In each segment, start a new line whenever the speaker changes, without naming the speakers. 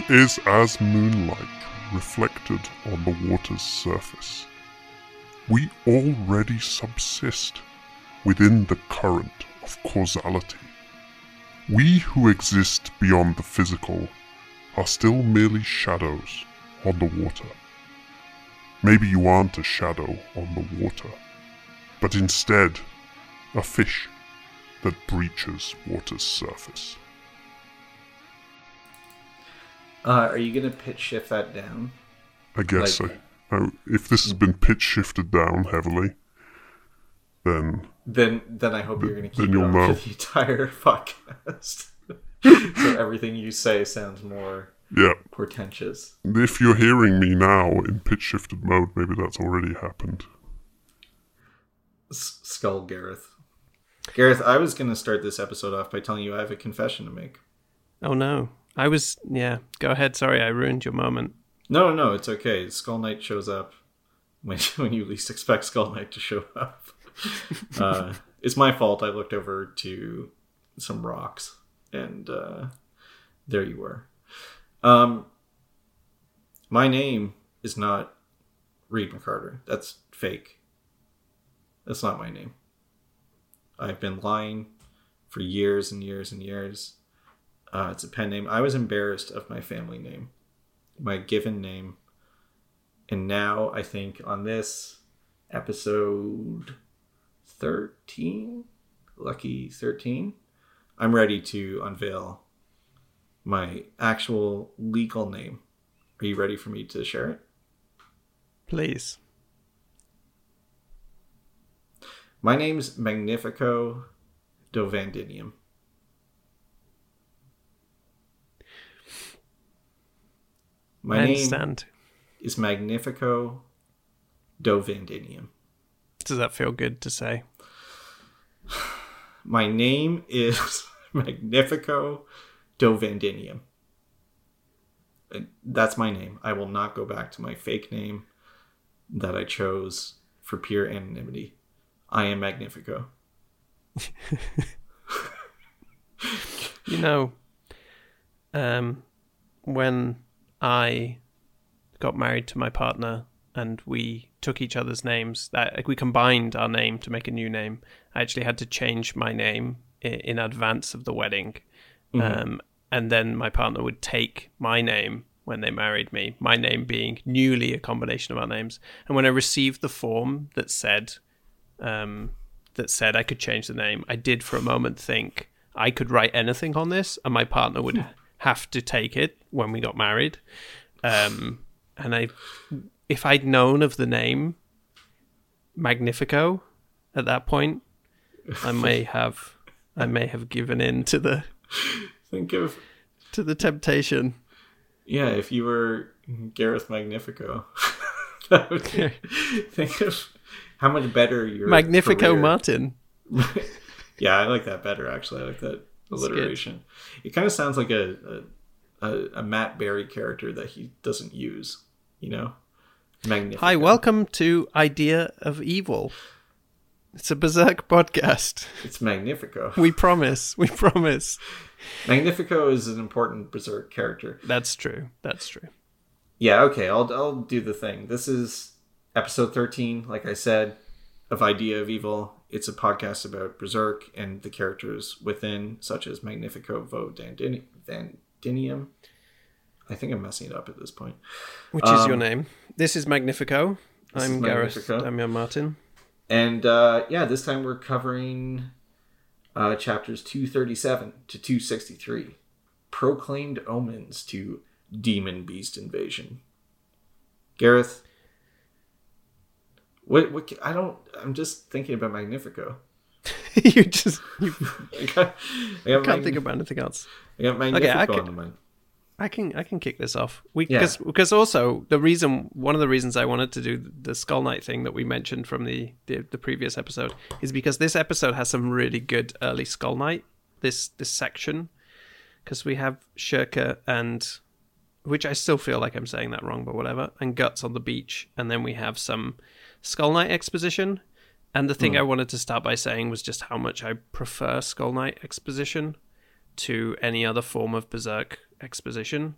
world is as moonlight reflected on the water's surface. We already subsist within the current of causality. We who exist beyond the physical are still merely shadows on the water. Maybe you aren't a shadow on the water, but instead a fish that breaches water's surface.
Uh, are you gonna pitch shift that down?
I guess
Like-
so. Now, if this has been pitch shifted down heavily, then
Then, then I hope you're gonna keep it
you'll
on
know.
for the entire podcast. so everything you say sounds more
yeah.
portentous.
If you're hearing me now in pitch shifted mode, maybe that's already happened.
S- Skull Gareth. Gareth, I was gonna start this episode off by telling you I have a confession to make.
Oh no. I was yeah, go ahead. Sorry, I ruined your moment.
No, no, it's okay. Skull Knight shows up when when you least expect Skull Knight to show up. uh, it's my fault. I looked over to some rocks, and uh, there you were. Um, my name is not Reid McCarter. That's fake. That's not my name. I've been lying for years and years and years. Uh, it's a pen name. I was embarrassed of my family name my given name. And now I think on this episode 13, lucky 13, I'm ready to unveil my actual legal name. Are you ready for me to share it?
Please.
My name's Magnifico Dovandinium. My
I
name
understand.
is Magnifico Dovandinium.
Does that feel good to say?
My name is Magnifico Dovandinium. That's my name. I will not go back to my fake name that I chose for pure anonymity. I am Magnifico.
You know, um, when I got married to my partner and we took each other's names, that like, we combined our name to make a new name. I actually had to change my name in, in advance of the wedding, um, and then my partner would take my name when they married me. My name being newly a combination of our names, and when I received the form that said um, that said I could change the name, I did for a moment think I could write anything on this, and my partner would have to take it when we got married. Um, and I, if I'd known of the name Magnifico at that point, I may have, I may have given in to the
Think of
to the temptation.
yeah, if you were Gareth Magnifico. that would be- think of how much better your
Magnifico
career-
Martin.
Yeah, I like that better. Actually, I like that alliteration. It kind of sounds like a, a a Matt Berry character that he doesn't use. You know, Magnifico.
Hi, welcome to Idea of Evil. It's a Berserk podcast.
It's Magnifico.
We promise. We promise.
Magnifico is an important berserk character.
That's true. That's true.
Yeah, okay, I'll I'll do the thing. This is episode 13, like I said, of Idea of Evil. It's a podcast about Berserk and the characters within, such as Magnifico Vo Dandini- Vandinium. I think I'm messing it up at this point.
Which is your
Um,
name? This is Magnifico.
this
I'm
is
Gareth
Magnifico.
Damian Martin.
And uh, yeah, this time we're covering uh, chapters 237 to 263 Proclaimed Omens to Demon Beast Invasion. Gareth, what, what, I don't, I'm just thinking about Magnifico.
you just you
I got, I got,
can't
Mag-
think about anything else.
I got Magnifico
I can-
on the mind.
I can I can kick this off. We
Yeah.
because because also the reason one of the reasons I wanted to do the Skull Knight thing that we mentioned from the the, the previous episode is because this episode has some really good early Skull Knight this this section because we have Schierke and which I still feel like I'm saying that wrong but whatever and guts on the beach and then we have some Skull Knight exposition and the thing hmm. I wanted to start by saying was just how much I prefer Skull Knight exposition to any other form of Berserk exposition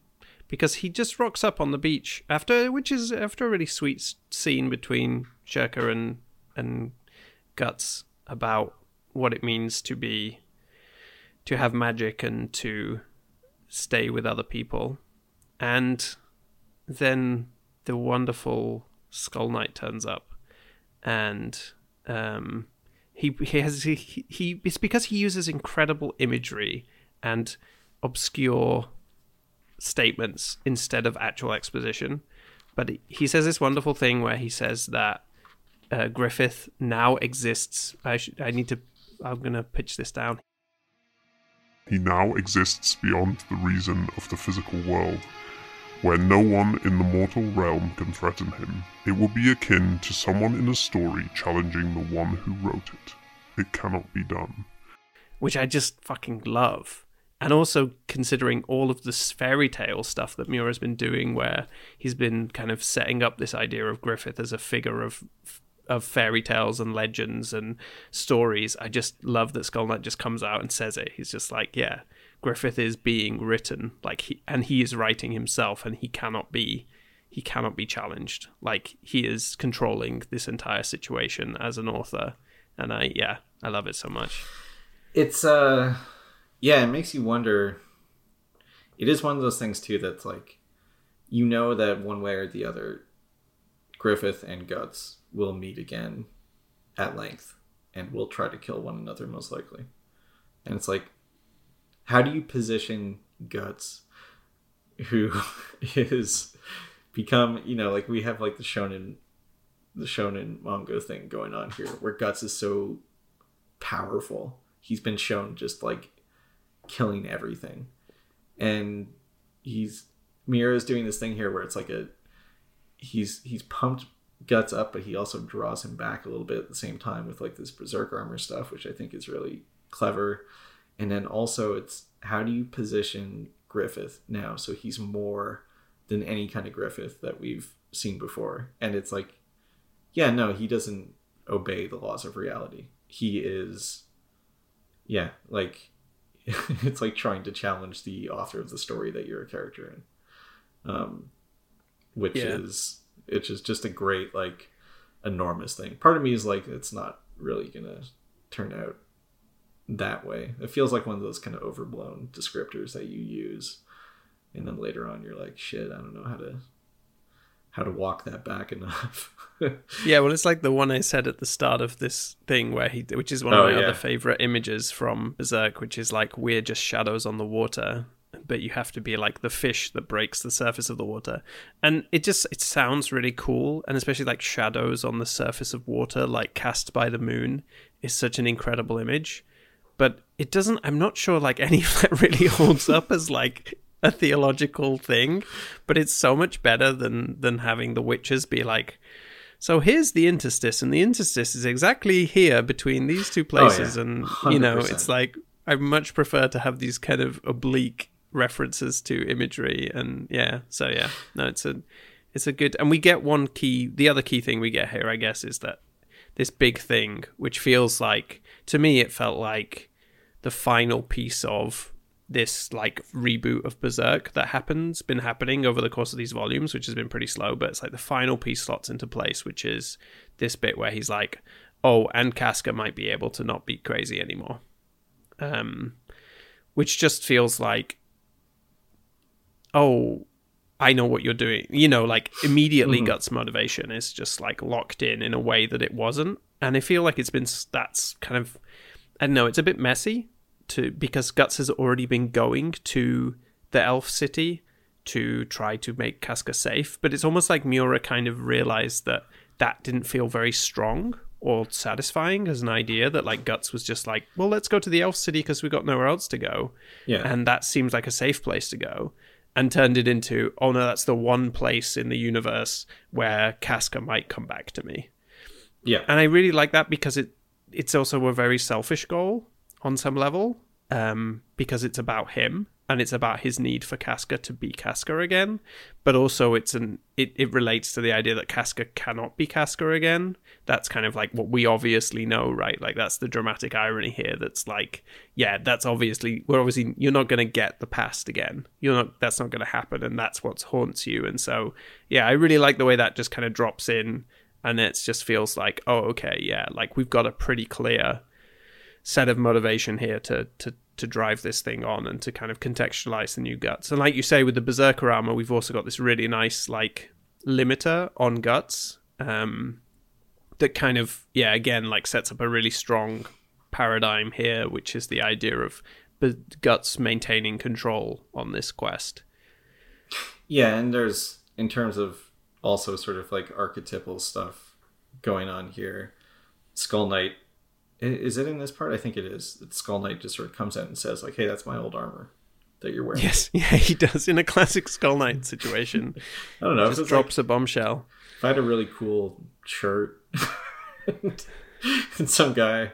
because he just rocks up on the beach after, which is after a really sweet scene between Schierke and and Guts about what it means to be to have magic and to stay with other people, and then the wonderful Skull Knight turns up, and um, he he has he, he it's because he uses incredible imagery and obscure statements instead of actual exposition. But he says this wonderful thing where he says that uh, Griffith now exists. I sh- I need to. I'm gonna pitch this down.
He now exists beyond the reason of the physical world, where no one in the mortal realm can threaten him. It will be akin to someone in a story challenging the one who wrote it. It cannot be done.
Which I just fucking love and also considering all of this fairy tale stuff that Miura's been doing, where he's been kind of setting up this idea of Griffith as a figure of of fairy tales and legends and stories. I just love that Skull Knight just comes out and says it. He's just like, yeah, Griffith is being written, like he and he is writing himself, and he cannot be he cannot be challenged. Like he is controlling this entire situation as an author, and I yeah, I love it so much.
It's uh yeah, it makes you wonder. It is one of those things too that's like, you know that one way or the other, Griffith and Guts will meet again at length and will try to kill one another most likely. And it's like, how do you position Guts, who is become, you know, like we have like the shonen, the shonen manga thing going on here, where Guts is so powerful. He's been shown just like killing everything. And he's Miura's doing this thing here where it's like a he's he's pumped guts up, but he also draws him back a little bit at the same time with like this berserk armor stuff, which I think is really clever. And then also it's how do you position Griffith now so he's more than any kind of Griffith that we've seen before. And it's like, yeah, no, he doesn't obey the laws of reality. He is yeah, like it's like trying to challenge the author of the story that you're a character in um which yeah. is it's just just a great like enormous thing part of me is like it's not really gonna turn out that way it feels like one of those kind of overblown descriptors that you use and then later on you're like shit i don't know how to how to walk that back enough.
yeah, well, it's like the one I said at the start of this thing, where he, which is one of oh, my yeah. other favorite images from Berserk, which is like we're just shadows on the water, but you have to be like the fish that breaks the surface of the water, and it just it sounds really cool, and especially like shadows on the surface of water, like cast by the moon, is such an incredible image. But it doesn't. I'm not sure like any of that really holds up as like a theological thing, but it's so much better than than having the witches be like, so here's the interstice, and the interstice is exactly here between these two places, oh, yeah. and 100%. you know, it's like I much prefer to have these kind of oblique references to imagery, and yeah, so yeah, no, it's a it's a good, and we get one key. The other key thing we get here, I guess, is that this big thing, which feels like to me, it felt like the final piece of this like reboot of Berserk that happens, been happening over the course of these volumes, which has been pretty slow, but it's like the final piece slots into place, which is this bit where he's like, oh, and Casca might be able to not be crazy anymore. Um, which just feels like, oh, I know what you're doing. You know, like immediately mm-hmm. Guts' motivation is just like locked in in a way that it wasn't. And I feel like it's been, that's kind of, I don't know, it's a bit messy to because Guts has already been going to the elf city to try to make Casca safe, but it's almost like Miura kind of realized that that didn't feel very strong or satisfying as an idea that like Guts was just like, well, let's go to the elf city because we've got nowhere else to go.
Yeah.
And that seems like a safe place to go. And turned it into, oh no, that's the one place in the universe where Casca might come back to me.
Yeah.
And I really like that because it it's also a very selfish goal on some level um, because it's about him. and it's about his need for Casca to be Casca again. But also, it's an it, it relates to the idea that Casca cannot be Casca again. That's kind of like what we obviously know, right? Like that's the dramatic irony here. That's like, yeah, that's obviously we're obviously you're not going to get the past again. You're not. That's not going to happen, and that's what haunts you. And so, yeah, I really like the way that just kind of drops in, and it just feels like, oh, okay, yeah, like we've got a pretty clear set of motivation here to to to drive this thing on and to kind of contextualize the new guts. And like you say, with the Berserker armor, we've also got this really nice like limiter on guts um, that kind of yeah again like sets up a really strong paradigm here, which is the idea of guts maintaining control on this quest.
Yeah, and there's in terms of also sort of like archetypal stuff going on here. Skull Knight is it in this part? I think it is. Skull Knight just sort of comes out and says, like, hey, that's my old armor that you're wearing.
Yes, yeah, he does in a classic Skull Knight situation.
I don't know.
Just drops like, a bombshell.
If I had a really cool shirt and some guy,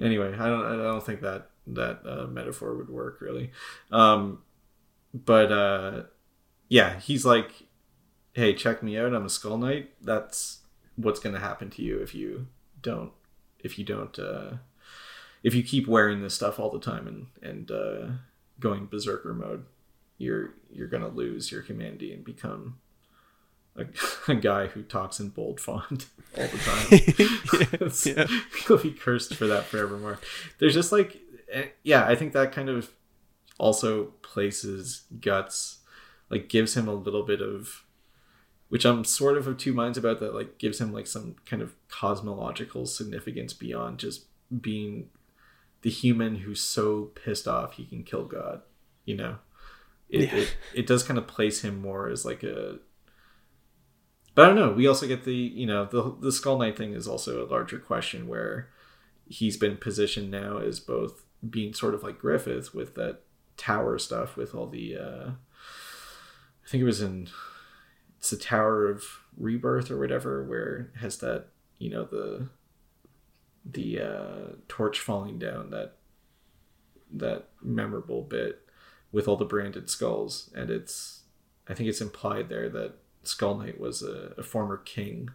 anyway, I don't. I don't think that that uh, metaphor would work really. Um, but uh, yeah, he's like, hey, check me out. I'm a Skull Knight. That's what's going to happen to you if you don't if you don't uh, if you keep wearing this stuff all the time and and uh, going berserker mode, you're you're gonna lose your humanity and become a, a guy who talks in bold font all the time. yeah. You'll be cursed for that forevermore. There's just like, eh, yeah, I think that kind of also places guts, like gives him a little bit of which I'm sort of of two minds about that like gives him like some kind of cosmological significance beyond just being the human who's so pissed off he can kill God. You know? It yeah. it, it does kind of place him more as like a but I don't know. We also get the you know the the Skull Knight thing is also a larger question where he's been positioned now as both being sort of like Griffith with that tower stuff with all the uh I think it was in it's the Tower of Rebirth or whatever, where it has that you know the the uh, torch falling down that that memorable bit with all the branded skulls, and it's I think it's implied there that Skull Knight was a, a former king,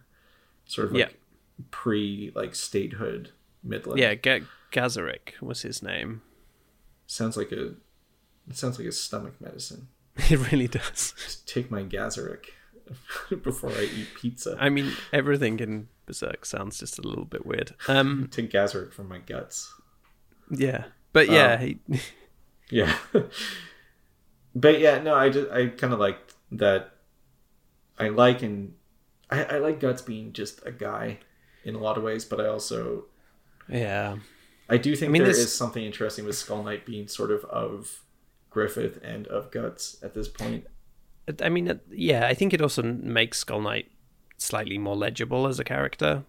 sort of like yeah. pre like statehood Midland.
Yeah, G- was his name.
Sounds like a it sounds like a stomach medicine.
It really does.
Just take my Gaiseric. before I eat pizza.
I mean, everything in Berserk sounds just a little bit weird. Um,
to Gaiseric from my guts.
Yeah, but yeah, um,
he... yeah, but yeah, no, I just I kind of like that. I like and I, I like guts being just a guy in a lot of ways, but I also
yeah.
I do think I mean, there is something interesting with Skull Knight being sort of of Griffith and of Guts at this point.
I mean, yeah, I think it also makes Skull Knight slightly more legible as a character,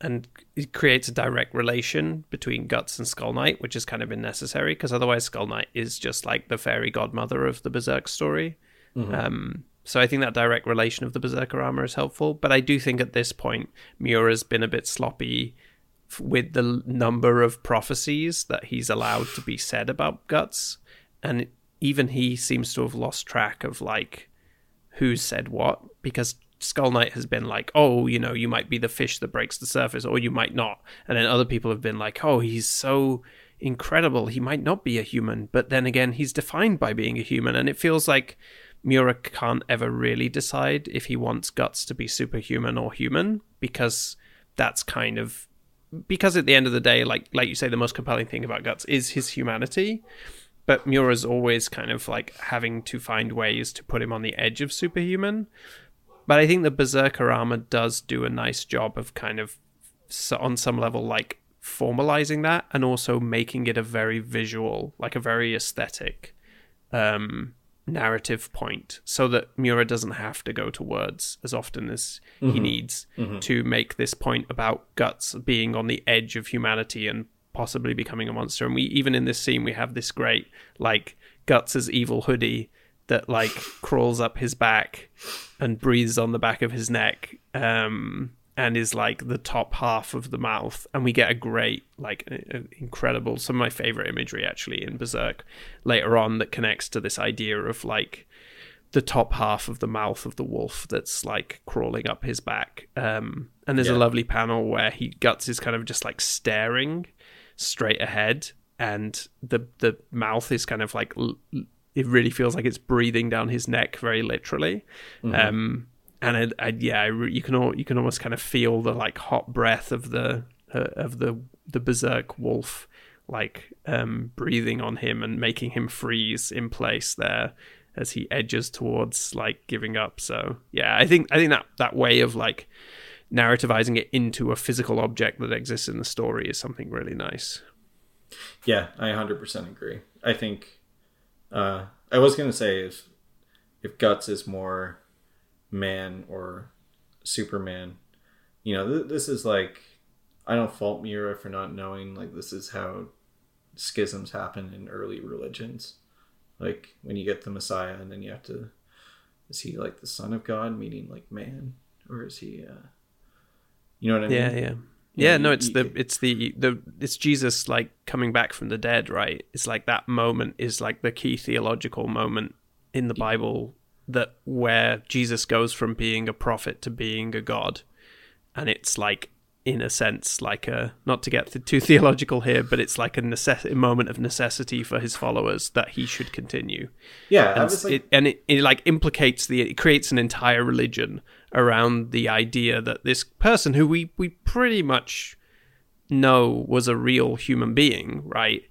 and it creates a direct relation between Guts and Skull Knight, which has kind of been necessary because otherwise Skull Knight is just like the fairy godmother of the Berserk story. Mm-hmm. Um, so I think that direct relation of the Berserker armor is helpful, but I do think at this point Miura's been a bit sloppy with the number of prophecies that he's allowed to be said about Guts, and even he seems to have lost track of like who said what because Skull Knight has been like, oh, you know, you might be the fish that breaks the surface, or you might not. And then other people have been like, oh, he's so incredible. He might not be a human, but then again, he's defined by being a human. And it feels like Miura can't ever really decide if he wants Guts to be superhuman or human, because that's kind of because at the end of the day, like like you say, the most compelling thing about Guts is his humanity but Miura's always kind of like having to find ways to put him on the edge of superhuman. But I think the Berserker armor does do a nice job of kind of, on some level, like formalizing that and also making it a very visual, like a very aesthetic um, narrative point so that Miura doesn't have to go to words as often as mm-hmm. he needs mm-hmm. to make this point about guts being on the edge of humanity and possibly becoming a monster. And we even in this scene we have this great like Guts' evil hoodie that like crawls up his back and breathes on the back of his neck. Um, and is like the top half of the mouth and we get a great like a- a- incredible some of my favorite imagery actually in berserk later on that connects to this idea of like the top half of the mouth of the wolf that's like crawling up his back um and there's
Yeah.
a lovely panel where he guts is kind of just like staring straight ahead and the the mouth is kind of like it really feels like it's breathing down his neck very literally. Um and it, I, yeah I re- you can all, you can almost kind of feel the like hot breath of the uh, of the the berserk wolf like um breathing on him and making him freeze in place there as he edges towards like giving up. So yeah i think i think that that way of like narrativizing it into a physical object that exists in the story is something really nice
Yeah, I 100% agree. I think uh, I was going to say if if Guts is more man or Superman, you know, th- this is like I don't fault Miura for not knowing like this is how schisms happen in early religions. Like when you get the Messiah and then you have to is he like the son of God meaning like man or is he uh you know what I
yeah
mean?
yeah.
You
yeah no it's the it's the the it's jesus like coming back from the dead right? It's like that moment is like the key theological moment in the bible that where jesus goes from being a prophet to being a god. And it's like in a sense like a not to get too theological here but it's like a, necess- a moment of necessity for his followers that he should continue.
Yeah,
and
like
it and it, it like implicates the it creates an entire religion around the idea that this person who we we pretty much know was a real human being right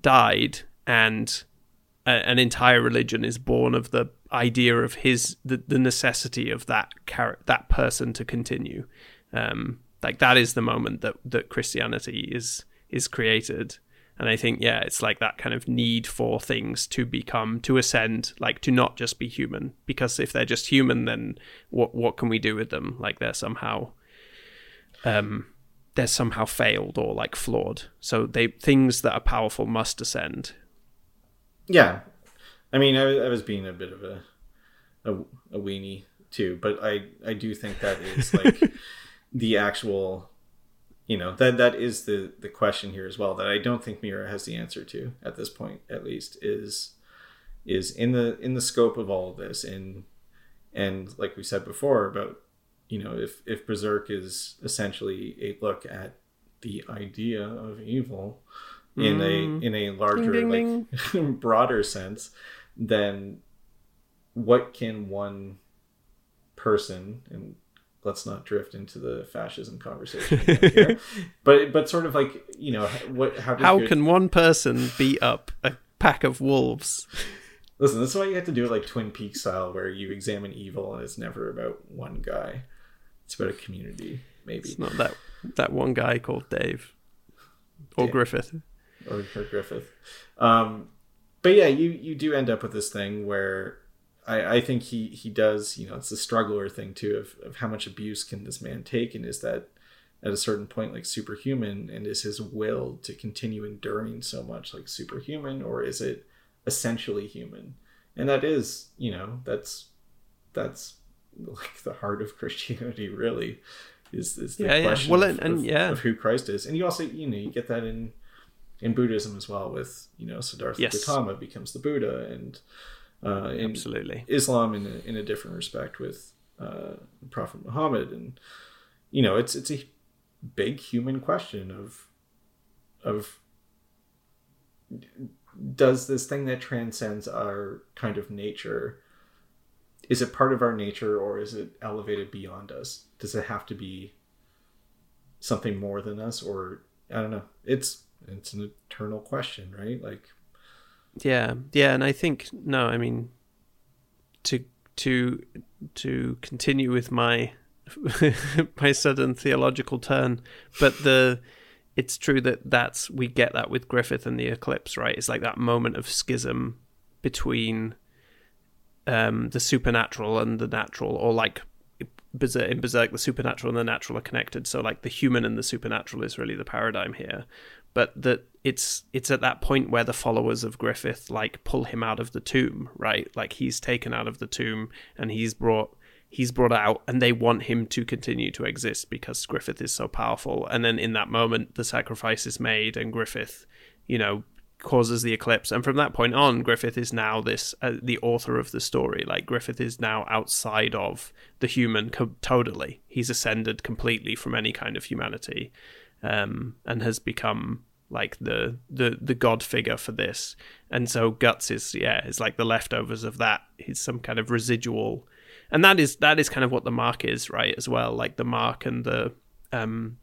died and a, an entire religion is born of the idea of his the, the necessity of that char- that person to continue. Um like that is the moment that that christianity is is created and i think yeah it's like that kind of need for things to become to ascend like to not just be human. Because if they're just human then what what can we do with them? Like they're somehow um they're somehow failed or like flawed. So they things that are powerful must ascend.
Yeah, I mean, I, was- I was being a bit of a, a a weenie too, but I I do think that is like the actual, you know, that that is the the question here as well. That I don't think Miura has the answer to at this point, at least, is is in the in the scope of all of this, and and like we said before about you know if if Berserk is essentially a look at the idea of evil in a mm-hmm. in a larger
ding,
like broader sense then what can one person and let's not drift into the fascism conversation but but sort of like you know what how,
how
good-
can one person beat up a pack of wolves?
Listen this is why you have to do it like twin peaks style where you examine evil and it's never about one guy. It's about a community maybe.
It's not that that one guy called dave or griffith.
Or Kirk Griffith. Um, but yeah, you you do end up with this thing where I, I think he he does you know it's the struggler thing too of, of how much abuse can this man take and is that at a certain point like superhuman and is his will to continue enduring so much like superhuman or is it essentially human and that is you know that's that's like the heart of Christianity really is is the
Yeah, yeah.
question
Well,
of,
and- and
of-
yeah.
of who Christ is and you also you know you get that in in Buddhism as well with you know Siddhartha
Yes.
Gautama becomes the Buddha and uh, in
absolutely.
Islam in a, in a different respect with uh, Prophet Muhammad. And you know it's it's a big human question of of does this thing that transcends our kind of nature is it part of our nature or is it elevated beyond us? Does it have to be something more than us or i don't know. It's it's an eternal question right? Like
Yeah, yeah, and I think no, I mean to to to continue with my my sudden theological turn, but the it's true that that's we get that with Griffith and the eclipse, right? It's like that moment of schism between um the supernatural and the natural or like in Berserk, the supernatural and the natural are connected. So, like the human and the supernatural is really the paradigm here. But that it's it's at that point where the followers of Griffith like pull him out of the tomb, right? Like he's taken out of the tomb and he's brought he's brought out and they want him to continue to exist because Griffith is so powerful. And then in that moment, the sacrifice is made and Griffith, you know, causes the eclipse. And from that point on, Griffith is now this, uh, the author of the story. Like Griffith is now outside of the human co- totally. He's ascended completely from any kind of humanity um, and has become like the the the god figure for this. And so guts is yeah is like the leftovers of that. He's some kind of residual. And that is that is kind of what the mark is right as well. Like the mark and the um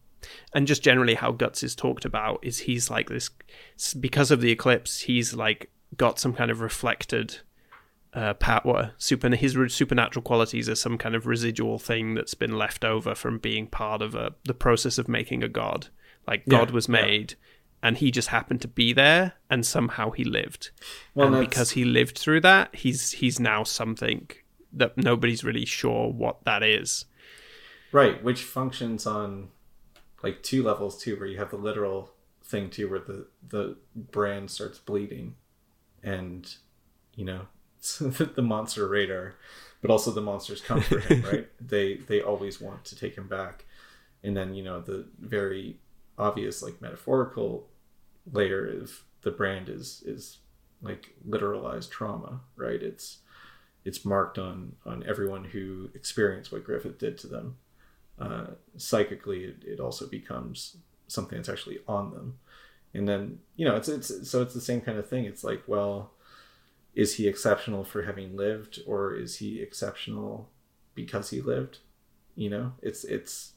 and just generally how guts is talked about is he's like this because of the eclipse he's like got some kind of reflected uh, power super his supernatural qualities are some kind of residual thing that's been left over from being part of a, the process of making a god. Like god
Yeah,
was
yeah.
made and he just happened to be there and somehow he lived.
Well,
and
that's-
because he lived through that he's he's now something that nobody's really sure what that is.
Right, which functions on like two levels too, where you have the literal thing too, where the the brand starts bleeding, and you know the monster radar, but also the monsters come for him. Right, they they always want to take him back, and then you know the very obvious like metaphorical layer of the brand is is like literalized trauma. Right, it's it's marked on on everyone who experienced what Griffith did to them uh, psychically it, it also becomes something that's actually on them and then you know it's it's so it's the same kind of thing it's like well is he exceptional for having lived or is he exceptional because he lived? You know it's it's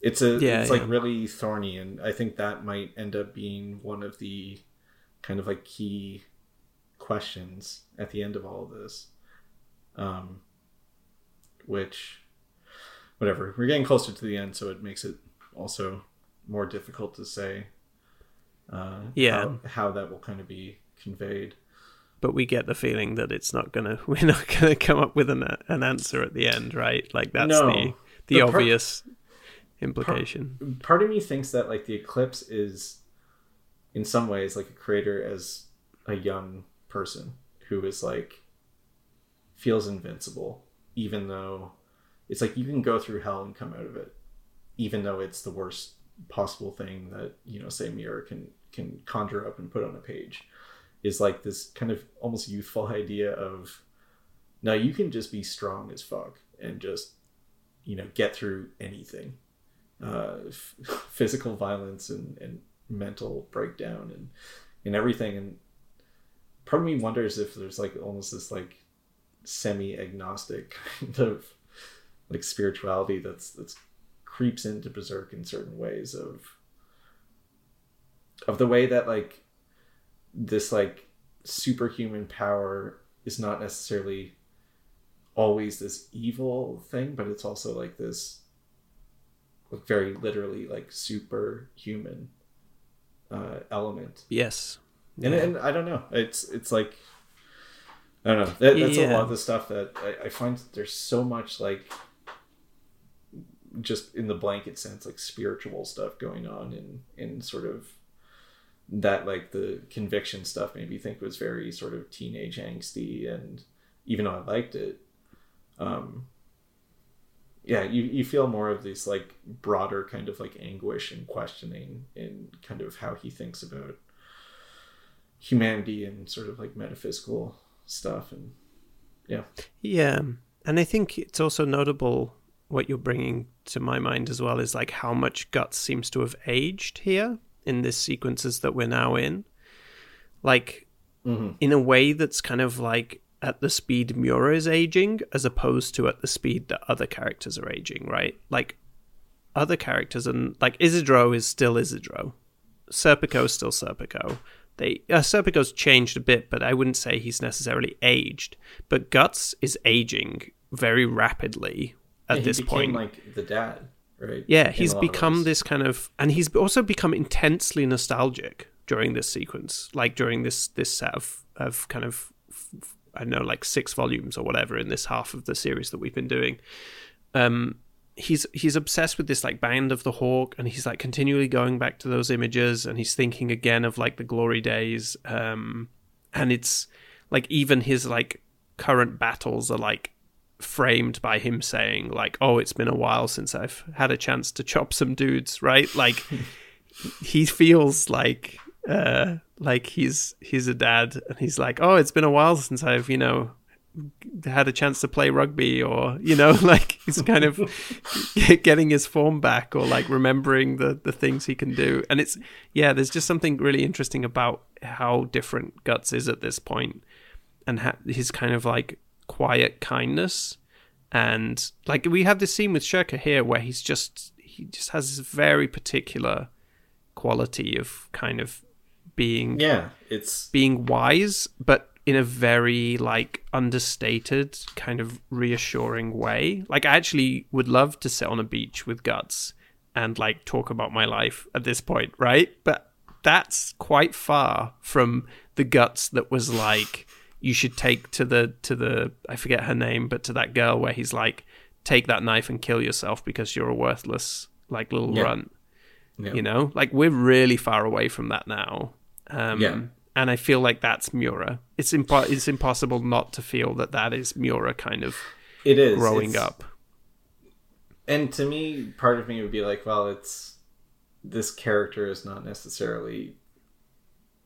it's a
Yeah,
it's like really thorny and i think that might end up being one of the kind of like key questions at the end of all of this. Um which whatever we're getting closer to the end so it makes it also more difficult to say uh
Yeah.
how, how that will kind of be conveyed
but we get the feeling that it's not gonna we're not gonna come up with an an answer at the end right? Like that's
No.
the the
The part-
obvious implication.
part of me thinks that like the eclipse is in some ways like a creator as a young person who is like feels invincible even though it's like you can go through hell and come out of it even though it's the worst possible thing that you know say Miura can can conjure up and put on a page is like this kind of almost youthful idea of now you can just be strong as fuck and just you know get through anything. Uh, f- physical violence and, and mental breakdown and and everything. And part of me wonders if there's like almost this like semi agnostic kind of like spirituality that's that's creeps into berserk in certain ways of of the way that like this like superhuman power is not necessarily always this evil thing but it's also like this like very literally like superhuman uh element.
Yes.
And, and i don't know. It's it's like i don't know. That, that's a lot of the stuff that I, I find there's so much like just in the blanket sense like spiritual stuff going on in in sort of that like the conviction stuff made me think was very sort of teenage angsty and even though i liked it um yeah you, you feel more of this like broader kind of like anguish and questioning in kind of how he thinks about humanity and sort of like metaphysical stuff and yeah.
Yeah, and I think it's also notable what you're bringing to my mind as well is like how much guts seems to have aged here in this sequences that we're now in, like in a way that's kind of like at the speed Miura is aging as opposed to at the speed that other characters are aging, right? Like other characters and like Isidro is still Isidro, Serpico is still Serpico. They uh, Serpico's changed a bit, but I wouldn't say he's necessarily aged. But Guts is aging very rapidly at
Yeah,
this point.
like the dad right
yeah, he's
a lot of
become this kind of, and he's also become intensely nostalgic during this sequence, like during this this set of of kind of I don't know, like six volumes or whatever in this half of the series that we've been doing. Um, he's he's obsessed with this like band of the hawk and he's like continually going back to those images and he's thinking again of like the glory days um and it's like even his like current battles are like framed by him saying like, "Oh, it's been a while since I've had a chance to chop some dudes," right? Like he feels like uh like he's he's a dad and he's like, "Oh, it's been a while since I've, you know, had a chance to play rugby or you know like he's kind of getting his form back or like remembering the the things he can do and it's yeah there's just something really interesting about how different guts is at this point and ha- his kind of like quiet kindness. And like we have this scene with Schierke here where he's just he just has this very particular quality of kind of being
yeah it's
being wise but in a very like understated kind of reassuring way. Like i actually would love to sit on a beach with guts and like talk about my life at this point right? But that's quite far from the guts that was like you should take to the to the i forget her name but to that girl where he's like take that knife and kill yourself because you're a worthless like little
Yeah.
runt
yeah.
you know like we're really far away from that now um
Yeah.
and i feel like that's Miura it's impo- it's impossible not to feel that that is Miura kind of
it is
growing
It's-
up
and to me part of me would be like well it's this character is not necessarily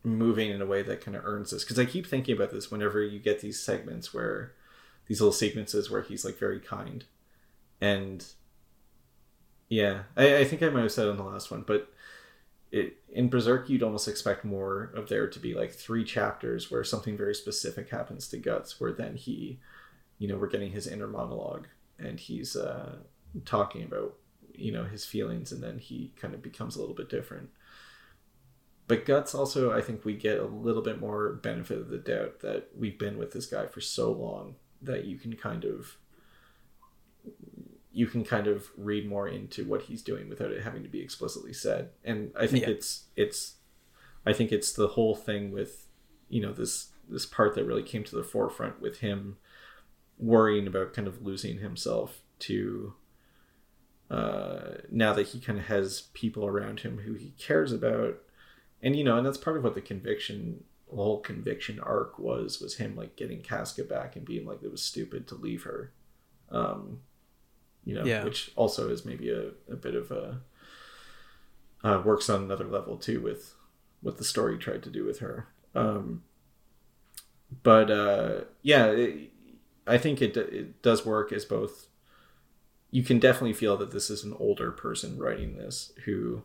moving in a way that kind of earns this. Because i keep thinking about this whenever you get these segments where these little sequences where he's like very kind. And yeah i, I think i might have said on the last one but it, in berserk you'd almost expect more of there to be like three chapters where something very specific happens to guts where then he you know we're getting his inner monologue and he's uh talking about you know his feelings and then he kind of becomes a little bit different but guts also i think we get a little bit more benefit of the doubt that we've been with this guy for so long that you can kind of you can kind of read more into what he's doing without it having to be explicitly said and i think
Yeah.
it's it's i think it's the whole thing with you know this this part that really came to the forefront with him worrying about kind of losing himself to uh, now that he kind of has people around him who he cares about and you know and that's part of what the conviction the whole conviction arc was was him like getting casca back and being like it was stupid to leave her um you know
Yeah.
which also is maybe a, a bit of a uh, works on another level too with what the story tried to do with her um but uh yeah it, i think it it does work as both you can definitely feel that this is an older person writing this who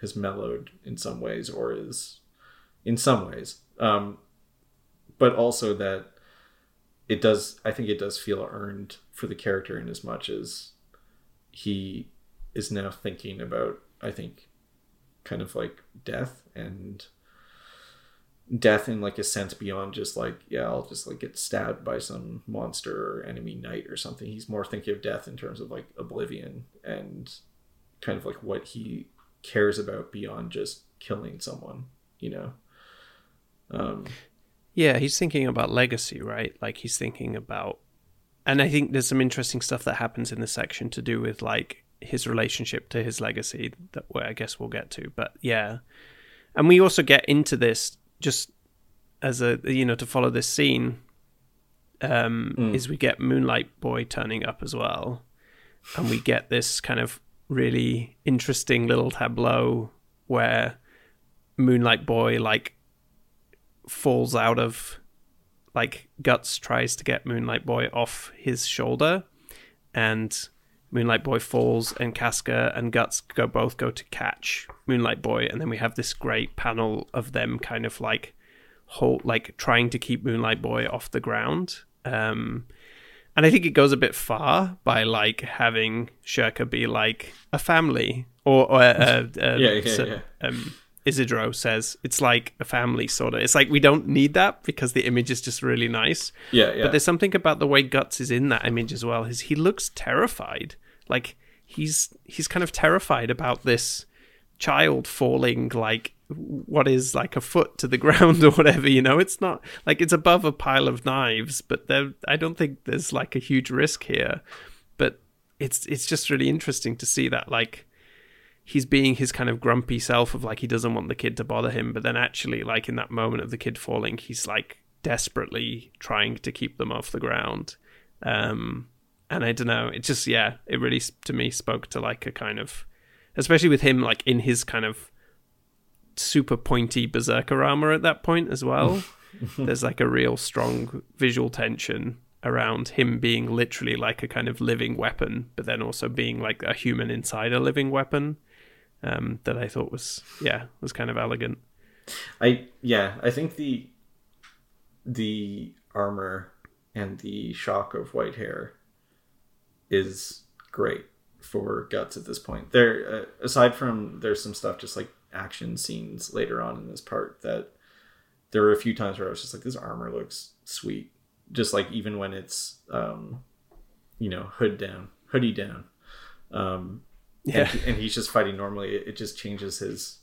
has mellowed in some ways or is in some ways. Um but also that it does i think it does feel earned for the character in as much as he is now thinking about i think kind of like death and death in like a sense beyond just like yeah i'll just like get stabbed by some monster or enemy knight or something. He's more thinking of death in terms of like oblivion and kind of like what he cares about beyond just killing someone you know um
Yeah, he's thinking about legacy, right? Like he's thinking about and I think there's some interesting stuff that happens in this section to do with like his relationship to his legacy that where I guess we'll get to. But yeah. And we also get into this just as a you know, to follow this scene, um,
Mm.
is we get Moonlight Boy turning up as well. And we get this kind of really interesting little tableau where Moonlight Boy like falls out of like Guts tries to get Moonlight Boy off his shoulder and Moonlight Boy falls and Casca and Guts go both go to catch Moonlight Boy and then we have this great panel of them kind of like hold like trying to keep Moonlight Boy off the ground. Um and I think it goes a bit far by like having Schierke be like a family or, or uh, uh,
Yeah, yeah,
so-
yeah.
um, Isidro says it's like a family sort of. It's like we don't need that because the image is just really nice.
yeah yeah
But there's something about the way Guts is in that image as well. Is he looks terrified, like he's he's kind of terrified about this child falling like what is like a foot to the ground or whatever. You know, it's not like it's above a pile of knives, but there I don't think there's like a huge risk here. But it's it's just really interesting to see that like he's being his kind of grumpy self of like he doesn't want the kid to bother him but then actually like in that moment of the kid falling he's like desperately trying to keep them off the ground um and I don't know. It just yeah, it really to me spoke to like a kind of, especially with him like in his kind of super pointy berserker armor at that point as well. There's like a real strong visual tension around him being literally like a kind of living weapon, but then also being like a human inside a living weapon. Um, that I thought was yeah was kind of elegant.
I yeah, I think the the armor and the shock of white hair is great for guts at this point. There, uh, aside from there's some stuff just like action scenes later on in this part that there were a few times where I was just like, this armor looks sweet, just like even when it's um, you know hood down, hoodie down. Um,
Yeah.
and, and he's just fighting normally. It, it just changes his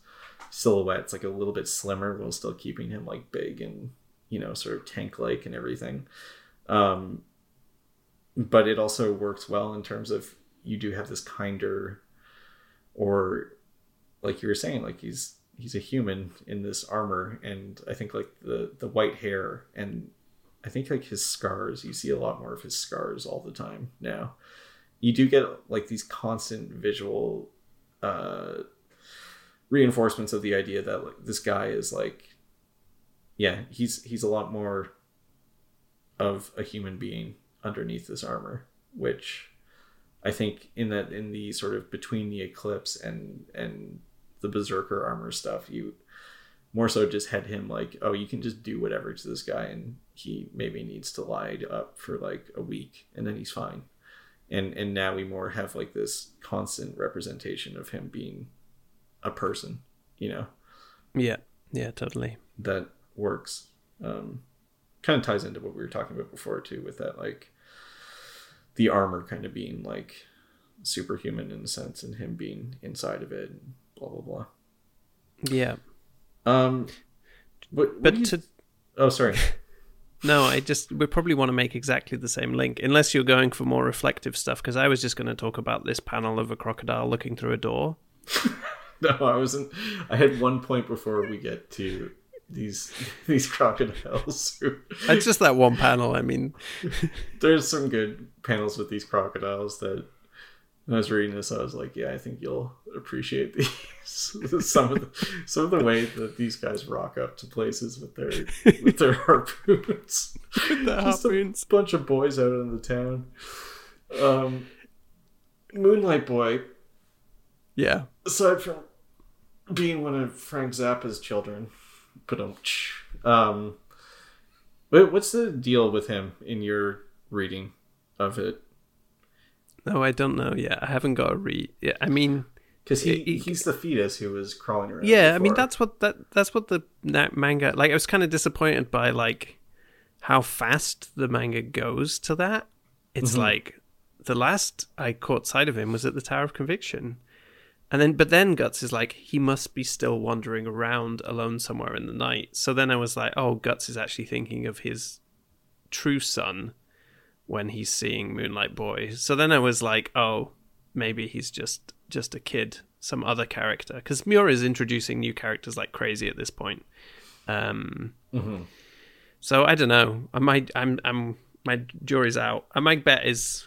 silhouette. It's like a little bit slimmer while still keeping him like big and you know sort of tank like and everything. Um, but it also works well in terms of you do have this kinder, or like you were saying, like he's he's a human in this armor, and I think like the the white hair and I think like his scars. You see a lot more of his scars all the time now. You do get like these constant visual uh, reinforcements of the idea that like this guy is like, yeah, he's he's a lot more of a human being underneath this armor, which I think in that in the sort of between the eclipse and and the berserker armor stuff, you more so just had him like, oh, you can just do whatever to this guy, and he maybe needs to lie up for like a week, and then he's fine. And and now we more have like this constant representation of him being a person, you know,
Yeah, yeah, totally.
that works. Um, kind of ties into what we were talking about before too, with that like the armor kind of being like superhuman in a sense, and him being inside of it, and blah blah blah.
Yeah,
Um, what, what
but
you-
to
oh sorry.
No, I just we probably want to make exactly the same link, unless you're going for more reflective stuff. Because I was just going to talk about this panel of a crocodile looking through a door.
No, I wasn't. I had one point before we get to these these crocodiles. who-
It's just that one panel. I mean,
There's some good panels with these crocodiles that when I was reading this, I was like, yeah, I think you'll appreciate these. some of the some of the way that these guys rock up to places with their with their harpoons.
the
Just
harpoons.
a bunch of boys out in the town. Um, Moonlight Boy
Yeah,
aside from being one of Frank Zappa's children, but um, what's the deal with him in your reading of it?
No, I don't know. Yeah, I haven't got a read. Yeah, I mean,
Because he,
He-
he's the fetus who was crawling around.
yeah, I mean that's what that that's what the na- manga like. I was kind of disappointed by like how fast the manga goes to that. It's mm-hmm. like the last I caught sight of him was at the Tower of Conviction. And then, but then Guts is like, he must be still wandering around alone somewhere in the night. So then I was like, oh, Guts is actually thinking of his true son when he's seeing Moonlight Boy. So then I was like, oh, maybe he's just just a kid, some other character, because Miura is introducing new characters like crazy at this point. Um, so I don't know. I might. I'm. I'm. My jury's out. And my bet is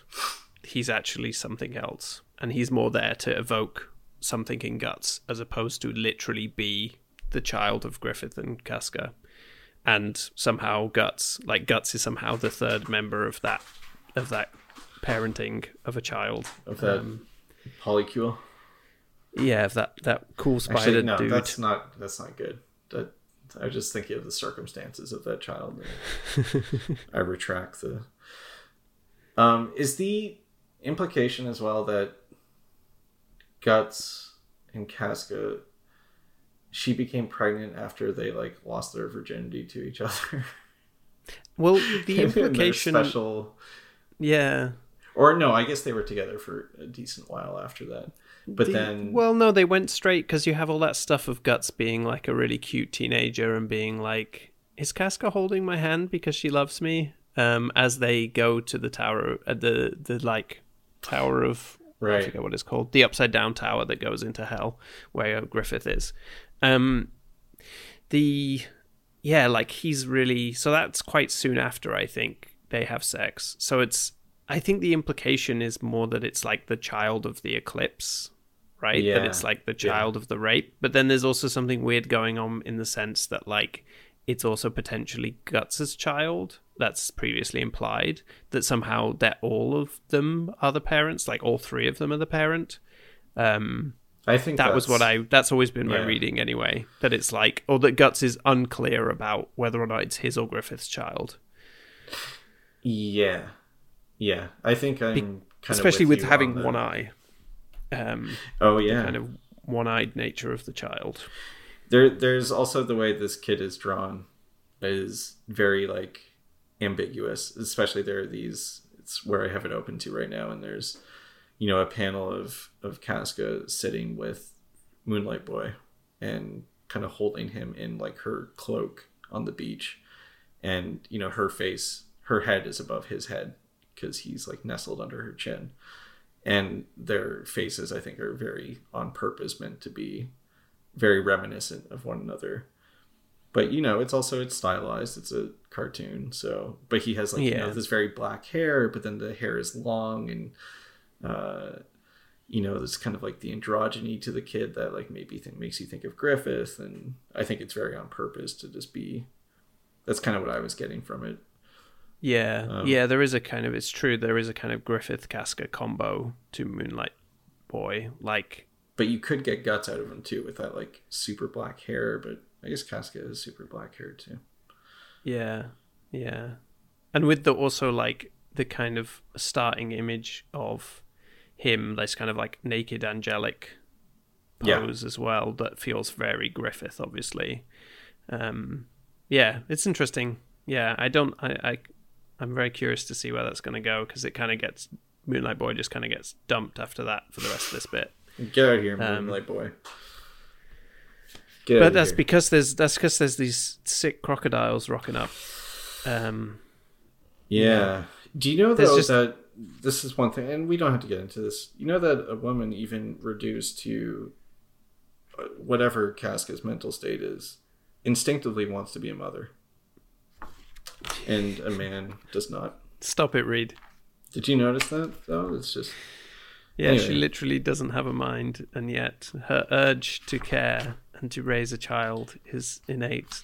he's actually something else, and he's more there to evoke something in Guts as opposed to literally be the child of Griffith and Casca. And somehow Guts, like Guts, is somehow the third member of that of that parenting of a child.
of that
Um,
polycule.
yeah, of that that cool spider
Actually, no,
dude.
that's not that's not good. That I was just thinking of the circumstances of that child. I retract the. Um, is the implication as well that Guts and Casca, she became pregnant after they like lost their virginity to each other?
Well, the implication,
special,
yeah.
or no, I guess they were together for a decent while after that. But
The-
then,
well, no, they went straight because you have all that stuff of Guts being like a really cute teenager and being like, "Is Casca holding my hand because she loves me?" Um, as they go to the tower, uh, the the like tower of I
right?
forget what it's called, the upside down tower that goes into hell, where Griffith is. Um, the yeah, like he's really so that's quite soon after I think they have sex. So it's I think the implication is more that it's like the child of the eclipse, right?
Yeah.
That it's like the child of the rape. But then there's also something weird going on in the sense that like it's also potentially Guts's child. That's previously implied that somehow that all of them are the parents, like all three of them are the parent. Um,
I think
that was what I. That's always been my
Yeah.
reading anyway. That it's like, or that Guts is unclear about whether or not it's his or Griffith's child.
Yeah, yeah. I think I'm kind
especially with,
you
having
on
one eye um
Oh yeah.
kind of one-eyed nature of the child
There, there's also the way this kid is drawn is very like ambiguous. Especially there are these. It's where I have it open to right now, and there's, you know, a panel of of Casca sitting with Moonlight Boy, and kind of holding him in like her cloak on the beach, and you know her face, her head is above his head because he's like nestled under her chin, and their faces I think are very on purpose meant to be very reminiscent of one another. But you know, it's also it's stylized. It's a cartoon, so but he has like you know this very black hair, but then the hair is long and uh you know, there's kind of like the androgyny to the kid that like maybe think makes you think of Griffith, and I think it's very on purpose to just be. That's kind of what I was getting from it.
yeah
Um,
yeah there is a kind of it's true there is a kind of griffith casca combo to moonlight boy like
But you could get guts out of him too with that like super black hair. But I guess Casca is super black hair too.
yeah yeah and with the also like the kind of starting image of him this kind of like naked angelic
Yeah.
pose as well that feels very griffith obviously um yeah it's interesting yeah i don't i, I i'm very curious to see where that's going to go because it kind of gets moonlight boy just kind of gets dumped after that for the rest of this bit
Get out of here,
Um,
Moonlight Boy. Get
but that's
here.
because there's that's because there's these sick crocodiles rocking up um
Yeah. Do you know
There's
though
just-
that this is one thing, and we don't have to get into this. You know that a woman, even reduced to uh, whatever Casca's mental state is, instinctively wants to be a mother, and a man does not.
stop it Reid
Did you notice that? though? it's just
yeah she literally doesn't have a mind and yet her urge to care and to raise a child is innate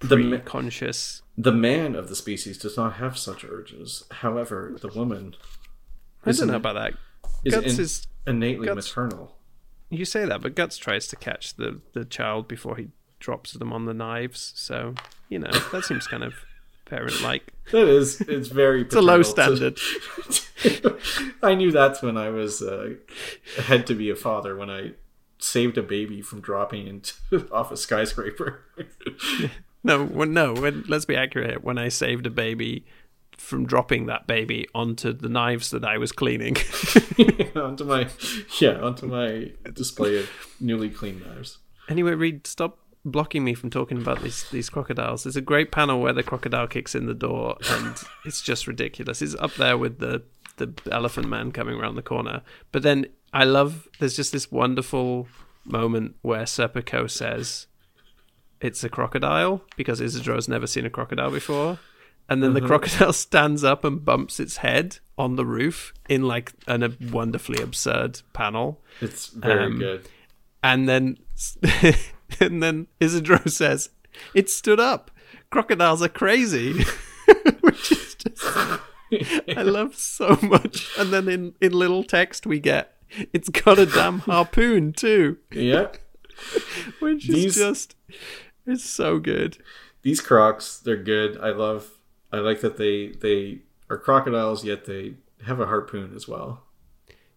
the
pre-conscious
the man of the species does not have such urges. However, the woman
i don't know about that
is,
guts
in-
is
innately
Guts-
maternal.
You say that, but Guts tries to catch the, the child before he drops them on the knives. So, you know, that seems kind of parent like.
That is, it's very.
It's a low
to-
standard.
I knew that's when I was uh, had to be a father when I saved a baby from dropping into off a skyscraper.
No, when, no, when, let's be accurate. When I saved a baby from dropping that baby onto the knives that I was cleaning.
onto my yeah onto my display of newly cleaned knives.
anyway, Reid, stop blocking me from talking about these these crocodiles. There's a great panel where the crocodile kicks in the door, and it's just ridiculous. It's up there with the the elephant man coming around the corner. But then I love there's just this wonderful moment where Serpico says it's a crocodile because Isidro's never seen a crocodile before. And then the crocodile stands up and bumps its head on the roof in like an, a wonderfully absurd panel
It's very
Um,
good.
and then and then Isidro says, "It stood up. Crocodiles are crazy," which is just I love so much. And then in in little text we get, "It's got a damn harpoon too,"
Yeah,
which
These-
is just it's so good.
these crocs they're good. I love. I like that they they are crocodiles yet they have a harpoon as well,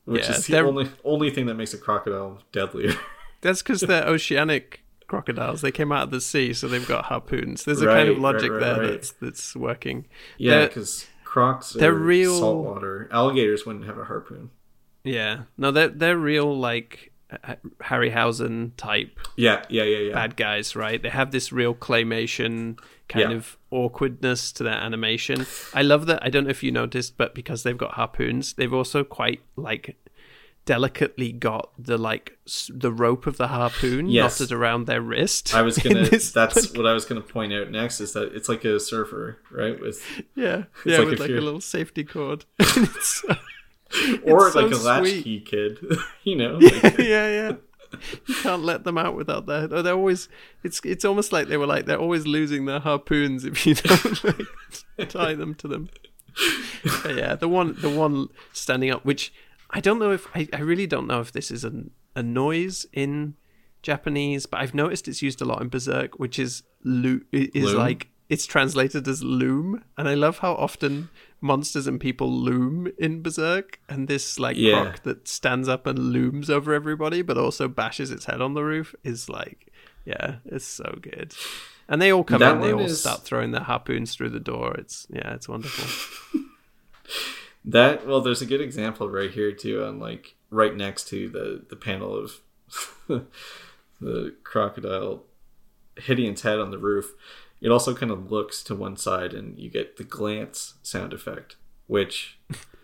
which
Yeah,
is the
they're-
only only thing that makes a crocodile deadlier.
That's because they're oceanic crocodiles. They came out of the sea, so they've got harpoons. There's a kind of logic
right, right,
there
right.
that's that's working.
yeah, because crocs
they're
are
real-
saltwater. Alligators wouldn't have a harpoon.
Yeah, no, they're they're real like Harryhausen type
Yeah, yeah, yeah, yeah.
bad guys, right? They have this real claymation kind
Yeah.
of awkwardness to their animation. I love that. I don't know if you noticed, but because they've got harpoons, they've also quite like delicately got the like s- the rope of the harpoon
Yes.
knotted around their wrist.
I was gonna.
this,
that's
like-
what I was gonna point out next. Is that it's like a surfer, right? With
yeah, yeah,
like
with like a little safety cord. It's so-
or like a latchkey kid, you know.
yeah,
Like,
yeah, yeah. You can't let them out without their. They're always. It's it's almost like they were like they're always losing their harpoons if you don't like, tie them to them. But yeah, the one the one standing up, which I don't know if I, I really don't know if this is a a noise in Japanese, but I've noticed it's used a lot in Berserk, which is lo- is
Loom?
like it's translated as loom, and I love how often monsters and people loom in Berserk, and this like
Yeah.
croc that stands up and looms over everybody, but also bashes its head on the roof is like, yeah, it's so good. And they all come
That
in, they all
is-
start throwing their harpoons through the door. It's yeah, it's wonderful.
That well, there's a good example right here too, on like right next to the the panel of the crocodile hitting its head on the roof. It also kind of looks to one side, and you get the glance sound effect, which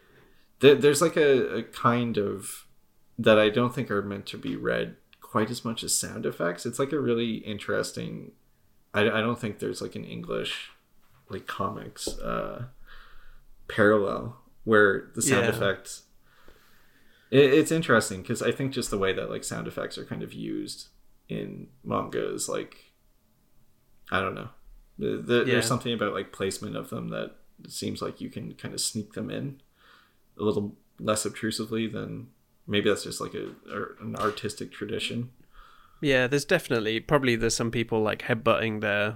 there, there's like a, a kind of that I don't think are meant to be read quite as much as sound effects. It's like a really interesting. I, I don't think there's like an English like comics uh, parallel where the sound
Yeah.
effects it, it's interesting because i think just the way that like sound effects are kind of used in manga is like i don't know The-
Yeah.
there's something about like placement of them that seems like you can kind of sneak them in a little less obtrusively than maybe that's just like a or an artistic tradition
Yeah, there's definitely probably there's some people like headbutting their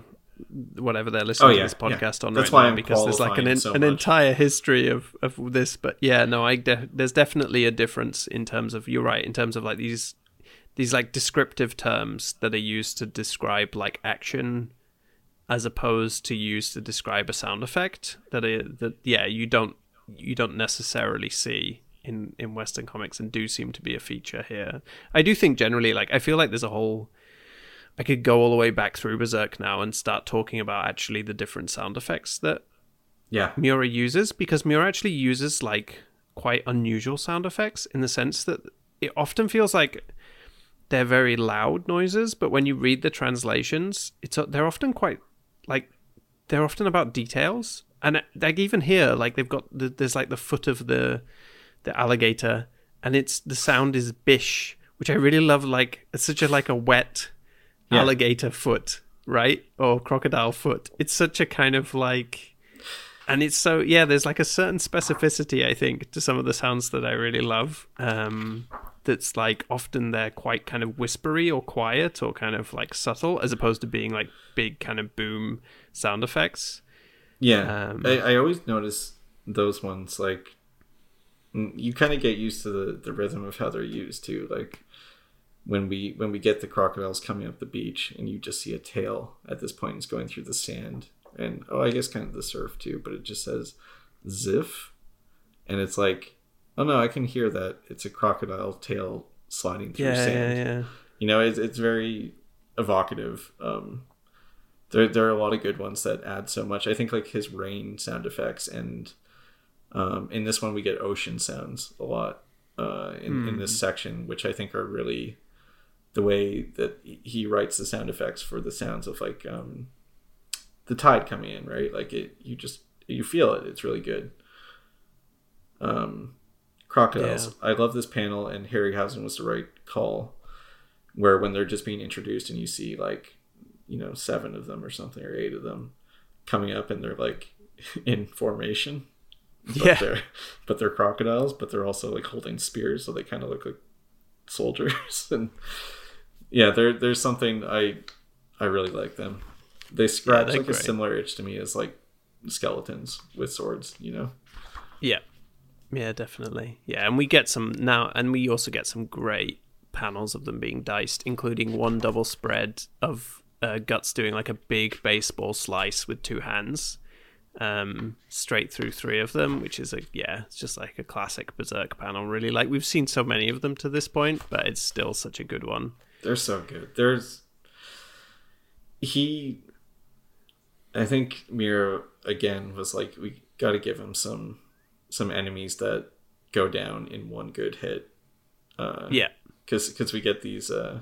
whatever they're listening
Oh,
to
yeah,
this podcast
yeah.
on
That's
right
why
now
I'm
because there's like an
so
an entire history of of this. But yeah, no, I de- there's definitely a difference in terms of you're right in terms of like these these like descriptive terms that are used to describe like action as opposed to used to describe a sound effect that are, that yeah you don't you don't necessarily see in in western comics and do seem to be a feature here. I do think generally like i feel like there's a whole i could go all the way back through berserk now and start talking about actually the different sound effects that
yeah.
Miura uses because Miura actually uses like quite unusual sound effects in the sense that it often feels like they're very loud noises, but when you read the translations, it's they're often quite like they're often about details. And like even here, like they've got the, there's like the foot of the the alligator, and it's the sound is bish, which I really love. Like it's such a like a wet
Yeah.
alligator foot, right, or crocodile foot. It's such a kind of like and it's so yeah there's like a certain specificity i think to some of the sounds that i really love um that's like often they're quite kind of whispery or quiet or kind of like subtle as opposed to being like big kind of boom sound effects
Yeah,
Um,
I, I always notice those ones like you kind of get used to the, the rhythm of how they're used too. Like when we when we get the crocodiles coming up the beach and you just see a tail at this point it's going through the sand and oh I guess kind of the surf too, but it just says ziff and it's like oh no I can hear that it's a crocodile tail sliding through
yeah yeah
sand.
yeah.
You know it's, it's very evocative. Um there, there are a lot of good ones that add so much. I think like his rain sound effects and um in this one we get ocean sounds a lot uh in, in this section which i think are really the way that he writes the sound effects for the sounds of like um the tide coming in right? Like it you just you feel it. It's really good. Um crocodiles. I love this panel and harryhausen was the right call where when they're just being introduced and you see like you know seven of them or something or eight of them coming up and they're like in formation. But
Yeah.
they're but they're crocodiles but they're also like holding spears so they kind of look like soldiers. And yeah there there's something i i really like them. They scratch
they're
like a similar itch to me as like skeletons with swords you know?
Yeah yeah definitely. Yeah and we get some now and we also get some great panels of them being diced including one double spread of uh, guts doing like a big baseball slice with two hands um straight through three of them which is a yeah it's just like a classic berserk panel really. Like we've seen so many of them to this point but it's still such a good one.
They're so good. There's he I think Miura again was like we got to give him some some enemies that go down in one good hit. Uh,
Yeah.
because we get these. Uh,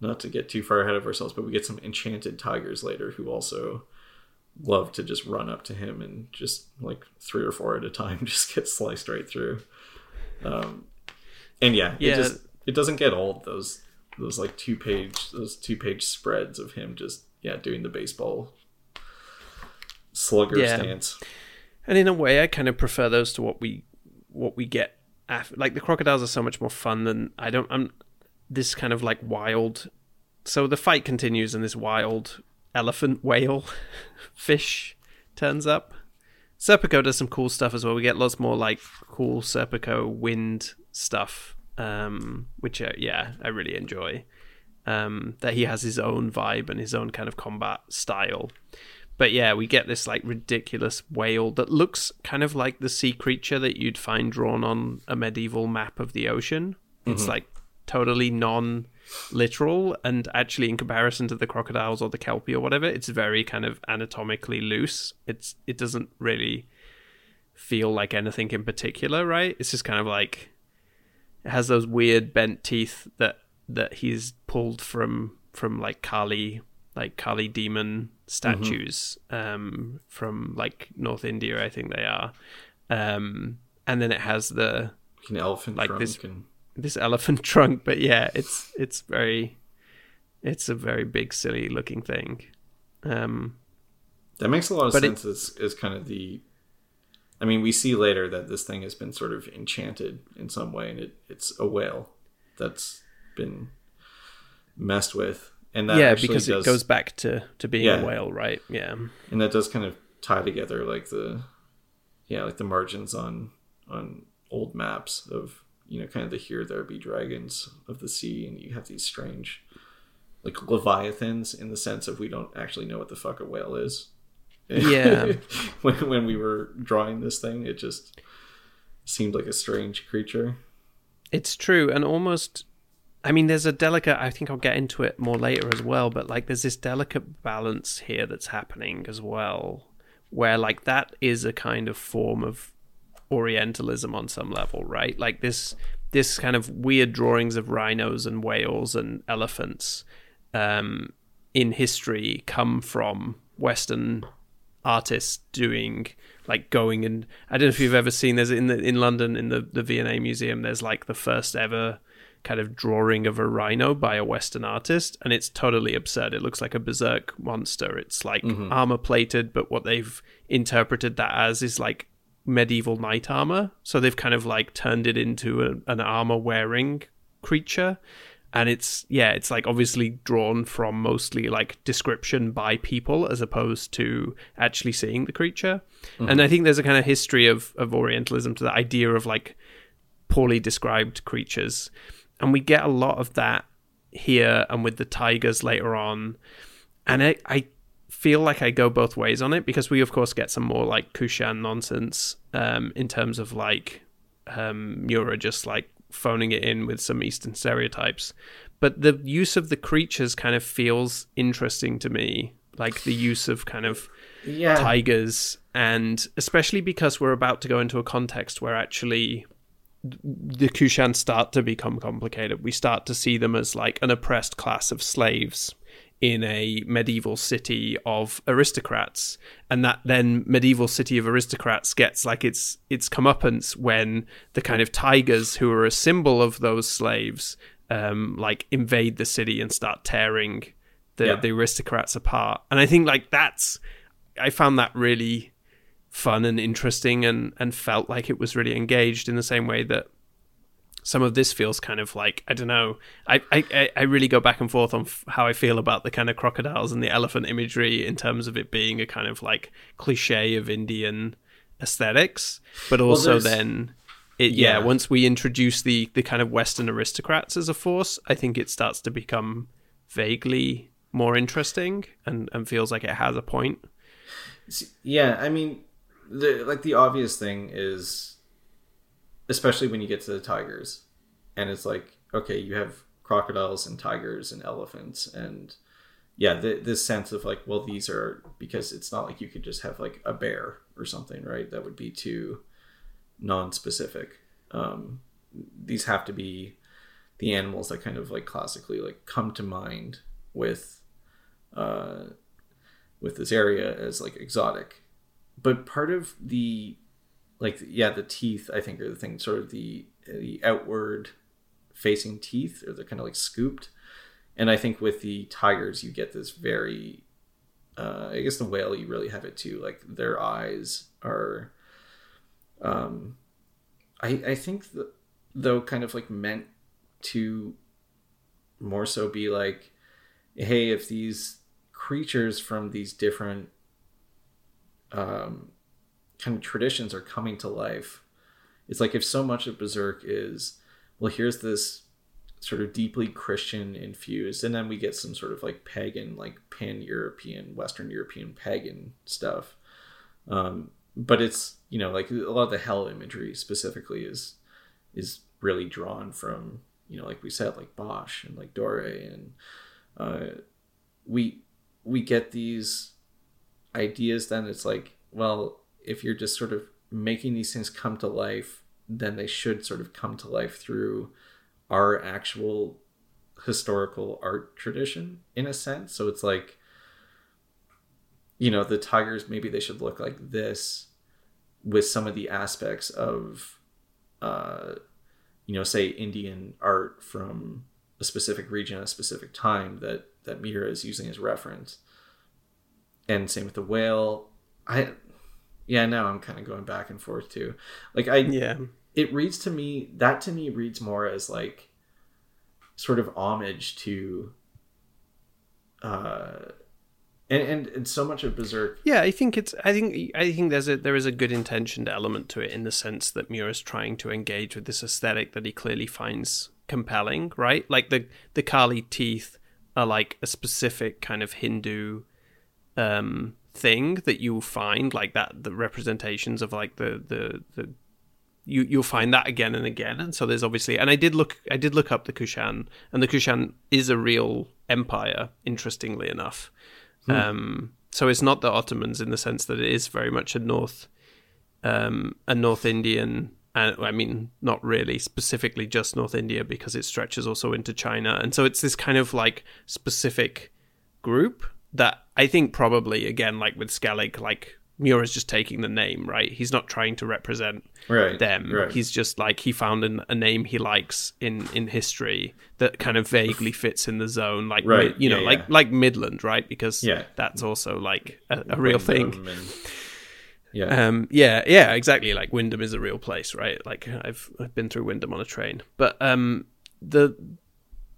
not to get too far ahead of ourselves, but we get some enchanted tigers later who also love to just run up to him and just like three or four at a time just get sliced right through. Um, and yeah,
Yeah.
it just it doesn't get old those those like two page those two page spreads of him just yeah doing the baseball slugger
Yeah.
stance.
And in a way, I kind of prefer those to what we what we get. After. Like the crocodiles are so much more fun than I don't. I'm this kind of like wild. So the fight continues, and this wild elephant whale fish turns up. Serpico does some cool stuff as well. We get lots more like cool Serpico wind stuff, um, which uh, yeah, I really enjoy. Um, that he has his own vibe and his own kind of combat style. But yeah, we get this like ridiculous whale that looks kind of like the sea creature that you'd find drawn on a medieval map of the ocean. It's mm-hmm. like totally non literal and actually in comparison to the crocodiles or the kelpie or whatever, it's very kind of anatomically loose. It's it doesn't really feel like anything in particular, right? It's just kind of like it has those weird bent teeth that that he's pulled from from like Kali like Kali demon statues um from like North India I think they are. Um and then it has the
An elephant
Like
trunk
this-
and
this elephant trunk but yeah it's it's very it's a very big silly looking thing. Um
That makes a lot of
But it-
sense as, as kind of the. I mean, we see later that this thing has been sort of enchanted in some way, and it, it's a whale that's been messed with, and that
yeah because
does,
it goes back to to being
Yeah.
a whale right yeah
and that does kind of tie together like the, yeah, like the margins on on old maps of you know kind of the here there be dragons of the sea, and you have these strange, like leviathans in the sense of we don't actually know what the fuck a whale is.
Yeah.
when when we were drawing this thing, it just seemed like a strange creature.
It's true, and almost. I mean, there's a delicate. I think I'll get into it more later as well, but like, there's this delicate balance here that's happening as well, where like that is a kind of form of Orientalism on some level, right? Like this, this kind of weird drawings of rhinos and whales and elephants, um, in history come from Western artists doing like going and I don't know if you've ever seen there's in the in London in the the V&A museum there's like the first ever kind of drawing of a rhino by a western artist and it's totally absurd. It looks like a berserk monster. It's like mm-hmm. armor plated but what they've interpreted that as is like medieval knight armor. So they've kind of like turned it into a, an armor wearing creature. And it's yeah it's like obviously drawn from mostly like description by people as opposed to actually seeing the creature. Mm-hmm. And i think there's a kind of history of of orientalism to the idea of like poorly described creatures and we get a lot of that here and with the tigers later on. And i i feel like i go both ways on it because we of course get some more like kushan nonsense um in terms of like um Miura just like phoning it in with some Eastern stereotypes. But the use of the creatures kind of feels interesting to me, like the use of kind of
Yeah,
tigers, and especially because we're about to go into a context where actually the Kushan start to become complicated. We start to see them as like an oppressed class of slaves in a medieval city of aristocrats and that then medieval city of aristocrats gets like its its comeuppance when the kind of tigers who are a symbol of those slaves um like invade the city and start tearing the,
Yeah.
the aristocrats apart and i think like that's i found that really fun and interesting and and felt like it was really engaged in the same way that some of this feels kind of like I don't know. I I, I- really go back and forth on f- how I feel about the kind of crocodiles and the elephant imagery in terms of it being a kind of like cliche of Indian aesthetics, but also
there's-
then it yeah.
Yeah.
once we introduce the the kind of Western aristocrats as a force, I think it starts to become vaguely more interesting and and feels like it has a point.
yeah. I mean, the like the obvious thing is, especially when you get to the tigers, and it's like okay, you have crocodiles and tigers and elephants and yeah, th- this sense of like, well, these are because it's not like you could just have like a bear or something, right? That would be too non-specific. Um, these have to be the animals that kind of like classically like come to mind with uh with this area as like exotic but part of the like yeah the teeth i think are the thing sort of the the outward facing teeth or they're kind of like scooped. And i think with the tigers you get this very uh i guess the whale you really have it too like their eyes are um i i think that though kind of like meant to more so be like hey if these creatures from these different um kind of traditions are coming to life. It's like if so much of berserk is well here's this sort of deeply christian infused and then we get some sort of like pagan like pan-european western european pagan stuff. Um but it's you know like a lot of the hell imagery specifically is is really drawn from you know like we said like bosch and like dore and uh we we get these ideas then it's like well if you're just sort of making these things come to life then they should sort of come to life through our actual historical art tradition in a sense. So it's like you know the tigers maybe they should look like this with some of the aspects of uh you know say indian art from a specific region a specific time that that Miura is using as reference and same with the whale i yeah now i'm kind of going back and forth too like i
Yeah.
it reads to me that to me reads more as like sort of homage to uh and and, and so much of berserk
Yeah, I think it's. I think. I think there's a there is a good intentioned element to it in the sense that Miura is trying to engage with this aesthetic that he clearly finds compelling, right? Like the the Kali teeth are like a specific kind of Hindu um thing that you find like that the representations of like the the the you you'll find that again and again. And so there's obviously and I did look I did look up the Kushan and the Kushan is a real empire interestingly enough. Um so it's not the Ottomans in the sense that it is very much a North um a North Indian and I mean not really specifically just North India because it stretches also into China. And so it's this kind of like specific group that I think probably again like with Skellig like Miura's just taking the name right he's not trying to represent
right
them.
right
He's just like he found an, a name he likes in in history that kind of vaguely fits in the zone, like
Right,
you know,
yeah,
like
yeah.
like Midland, right? Because
Yeah.
that's also like a, a real thing.
And- yeah
Um, yeah, yeah, exactly. Like Wyndham is a real place, right? Like I've I've been through Wyndham on a train, but um, the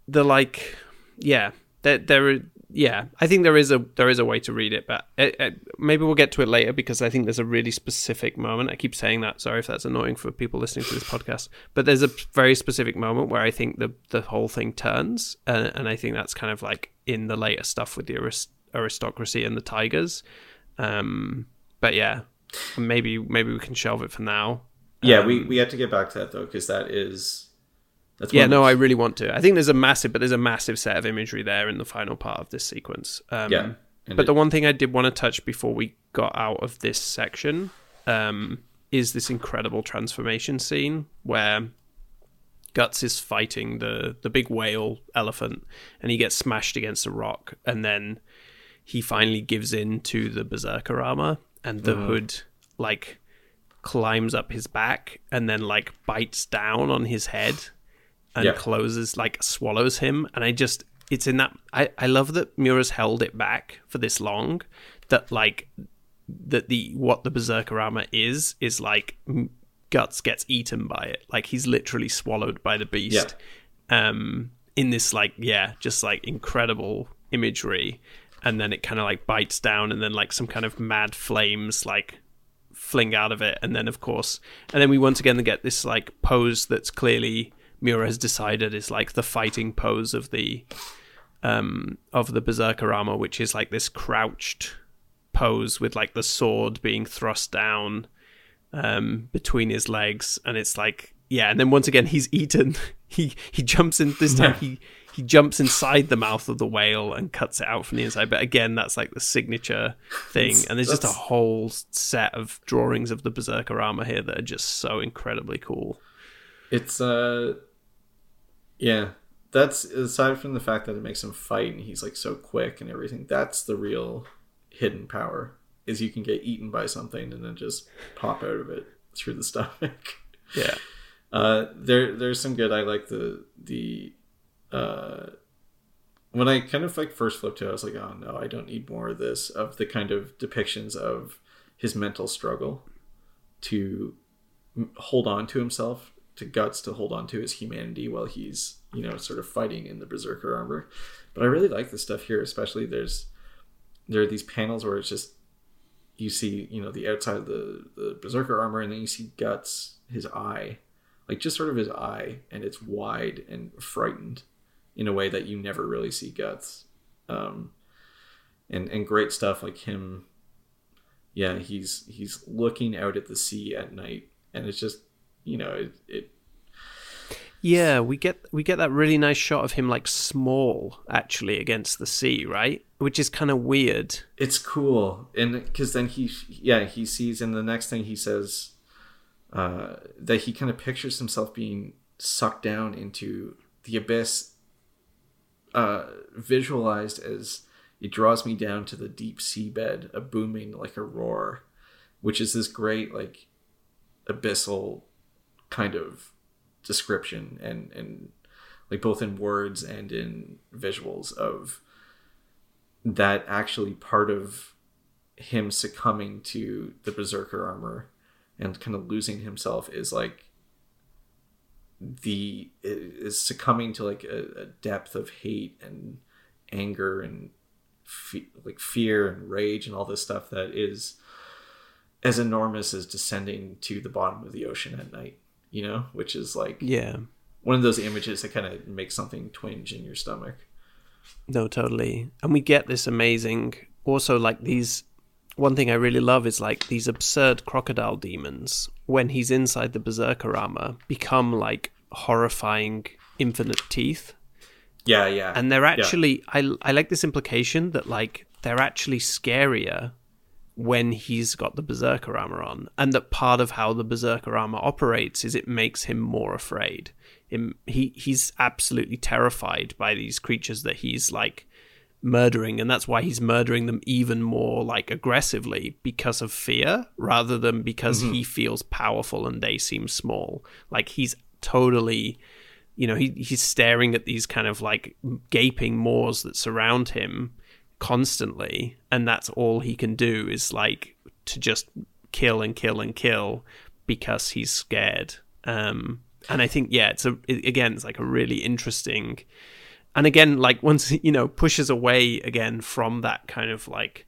the like, yeah, there there are- yeah, I think there is a there is a way to read it, but it, it, maybe we'll get to it later because I think there's a really specific moment. I keep saying that. Sorry if that's annoying for people listening to this podcast, but there's a very specific moment where I think the the whole thing turns, and, and I think that's kind of like in the later stuff with the arist- aristocracy and the tigers. Um, but yeah, maybe maybe we can shelve it for now.
yeah
Um,
we we have to get back to that though because that is that's
yeah, no, I really want to. I think there's a massive, but there's a massive set of imagery there in the final part of this sequence. Um,
yeah and
But the one thing I did want to touch before we got out of this section um, is this incredible transformation scene where Guts is fighting the the big whale elephant, and he gets smashed against a rock, and then he finally gives in to the berserker armor, and the hood like climbs up his back, and then like bites down on his head, and
Yeah.
closes like swallows him, and I just it's in that I I love that Miura's held it back for this long, that like that the what the berserker armor is is like guts gets eaten by it. Like he's literally swallowed by the beast. Um in this like yeah just like incredible imagery. And then it kind of like bites down and then like some kind of mad flames like fling out of it. And then of course and then we once again get this like pose that's clearly Miura has decided is like the fighting pose of the um of the berserker armor which is like this crouched pose with like the sword being thrust down um between his legs and it's like yeah and then once again he's eaten. He he jumps in this time he he jumps inside the mouth of the whale and cuts it out from the inside but again that's like the signature thing and there's just a whole set of drawings of the berserker armor here that are just so incredibly cool.
It's uh yeah. That's aside from the fact that it makes him fight and he's like so quick and everything, that's the real hidden power. Is you can get eaten by something and then just pop out of it through the stomach.
Yeah.
Uh there there's some good I like the the uh when I kind of like first flipped to it, I was like, oh no, I don't need more of this of the kind of depictions of his mental struggle to hold on to himself, to guts to hold on to his humanity while he's you know sort of fighting in the berserker armor. But I really like the stuff here, especially there's there are these panels where it's just you see you know the outside of the the berserker armor, and then you see guts his eye, like just sort of his eye, and it's wide and frightened in a way that you never really see guts um and and great stuff like him yeah he's he's looking out at the sea at night and it's just you know it, it
Yeah, we get we get that really nice shot of him like small actually against the sea, right? Which is kind of weird.
it's cool and because then he yeah he sees and the next thing he says uh that he kind of pictures himself being sucked down into the abyss uh visualized as it draws me down to the deep seabed a booming like a roar which is this great like abyssal kind of description and and like both in words and in visuals of that actually part of him succumbing to the berserker armor and kind of losing himself is like the is succumbing to like a, a depth of hate and anger and fe- like fear and rage and all this stuff that is as enormous as descending to the bottom of the ocean at night you know which is like
Yeah.
one of those images that kind of makes something twinge in your stomach
No, totally. And we get this amazing also like these one thing I really love is like these absurd crocodile demons when he's inside the berserker armor become like horrifying infinite teeth.
yeah yeah
And they're
Yeah.
actually I I like this implication that like they're actually scarier when he's got the berserker armor on and that part of how the berserker armor operates is it makes him more afraid. Him he he's absolutely terrified by these creatures that he's like murdering and that's why he's murdering them even more like aggressively because of fear rather than because mm-hmm. he feels powerful and they seem small. Like he's totally you know he he's staring at these kind of like gaping maws that surround him constantly and that's all he can do is like to just kill and kill and kill because he's scared. Um and i think yeah it's a it, again it's like a really interesting and again like once you know pushes away again from that kind of like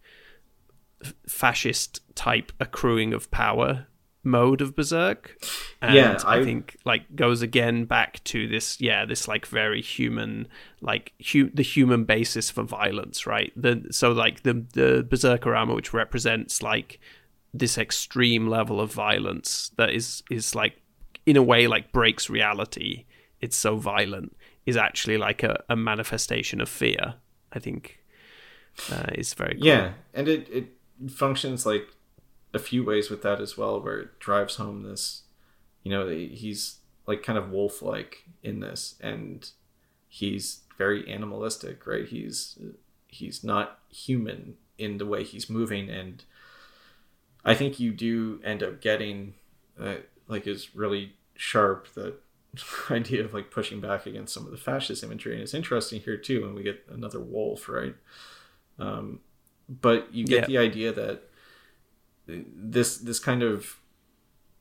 fascist type accruing of power mode of berserk. And
Yeah,
I,
I-
think like goes again back to this yeah this like very human like hu- the human basis for violence right? The so like the the berserker armor which represents like this extreme level of violence that is is like in a way like breaks reality. It's so violent. Is actually like a, a manifestation of fear i think uh, is very cool.
Yeah, and it it functions like a few ways with that as well, where it drives home this, you know, he's like kind of wolf like in this, and he's very animalistic, right? He's he's not human in the way he's moving, and I think you do end up getting uh, like is really sharp that idea of like pushing back against some of the fascist imagery, and it's interesting here too when we get another wolf, right? Um, but you get
Yeah.
the idea that this this kind of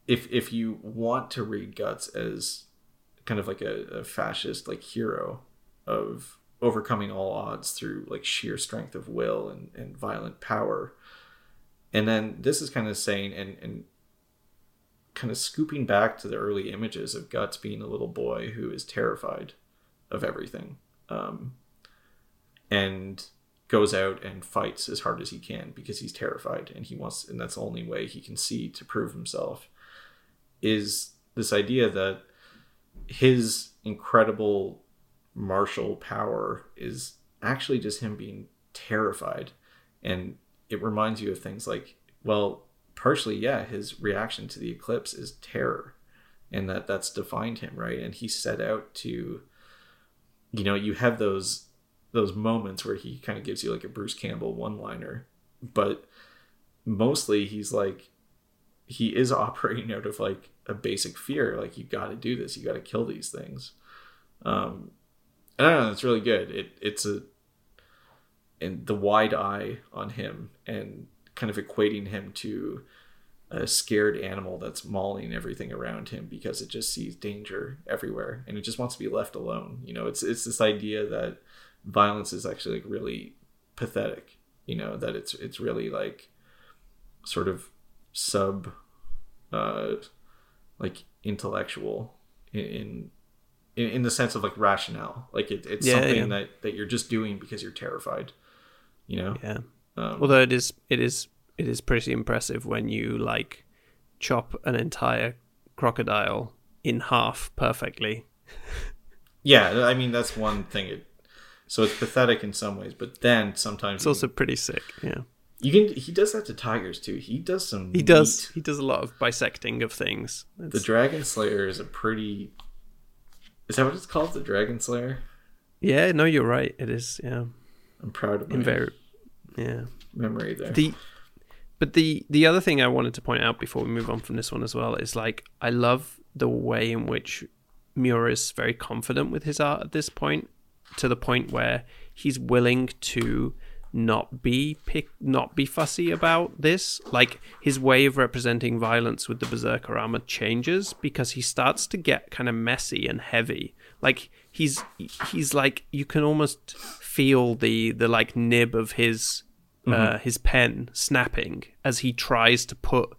if if you want to read guts as kind of like a, a fascist like hero of overcoming all odds through like sheer strength of will and, and violent power and then this is kind of saying and and kind of scooping back to the early images of guts being a little boy who is terrified of everything um, and goes out and fights as hard as he can because he's terrified and he wants and that's the only way he can see to prove himself is this idea that his incredible martial power is actually just him being terrified. And it reminds you of things like well partially yeah his reaction to the eclipse is terror and that that's defined him right? And he set out to you know you have those those moments where he kind of gives you like a bruce campbell one liner but mostly he's like he is operating out of like a basic fear like you got to do this you got to kill these things um i don't know it's really good it it's a and the wide eye on him and kind of equating him to a scared animal that's mauling everything around him because it just sees danger everywhere and it just wants to be left alone. You know, it's it's this idea that violence is actually like really pathetic. You know, that it's it's really like sort of sub uh like intellectual in in, in the sense of like rationale. Like it, it's
Yeah,
something
yeah.
that that you're just doing because you're terrified. You know?
Yeah.
Um,
Although it is it is it is pretty impressive when you like chop an entire crocodile in half perfectly.
Yeah, I mean that's one thing. It, so it's pathetic in some ways, but then sometimes
It's also pretty sick. Yeah.
you can. He does that to tigers too. He does some.
He does
neat-
he does a lot of bisecting of things.
The Dragon Slayer is a pretty. Is that what it's called? The Dragon Slayer.
yeah, no, you're right. It is, yeah.
I'm proud of my
Inver- yeah.
memory there.
the but the the other thing I wanted to point out before we move on from this one as well is like I love the way in which Miura is very confident with his art at this point, to the point where he's willing to not be pick not be fussy about this. Like his way of representing violence with the berserker armor changes because he starts to get kind of messy and heavy. Like he's he's like you can almost feel the the like nib of his uh, his pen snapping as he tries to put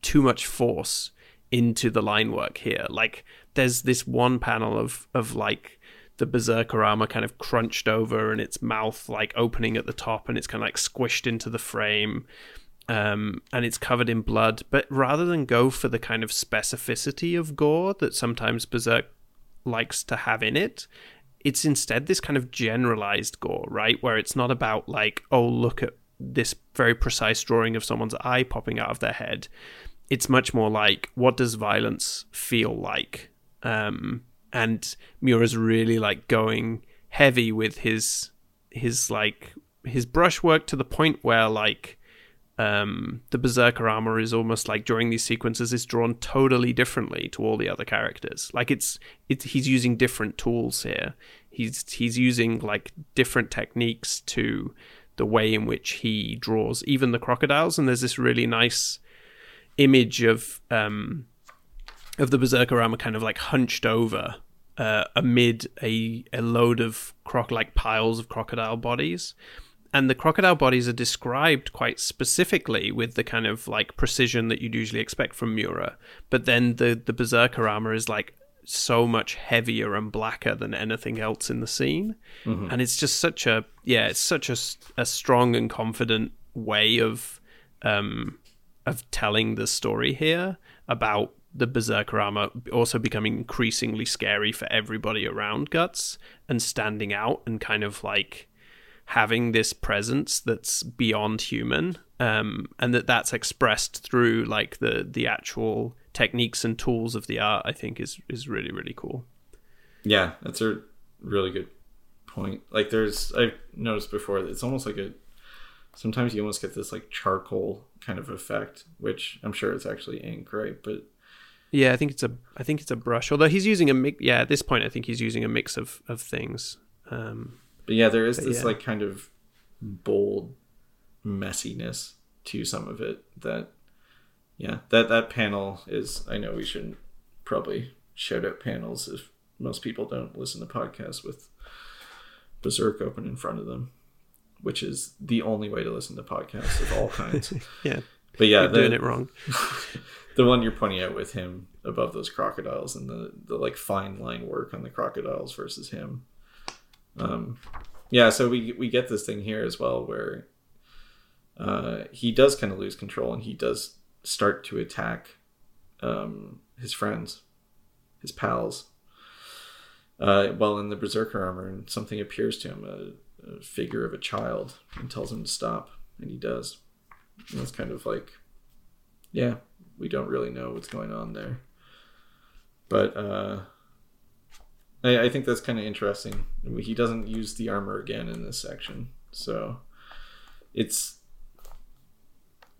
too much force into the line work here. Like there's this one panel of of like the berserker armor kind of crunched over and its mouth like opening at the top and it's kind of like squished into the frame um, and it's covered in blood. But rather than go for the kind of specificity of gore that sometimes berserk likes to have in it, it's instead this kind of generalized gore, right? Where it's not about like, oh, look at this very precise drawing of someone's eye popping out of their head. It's much more like, what does violence feel like? Um, and Miura's really like going heavy with his his like his brushwork to the point where like um, the berserker armor is almost like during these sequences is drawn totally differently to all the other characters. Like it's it's he's using different tools here. He's he's using like different techniques to the way in which he draws even the crocodiles. And there's this really nice image of um, of the berserker armor kind of like hunched over uh, amid a a load of croc like piles of crocodile bodies. And the crocodile bodies are described quite specifically with the kind of like precision that you'd usually expect from Miura. But then the the berserker armor is like so much heavier and blacker than anything else in the scene, and it's just such a yeah, it's such a, a strong and confident way of um of telling the story here about the berserker armor also becoming increasingly scary for everybody around guts and standing out and kind of like having this presence that's beyond human um, and that that's expressed through like the the actual techniques and tools of the art i think is is really really cool
Yeah, that's a really good point. Like there's I've noticed before it's almost like a sometimes you almost get this like charcoal kind of effect, which I'm sure it's actually ink, right? But
yeah i think it's a i think it's a brush although he's using a mix yeah at this point i think he's using a mix of of things um
but yeah, there is this
yeah.
like kind of bold messiness to some of it that yeah, that that panel is I know we shouldn't probably shout out panels if most people don't listen to podcasts with Berserk open in front of them, which is the only way to listen to podcasts of all kinds.
yeah
But yeah,
you're
the,
doing it wrong
the one you're pointing out with him above those crocodiles and the the like fine line work on the crocodiles versus him. Um, yeah, so we we get this thing here as well where uh, he does kind of lose control and he does start to attack um, his friends, his pals. Uh, while in the berserker armor, and something appears to him, a, a figure of a child, and tells him to stop, and he does. And it's kind of like, yeah, we don't really know what's going on there. but uh, I, I think that's kind of interesting. He doesn't use the armor again in this section, so it's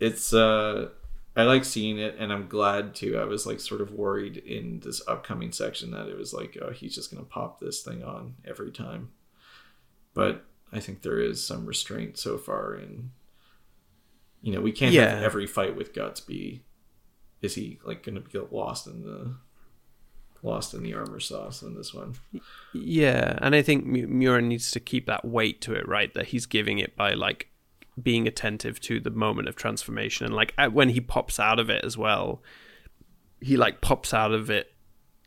it's uh I like seeing it, and I'm glad too. I was like sort of worried in this upcoming section that it was like, oh, he's just gonna pop this thing on every time. But I think there is some restraint so far in. You know, we can't
Yeah.
have every fight with guts be. Is he like gonna get lost in the, lost in the armor sauce in this one?
Yeah, and I think M- Miura needs to keep that weight to it, right? That he's giving it by like being attentive to the moment of transformation, and like when he pops out of it as well, he like pops out of it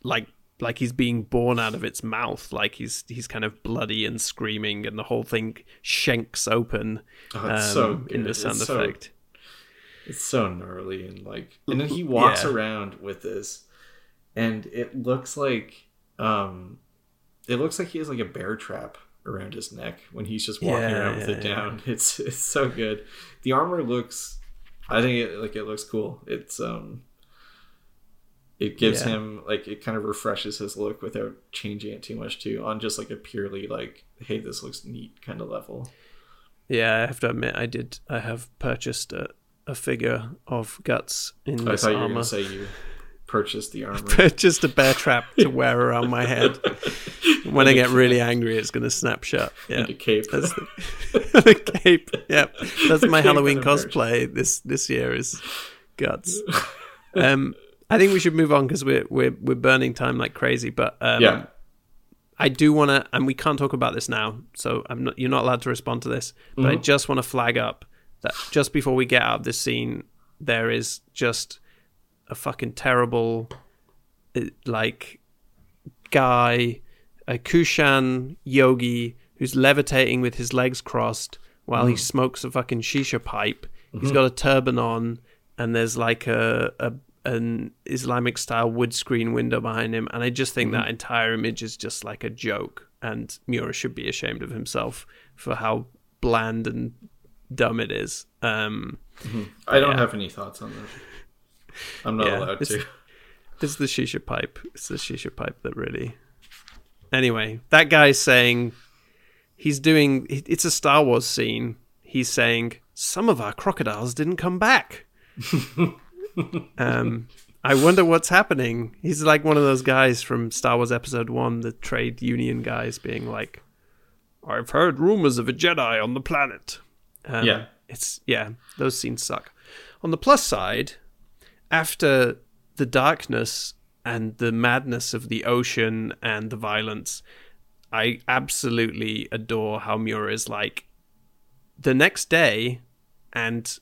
like like he's being born out of its mouth, like he's he's kind of bloody and screaming, and the whole thing shanks open
Oh, it's so
um, in the sound
It's so-
effect.
It's so gnarly and like and then he walks
Yeah.
around with this and it looks like um it looks like he has like a bear trap around his neck when he's just walking
Yeah,
around with
yeah,
it down. It's it's so good. The armor looks I think it like it looks cool. It's um it gives
Yeah.
him like it kind of refreshes his look without changing it too much too on just like a purely like hey this looks neat kind of level.
Yeah, I have to admit, I did. I have purchased a, a figure of guts in
I
this
thought you say you purchased the armor.
Purchased a bear trap to wear around my head. When I get really angry, it's going to snap shut. Yeah,
and a cape.
that's the, the cape. Yep, that's my Halloween cosplay this this year is guts. Um, I think we should move on because we're we're we're burning time like crazy. But um,
yeah.
I do want to, and we can't talk about this now, so I'm not. You're not allowed to respond to this. But I just want to flag up that just before we get out of this scene, there is just a fucking terrible, uh, like, guy, a Kushan yogi who's levitating with his legs crossed while he mm. smokes a fucking shisha pipe. He's mm-hmm. got a turban on, and there's like a, a an Islamic style wood screen window behind him, and I just think mm-hmm. that entire image is just like a joke. And Miura should be ashamed of himself for how bland and dumb it is. Um,
I don't
yeah.
have any thoughts on that. I'm not
Yeah,
allowed
it's-
to.
it's the shisha pipe. It's the shisha pipe that really. Anyway, that guy's saying he's doing. It's a Star Wars scene. He's saying some of our crocodiles didn't come back. um, I wonder what's happening. He's like one of those guys from Star Wars Episode One, the trade union guys, being like, "I've heard rumors of a Jedi on the planet." Um,
Yeah.
it's yeah. Those scenes suck. On the plus side, after the darkness and the madness of the ocean and the violence, I absolutely adore how Miura is like the next day and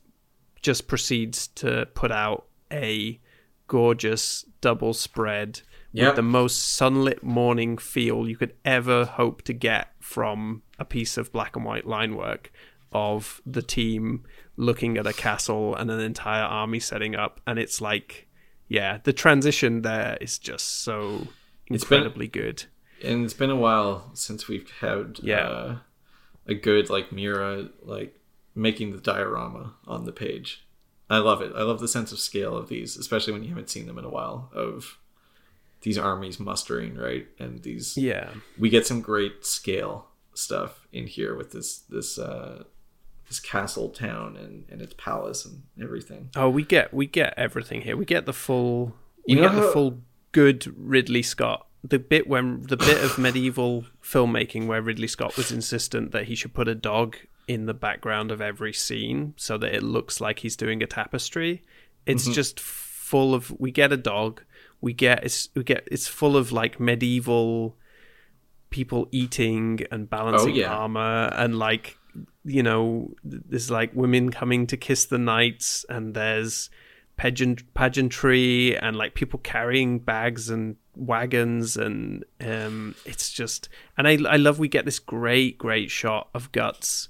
just proceeds to put out a gorgeous double spread
Yep.
with the most sunlit morning feel you could ever hope to get from a piece of black and white line work of the team looking at a castle and an entire army setting up and it's like yeah the transition there is just so
It's been-
incredibly good
And it's been a while since we've had
Yeah.
uh, a good like Miura like making the diorama on the page. I love it. I love the sense of scale of these, especially when you haven't seen them in a while. Of these armies mustering, right? And these
yeah
we get some great scale stuff in here with this this uh this castle town and and its palace and everything.
Oh, we get we get everything here. We get the full
You
we
know
get the full good Ridley Scott. The bit when the bit of medieval filmmaking where Ridley Scott was insistent that he should put a dog in the background of every scene so that it looks like he's doing a tapestry. It's
Mm-hmm.
just full of we get a dog. We get it's we get it's full of like medieval people eating and balancing
Oh, yeah.
armor and like you know there's like women coming to kiss the knights and there's pageant pageantry and like people carrying bags and wagons and um it's just and I I love we get this great great shot of guts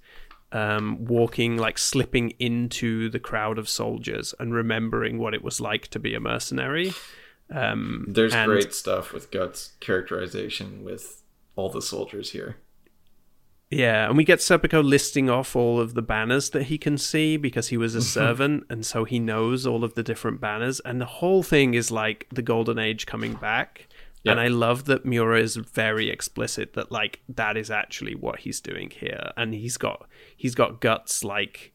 um walking like slipping into the crowd of soldiers and remembering what it was like to be a mercenary um
There's
and-
great stuff with Guts characterization with all the soldiers here.
Yeah, and we get Serpico listing off all of the banners that he can see because he was a mm-hmm. servant, and so he knows all of the different banners. And the whole thing is like the golden age coming back. And I love that Miura is very explicit that like that is actually what he's doing here, and he's got he's got guts like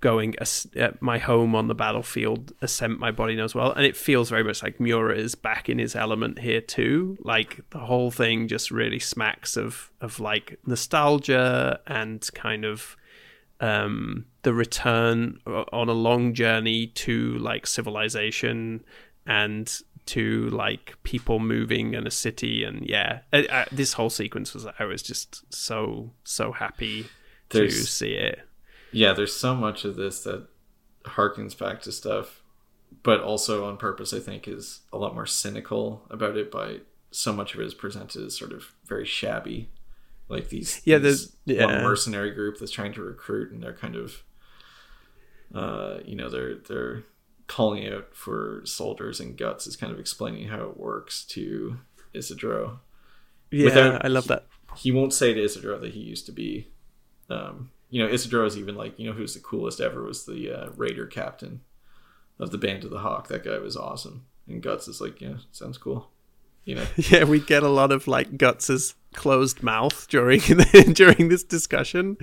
going uh, my home on the battlefield ascent my body knows well. And it feels very much like Miura is back in his element here too. Like the whole thing just really smacks of of like nostalgia and kind of um the return on a long journey to like civilization and to like people moving in a city. And yeah uh, uh, this whole sequence was i was just so so happy to see it
Yeah, there's so much of this that harkens back to stuff, but also on purpose, I think, is a lot more cynical about it by so much of it is presented as sort of very shabby. Like these,
Yeah,
these
yeah.
one mercenary group that's trying to recruit and they're kind of uh, you know, they're they're calling out for soldiers and guts is kind of explaining how it works to Isidro.
yeah
Without-
i love that
he won't say to Isidro that he used to be, um, you know, Isidro is even like, you know, who's the coolest ever was the uh, Raider captain of the Band of the Hawk. That guy was awesome. And Guts is like, yeah, sounds cool. You know,
yeah we get a lot of like guts's closed mouth during during this discussion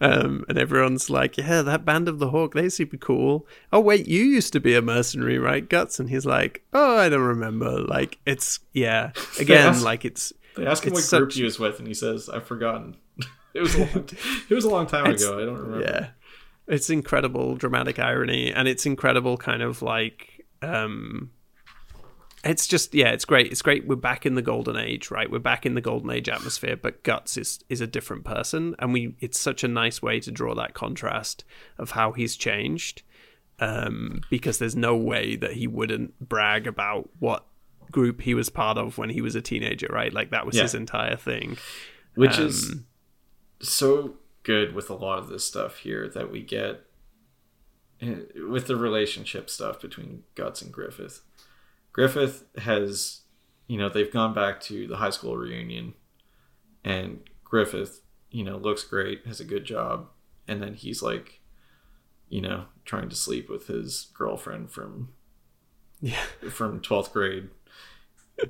um and everyone's like yeah that band of the hawk they super cool oh wait you used to be a mercenary right guts and he's like oh i don't remember like it's yeah again
ask-
like it's
they ask him what group he was with, and he says, "I've forgotten." It was a long, it was a long time
It's-
ago. I don't remember.
Yeah. It's incredible dramatic irony and it's incredible kind of like um it's just yeah, it's great. It's great we're back in the golden age, right? We're back in the golden age atmosphere, but Guts is is a different person and we it's such a nice way to draw that contrast of how he's changed. Um because there's no way that he wouldn't brag about what group he was part of when he was a teenager, right? Like that was
Yeah.
his entire thing.
which is
Um,
so good with a lot of this stuff here that we get eh, with the relationship stuff between Guts and Griffith. Griffith has, you know, they've gone back to the high school reunion, and Griffith, you know, looks great, has a good job, and then he's like, you know, trying to sleep with his girlfriend from
Yeah.
from twelfth grade.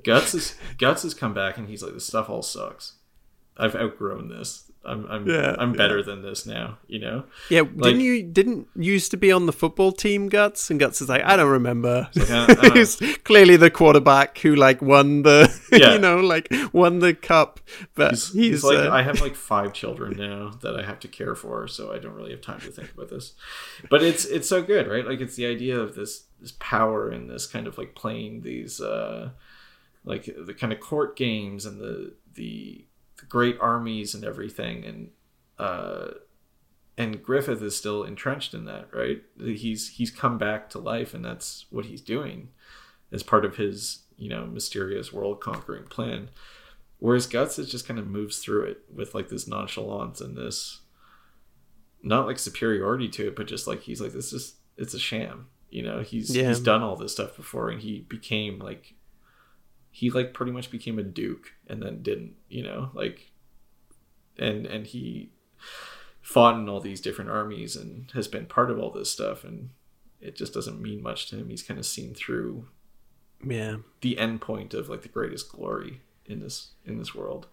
Guts is Guts has come back and he's like, this stuff all sucks. I've outgrown this. I'm I'm
Yeah,
I'm
yeah.
better than this now. You know.
Yeah,
Like-
didn't you didn't you used to be on the football team, Guts? And Guts is like, I don't remember.
like, I don't- I don't-
He's clearly the quarterback who like won the,
Yeah.
you know, like won the cup. But
He's,
he's,
he's like,
uh,
I have like five children now that I have to care for, so I don't really have time to think about this. But it's it's so good, right? Like it's the idea of this this power and this kind of like playing these uh like the kind of court games and the the, the great armies and everything and uh and Griffith is still entrenched in that, right? He's he's come back to life and that's what he's doing as part of his, you know, mysterious world conquering plan. Whereas Guts is just kind of moves through it with like this nonchalance and this not like superiority to it, but just like he's like this is it's a sham. You know, he's
Yeah.
he's done all this stuff before and he became like he like pretty much became a duke and then didn't, you know, like and and he fought in all these different armies and has been part of all this stuff and it just doesn't mean much to him. He's kind of seen through
yeah.
the end point of like the greatest glory in this in this world.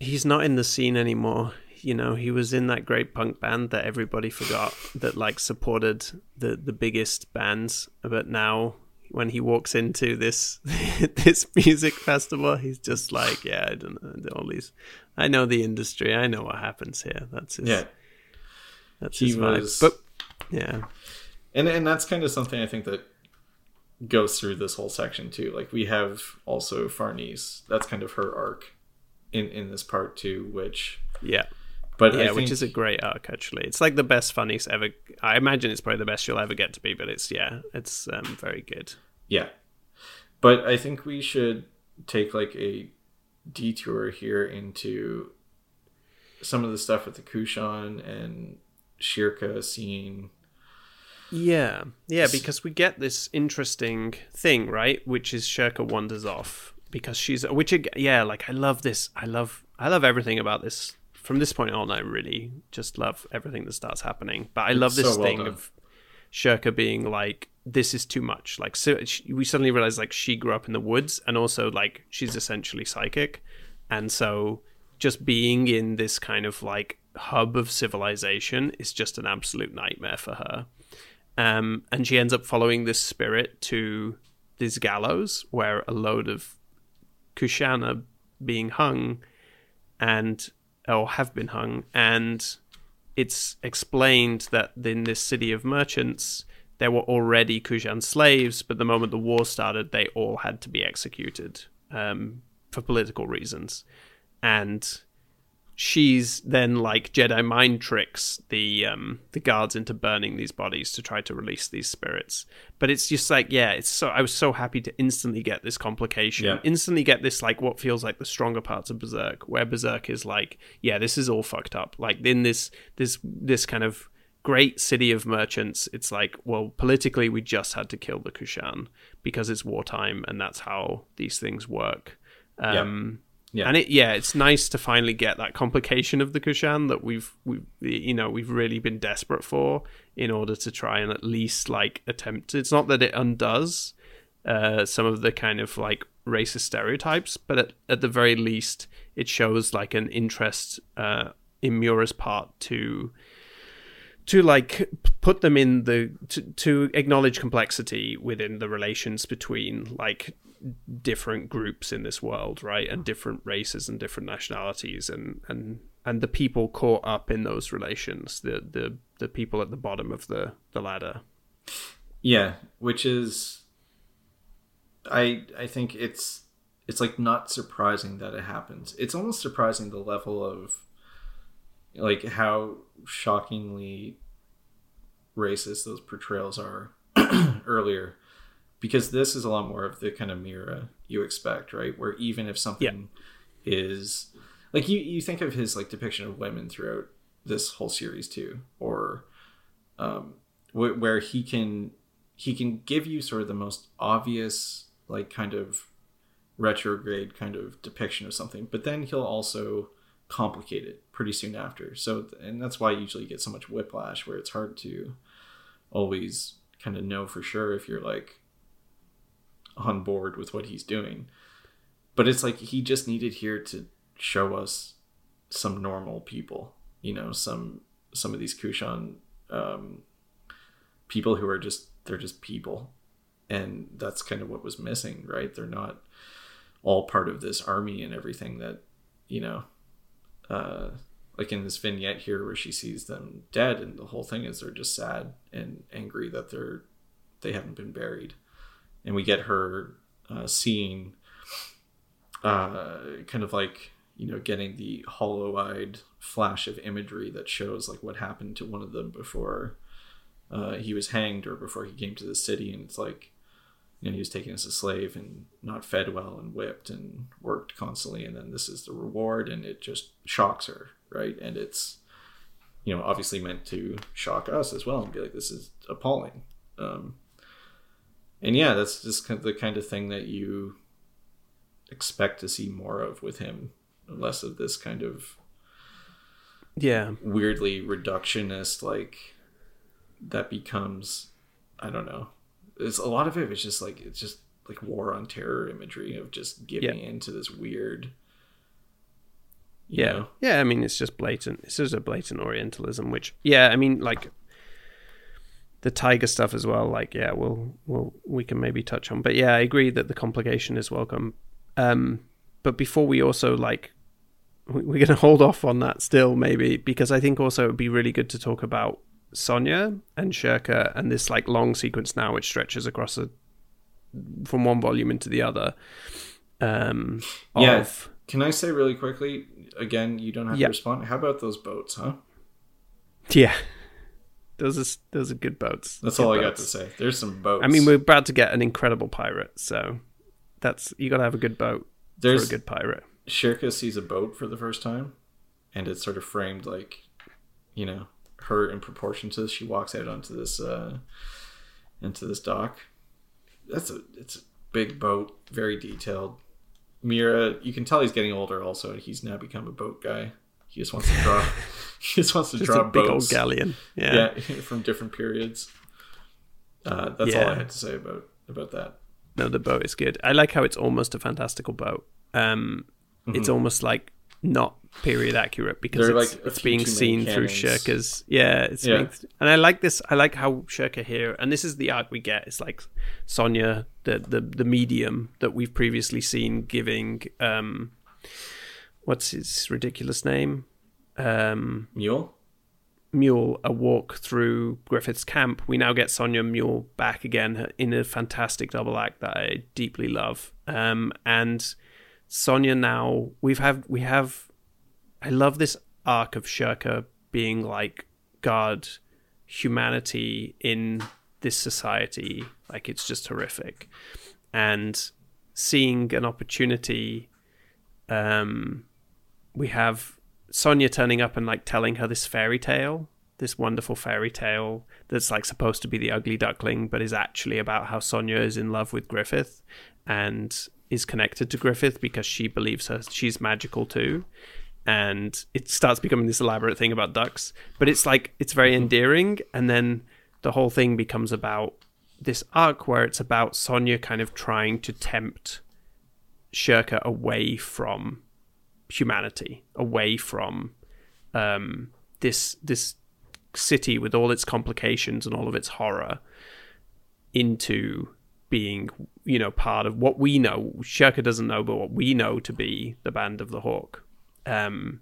He's not in the scene anymore. You know, he was in that great punk band that everybody forgot that like supported the the biggest bands. But now when he walks into this this music festival, he's just like, yeah, I don't know all these. I know the industry. I know what happens here. That's his.
Yeah.
that's
he
his vibe. But yeah,
And and that's kind of something I think that goes through this whole section too. Like we have also Farnese. That's kind of her arc in in this part too, which
yeah.
But
yeah,
I think
which is a great arc actually. It's like the best funniest ever. I imagine it's probably the best you'll ever get to be, but it's yeah, it's um, very good.
Yeah. But I think we should take like a detour here into some of the stuff with the Kushan and Schierke scene.
Yeah, yeah, because we get this interesting thing, right? Which is Schierke wanders off because she's which yeah, like I love this. I love I love everything about this from this point on, I really just love everything that starts happening. But I love
It's
this
so well
thing
done.
of Schierke being like, "This is too much." Like, so she, we suddenly realize like she grew up in the woods, and also like she's essentially psychic, and so just being in this kind of like hub of civilization is just an absolute nightmare for her. Um, and she ends up following this spirit to this gallows where a load of Kushana being hung and or have been hung and it's explained that in this city of merchants there were already Kushan slaves but the moment the war started they all had to be executed um, for political reasons. And she's then like Jedi mind tricks the um the guards into burning these bodies to try to release these spirits. But it's just like yeah, it's so I was so happy to instantly get this complication,
Yeah.
instantly get this like what feels like the stronger parts of Berserk, where Berserk is like yeah, this is all fucked up. Like in this this this kind of great city of merchants, it's like well politically we just had to kill the Kushan because it's wartime and that's how these things work. Um,
Yeah.
And it yeah, it's nice to finally get that complication of the Kushan that we've we you know we've really been desperate for in order to try and at least like attempt. It's not that it undoes uh, some of the kind of like racist stereotypes, but at, at the very least, it shows like an interest uh, in Miura's part to to like put them in the to, to acknowledge complexity within the relations between like different groups in this world right? And different races and different nationalities. And and and the people caught up in those relations the the the people at the bottom of the the ladder.
Yeah, which is I I think it's it's like not surprising that it happens. It's almost surprising the level of like how shockingly racist those portrayals are earlier because this is a lot more of the kind of Miura you expect, right? Where even if something is like you you think of his like depiction of women throughout this whole series too or um wh- where he can he can give you sort of the most obvious like kind of retrograde kind of depiction of something but then he'll also complicate it pretty soon after so and that's why you usually get so much whiplash where it's hard to always kind of know for sure if you're like on board with what he's doing. But it's like he just needed here to show us some normal people you know some some of these kushan um people who are just they're just people. And that's kind of what was missing right? They're not all part of this army and everything that you know uh like in this vignette here where she sees them dead and the whole thing is they're just sad and angry that they're they haven't been buried and we get her uh, seeing uh kind of like you know getting the hollow-eyed flash of imagery that shows like what happened to one of them before uh, he was hanged or before he came to the city. And it's like you know he was taken as a slave and not fed well and whipped and worked constantly. And then this is the reward and it just shocks her right? And it's you know obviously meant to shock us as well and be like this is appalling. Um, and yeah that's just kind of the kind of thing that you expect to see more of with him less of this kind of
yeah
weirdly reductionist like that becomes i don't know it's a lot of it is just like it's just like war on terror imagery of just giving
Yeah.
into this weird you
yeah
know?
yeah i mean it's just blatant it's just a blatant orientalism which yeah i mean like the tiger stuff as well like yeah we'll we'll we can maybe touch on but yeah i agree that the complication is welcome um but before we also like we- we're going to hold off on that still maybe because i think also it would be really good to talk about sonia and schierke and this like long sequence now which stretches across a from one volume into the other um
Yeah.
of-
can i say really quickly again you don't have
Yeah.
to respond how about those boats huh
Yeah, those are those are good boats.
that's
Good
all i got to say there's some boats
I mean, we're about to get an incredible pirate, so that's you got to have a good boat for
there's
a good pirate.
Schierke sees a boat for the first time, and it's sort of framed like, you know, her in proportion to this. She walks out onto this uh, into this dock. That's a it's a big boat, very detailed. Miura, you can tell he's getting older. Also, and he's now become a boat guy. He just wants to draw. he just wants to
Just
draw
a big old galleon. Yeah.
yeah, from different periods. Uh, that's all I had to say about about that.
No, the boat is good. I like how it's almost a fantastical boat. Um, It's almost like not period accurate because it's,
like,
it's being seen through
cannons.
Schierke's. Yeah, it's
Yeah.
being, and I like this. I like how Schierke here, and this is the art we get. It's like Sonia, the the the medium that we've previously seen giving. Um, what's his ridiculous name? Um,
Mule.
Mule a walk through Griffith's camp. We now get Sonia Mule back again in a fantastic double act that I deeply love. Um, and Sonia now we've have we have I love this arc of Schierke being like God, humanity in this society. Like it's just horrific. And seeing an opportunity um we have Sonia turning up and like telling her this fairy tale, this wonderful fairy tale that's like supposed to be the ugly duckling, but is actually about how Sonia is in love with Griffith and is connected to Griffith because she believes her she's magical too. And it starts becoming this elaborate thing about ducks, but it's like it's very mm-hmm. endearing, and then the whole thing becomes about this arc where it's about Sonia kind of trying to tempt Schierke away from humanity, away from um, this this city with all its complications and all of its horror, into being you know part of what we know. Schierke doesn't know, but what we know to be the Band of the Hawk, um,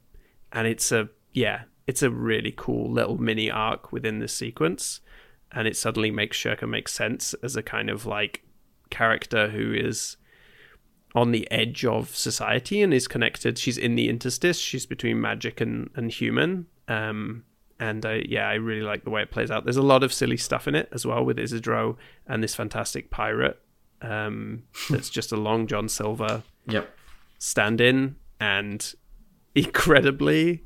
and it's a yeah, it's a really cool little mini arc within this sequence, and it suddenly makes Schierke make sense as a kind of like character who is on the edge of society and is connected. She's in the interstice. She's between magic and and human. Um, and uh, yeah, I really like the way it plays out. There's a lot of silly stuff in it as well with Isidro and this fantastic pirate. Um, that's just a long John Silver
Yep.
stand in and incredibly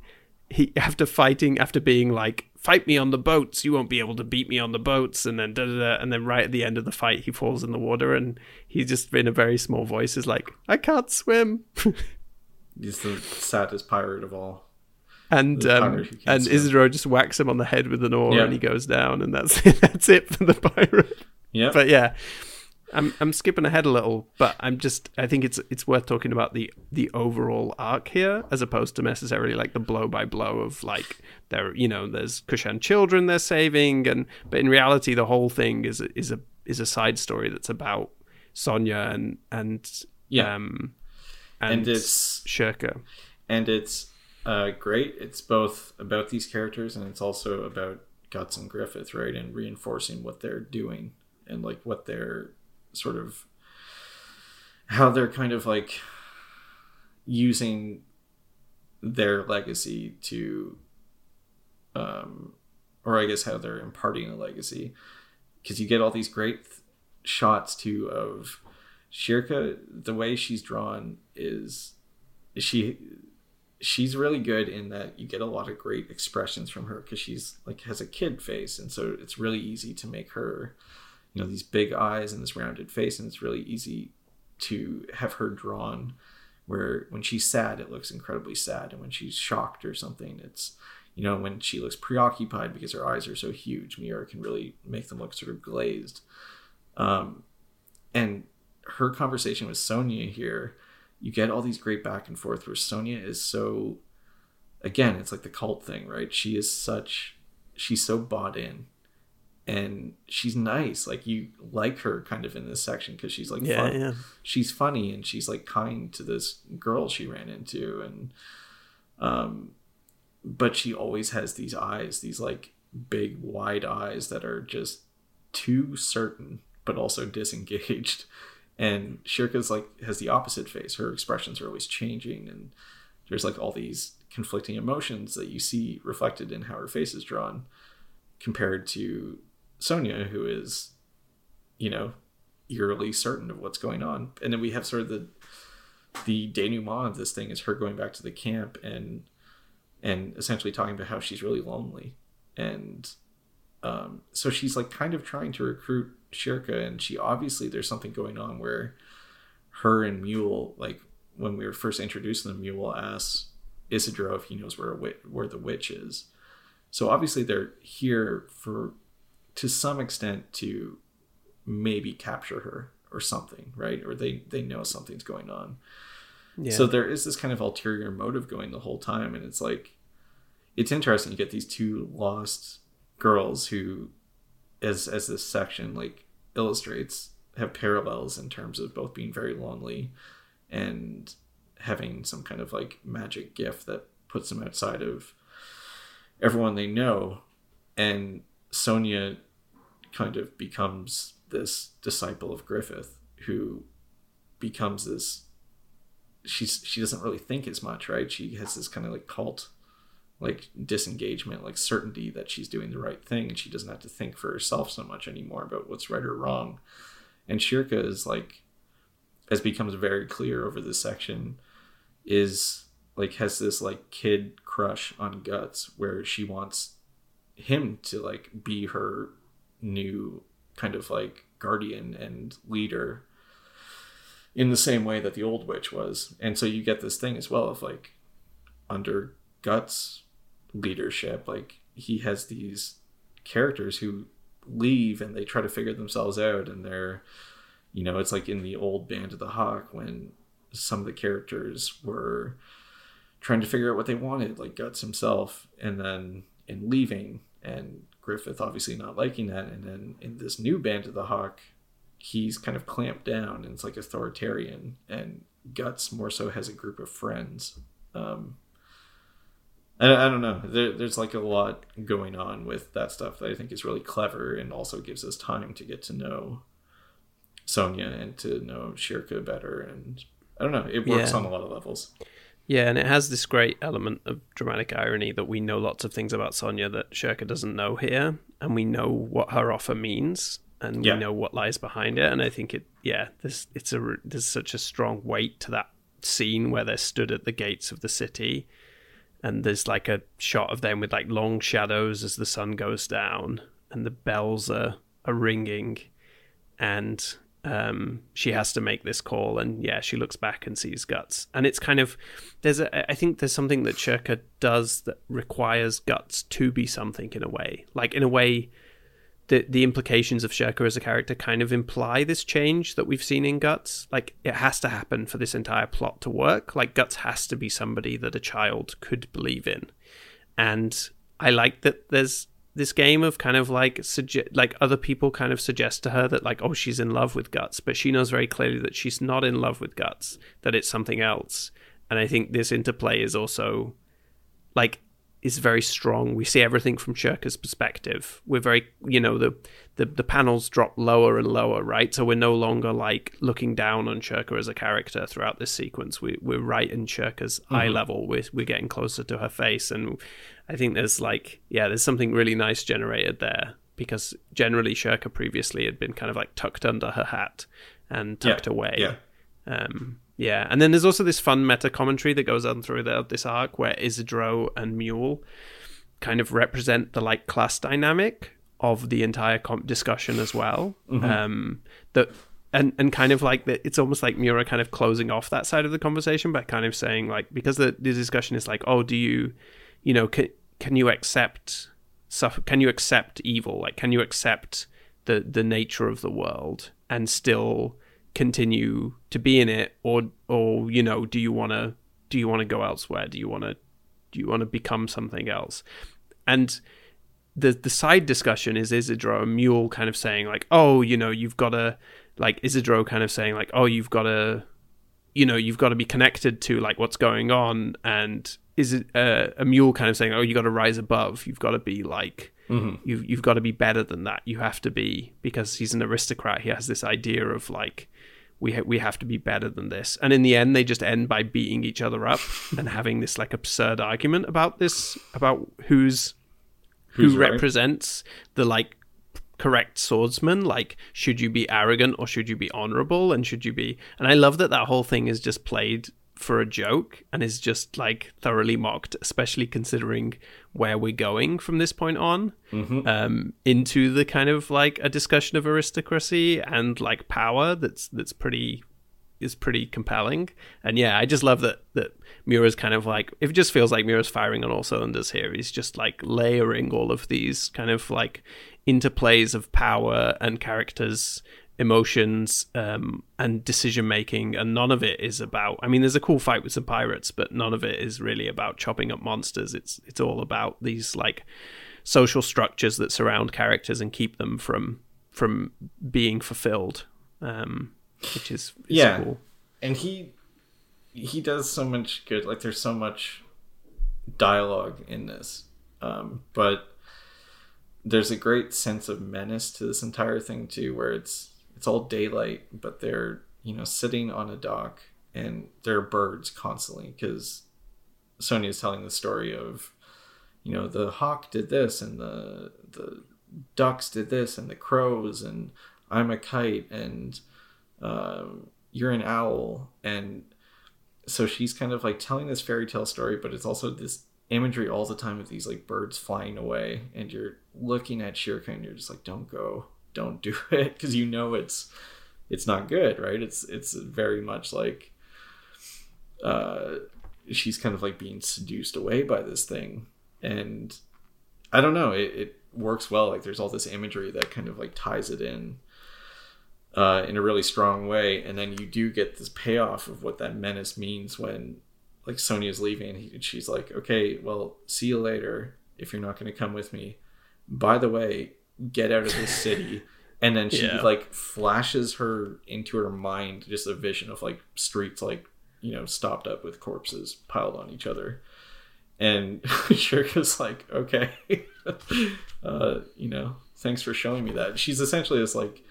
he after fighting after being like fight me on the boats you won't be able to beat me on the boats and then da, da, da, and then right at the end of the fight he falls in the water and he's just in a very small voice is like i can't swim
He's the saddest pirate of all.
and um
pirate who can't
and
swim.
isidro just whacks him on the head with an oar
Yeah.
and he goes down and that's it that's it for the pirate
Yeah.
but yeah I'm I'm skipping ahead a little, but I'm just I think it's it's worth talking about the the overall arc here as opposed to necessarily like the blow by blow of like there you know there's Kushan children they're saving and but in reality the whole thing is a, is a is a side story that's about Sonia and and
Yeah.
um and,
and it's
Schierke.
and it's uh, great. It's both about these characters and it's also about Guts and Griffith, right? And reinforcing what they're doing and like what they're sort of how they're kind of like using their legacy to um or I guess how they're imparting a legacy. Because you get all these great th- shots too of Schierke the way she's drawn is she she's really good in that you get a lot of great expressions from her because she's like has a kid face and so it's really easy to make her you know these big eyes and this rounded face and it's really easy to have her drawn where when she's sad it looks incredibly sad and when she's shocked or something it's you know when she looks preoccupied because her eyes are so huge Miura can really make them look sort of glazed um, and her conversation with Sonia here you get all these great back and forth where Sonia is so again, it's like the cult thing, right? She is such she's so bought in and she's nice. Like you like her kind of in this section because she's like
Yeah,
fun.
yeah.
she's funny and she's like kind to this girl she ran into and um but she always has these eyes, these like big wide eyes that are just too certain but also disengaged and Schierke's like has the opposite face. Her expressions are always changing, and there's like all these conflicting emotions that you see reflected in how her face is drawn, compared to Sonia, who is, you know, eerily certain of what's going on. And then we have sort of the the denouement of this thing is her going back to the camp and and essentially talking about how she's really lonely and um, so she's like kind of trying to recruit Schierke, and she obviously there's something going on where her and Mule, like when we were first introduced to them, Mule asks Isidro if he knows where a wit- where the witch is. So obviously they're here for to some extent to maybe capture her or something, right? Or they they know something's going on.
Yeah.
So there is this kind of ulterior motive going the whole time, and it's like it's interesting. You get these two lost girls who, as as this section like illustrates, have parallels in terms of both being very lonely and having some kind of like magic gift that puts them outside of everyone they know. And Sonia kind of becomes this disciple of Griffith who becomes this she's she doesn't really think as much, right? She has this kind of like cult like disengagement, like certainty that she's doing the right thing and she doesn't have to think for herself so much anymore about what's right or wrong. And Schierke is like as becomes very clear over this section is like has this like kid crush on guts where she wants him to like be her new kind of like guardian and leader in the same way that the old witch was. And so you get this thing as well of like under guts leadership like he has these characters who leave and they try to figure themselves out and they're you know it's like in the old band of the hawk when some of the characters were trying to figure out what they wanted like guts himself and then in leaving and griffith obviously not liking that and then in this new band of the hawk he's kind of clamped down and it's like authoritarian and guts more so has a group of friends. Um I, I don't know. There, there's like a lot going on with that stuff that i think is really clever and also gives us time to get to know sonia and to know schierke better and i don't know. It works
Yeah.
on a lot of levels
Yeah, and it has this great element of dramatic irony that we know lots of things about Sonia that Schierke doesn't know here, and we know what her offer means, and
Yeah.
we know what lies behind it. And I think it, yeah, there's it's a there's such a strong weight to that scene where they're stood at the gates of the city, and there's like a shot of them with like long shadows as the sun goes down, and the bells are are ringing, and um, she has to make this call, and yeah, she looks back and sees guts, and it's kind of there's a I think there's something that Schierke does that requires guts to be something in a way, like in a way. The, the implications of Schierke as a character kind of imply this change that we've seen in Guts. Like, it has to happen for this entire plot to work. Like, Guts has to be somebody that a child could believe in. And I like that there's this game of kind of like suggest like other people kind of suggest to her that like oh she's in love with guts but she knows very clearly that she's not in love with guts that it's something else. And i think this interplay is also like is very strong. We see everything from Schierke's perspective. We're very you know the, the the panels drop lower and lower right? So we're no longer like looking down on Schierke as a character throughout this sequence. We, we're right in Schierke's eye level. We're, we're getting closer to her face. And I think there's like yeah, there's something really nice generated there because generally Schierke previously had been kind of like tucked under her hat and tucked
Yeah,
away.
yeah.
Um, yeah, and then there's also this fun meta commentary that goes on through the, this arc where Isidro and Mule kind of represent the like class dynamic of the entire com- discussion as well. Um, that and and kind of like that, it's almost like Miura kind of closing off that side of the conversation by kind of saying like because the, the discussion is like, oh, do you, you know, can can you accept suffer? Can you accept evil? Like, can you accept the the nature of the world and still continue to be in it, or or you know, do you want to do you want to go elsewhere? Do you want to do you want to become something else? And the the side discussion is Isidro a Mule kind of saying like, oh, you know, you've got to like Isidro kind of saying like, oh, you've got to, you know, you've got to be connected to like what's going on, and is it uh, a Mule kind of saying, oh, you got to rise above, you've got to be like. You've you've got to be better than that. You have to be because he's an aristocrat. He has this idea of like we ha- we have to be better than this. And in the end, they just end by beating each other up and having this like absurd argument about this about who's
Who's
who
right?
represents the like correct swordsman like should you be arrogant or should you be honorable and should you be and i love that that whole thing is just played for a joke and is just like thoroughly mocked especially considering where we're going from this point on um, into the kind of like a discussion of aristocracy and like power that's that's pretty is pretty compelling and yeah i just love that that Miura's kind of like it just feels like Miura's firing on all cylinders here. He's just like layering all of these kind of like interplays of power and characters emotions um, and decision making, and none of it is about. I mean, there's a cool fight with some pirates, but none of it is really about chopping up monsters. It's it's all about these like social structures that surround characters and keep them from from being fulfilled, um, which is, is
Yeah.
cool.
and he he does so much good like there's so much dialogue in this um but there's a great sense of menace to this entire thing too where it's it's all daylight but they're you know sitting on a dock and there are birds constantly because Sonia is telling the story of you know the hawk did this and the the ducks did this and the crows and I'm a kite and um, you're an owl. And so she's kind of like telling this fairy tale story but it's also this imagery all the time of these like birds flying away and you're looking at Schierke and you're just like don't go don't do it because you know it's it's not good right? It's it's very much like uh she's kind of like being seduced away by this thing. And i don't know it, it works well like there's all this imagery that kind of like ties it in uh, in a really strong way, and then you do get this payoff of what that menace means when, like, Sonia's leaving, and he, she's like, "Okay, well, see you later. If you're not going to come with me, by the way, get out of this city." And then she
Yeah.
like flashes her into her mind just a vision of like streets like you know stopped up with corpses piled on each other, and Schierke's like, "Okay, uh, you know, thanks for showing me that." She's essentially this like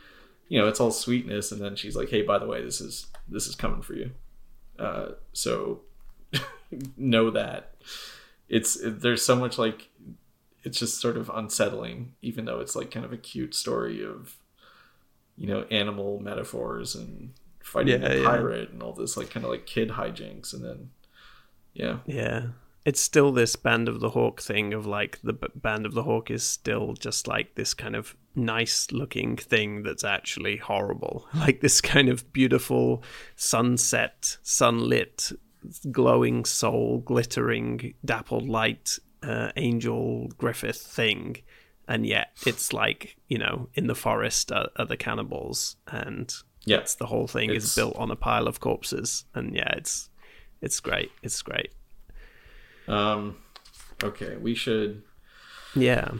you know it's all sweetness and then she's like hey by the way this is this is coming for you uh, so know that it's it, there's so much like it's just sort of unsettling even though it's like kind of a cute story of you know animal metaphors and fighting
Yeah,
a
yeah.
pirate and all this like kind of like kid hijinks and then yeah
Yeah. It's still this Band of the Hawk thing of like the B- Band of the Hawk is still just like this kind of nice looking thing that's actually horrible. Like this kind of beautiful sunset, sunlit, glowing soul, glittering, dappled light, uh, angel Griffith thing. And yet it's like, you know, in the forest are, are the cannibals and
yeah.
it's the whole thing
It's-
is built on a pile of corpses and yeah it's it's great it's great.
Um okay we should
yeah.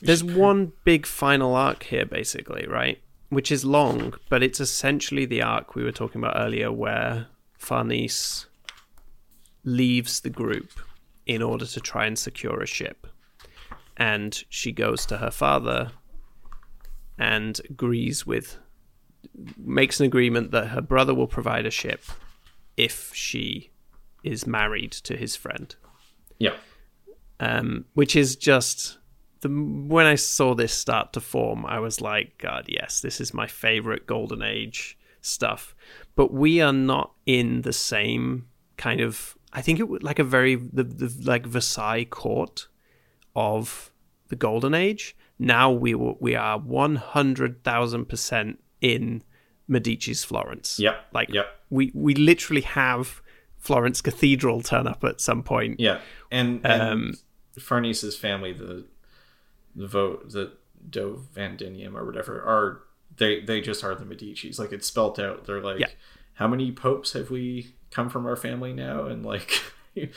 there's one big final arc here basically right? Which is long but it's essentially the arc we were talking about earlier where farnese leaves the group in order to try and secure a ship and she goes to her father and agrees with makes an agreement that her brother will provide a ship if she is married to his friend
yeah
um, which is just the when I saw this start to form, I was like, God, yes, this is my favorite golden age stuff. But we are not in the same kind of. I think it would like a very the, the like Versailles court of the golden age. Now we we are one hundred thousand percent in Medici's Florence.
Yep,
like
yep.
we we literally have Florence Cathedral turn up at some point.
Yeah, and, and
Um,
Farnese's family, the the vote, the Do Vandimion or whatever, are they they just are the Medici's. Like it's spelt out. They're like,
Yeah.
how many popes have we come from our family now? And like, we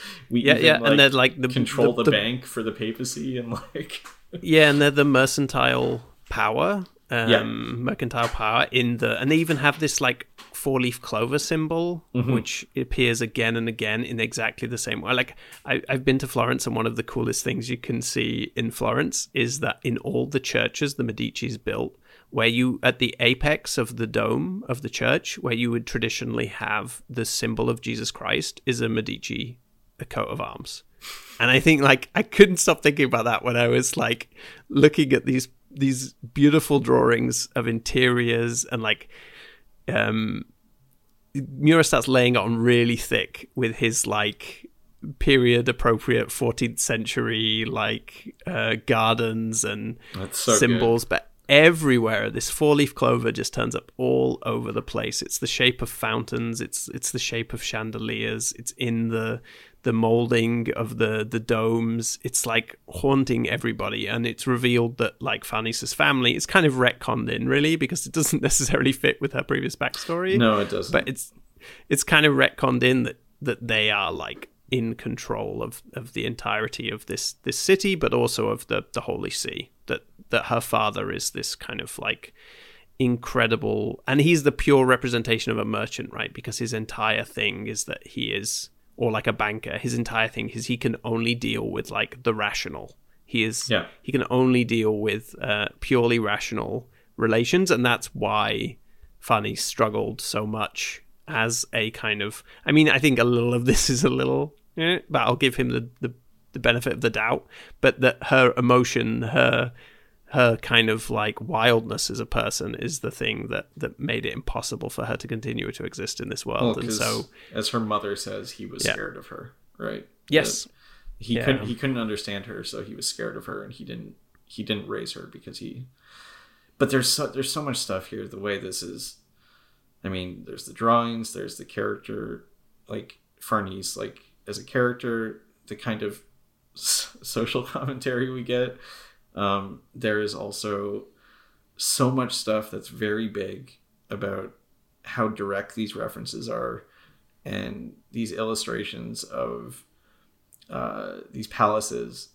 Yeah,
even,
yeah,
like,
and they're like the
control the,
the
bank for the papacy and like,
Yeah, and they're the mercantile power, um,
Yeah.
mercantile power in the, and they even have this like four leaf clover symbol,
Mm-hmm.
which appears again and again in exactly the same way. Like I, I've been to Florence, and one of the coolest things you can see in Florence is that in all the churches the Medici's built, where you at the apex of the dome of the church, where you would traditionally have the symbol of Jesus Christ, is a Medici, a coat of arms. And I think like I couldn't stop thinking about that when I was like looking at these these beautiful drawings of interiors and like um Miura starts laying it on really thick with his like period appropriate 14th century like uh gardens and
so good.
symbols but everywhere. This four leaf clover just turns up all over the place. It's the shape of fountains. It's it's the shape of chandeliers. It's in the the molding of the the domes. It's like haunting everybody, and it's revealed that like Farnese's family is kind of retconned in really because it doesn't necessarily fit with her previous backstory.
No, it doesn't.
But it's it's kind of retconned in that that they are like in control of, of the entirety of this this city, but also of the the Holy See. That that her father is this kind of like incredible, and he's the pure representation of a merchant, right? Because his entire thing is that he is, or like a banker. His entire thing is he can only deal with like the rational. He is
Yeah.
he can only deal with uh, purely rational relations, and that's why Fanny struggled so much as a kind of. I mean, I think a little of this is a little, eh, but I'll give him the, the the benefit of the doubt. But that her emotion, her her kind of like wildness as a person is the thing that that made it impossible for her to continue to exist in this world.
Well,
and so
as her mother says, he was
Yeah.
scared of her, right?
Yes.
That he
Yeah.
couldn't he couldn't understand her, so he was scared of her, and he didn't he didn't raise her because he. But there's so there's so much stuff here. The way this is, I mean, there's the drawings, there's the character, like Farnese, like as a character, the kind of social commentary we get. Um, there is also so much stuff that's very big about how direct these references are and these illustrations of uh, these palaces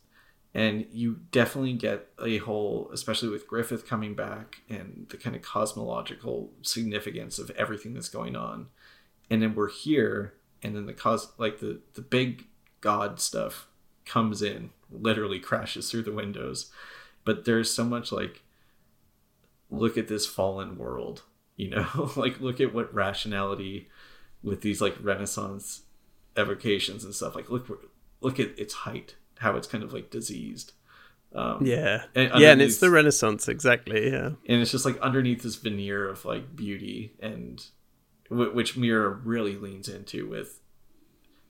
and you definitely get a whole especially with griffith coming back and the kind of cosmological significance of everything that's going on and then we're here and then the cos like the the big god stuff comes in literally crashes through the windows. But there's so much like look at this fallen world you know? Like look at what rationality with these like renaissance evocations and stuff like look look at its height how it's kind of like diseased. Um
yeah,
And
yeah, and it's the Renaissance exactly. Yeah,
and it's just like underneath this veneer of like beauty and w- which Miura really leans into with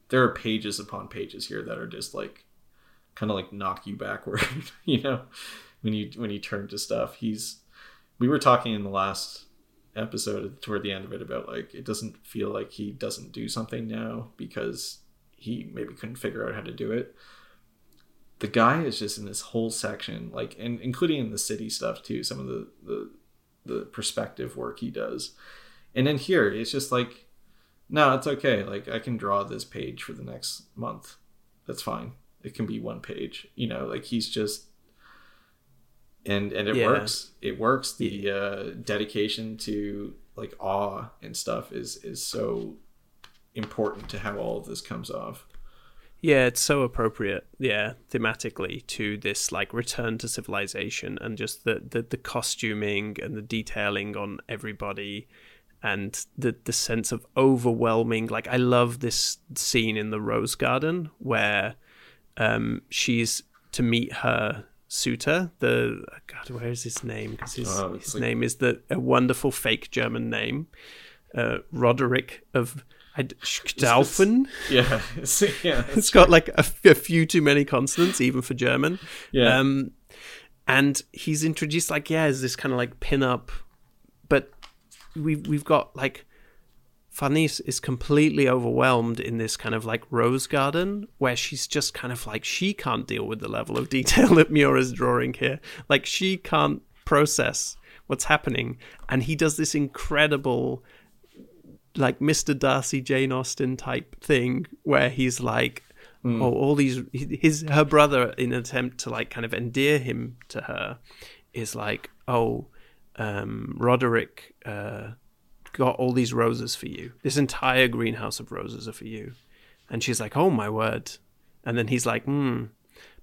there are pages upon pages here that are just like kind of like knock you backward you know when you when you turn to stuff. He's we were talking in the last episode toward the end of it about like it doesn't feel like he doesn't do something now because he maybe couldn't figure out how to do it. The guy is just in this whole section like and including in the city stuff too some of the the the perspective work he does. And then here it's just like no it's okay. Like i can draw this page for the next month. That's fine it can be one page you know like he's just and and it
Yeah.
works. It works. The uh dedication to like awe and stuff is is so important to how all of this comes off.
Yeah, it's so appropriate, yeah, thematically to this like return to civilization and just the the, the costuming and the detailing on everybody and the the sense of overwhelming like I love this scene in the rose garden where um she's to meet her suitor the god where is his name because his,
Oh,
his
like-
name is the a wonderful fake german name uh roderick of Dalfen.
yeah it's, yeah
It's got like a few too many consonants, even for German.
Yeah.
Um, and he's introduced like yeah, is this kind of like pin up, but we've we've got like Farnese is completely overwhelmed in this kind of like rose garden where she's just kind of like she can't deal with the level of detail that Miura's drawing here. Like she can't process what's happening, and he does this incredible like Mr. Darcy Jane Austen type thing where he's like oh all these his her brother in an attempt to like kind of endear him to her is like oh um Roderick uh got all these roses for you this entire greenhouse of roses are for you and she's like oh my word and then he's like hmm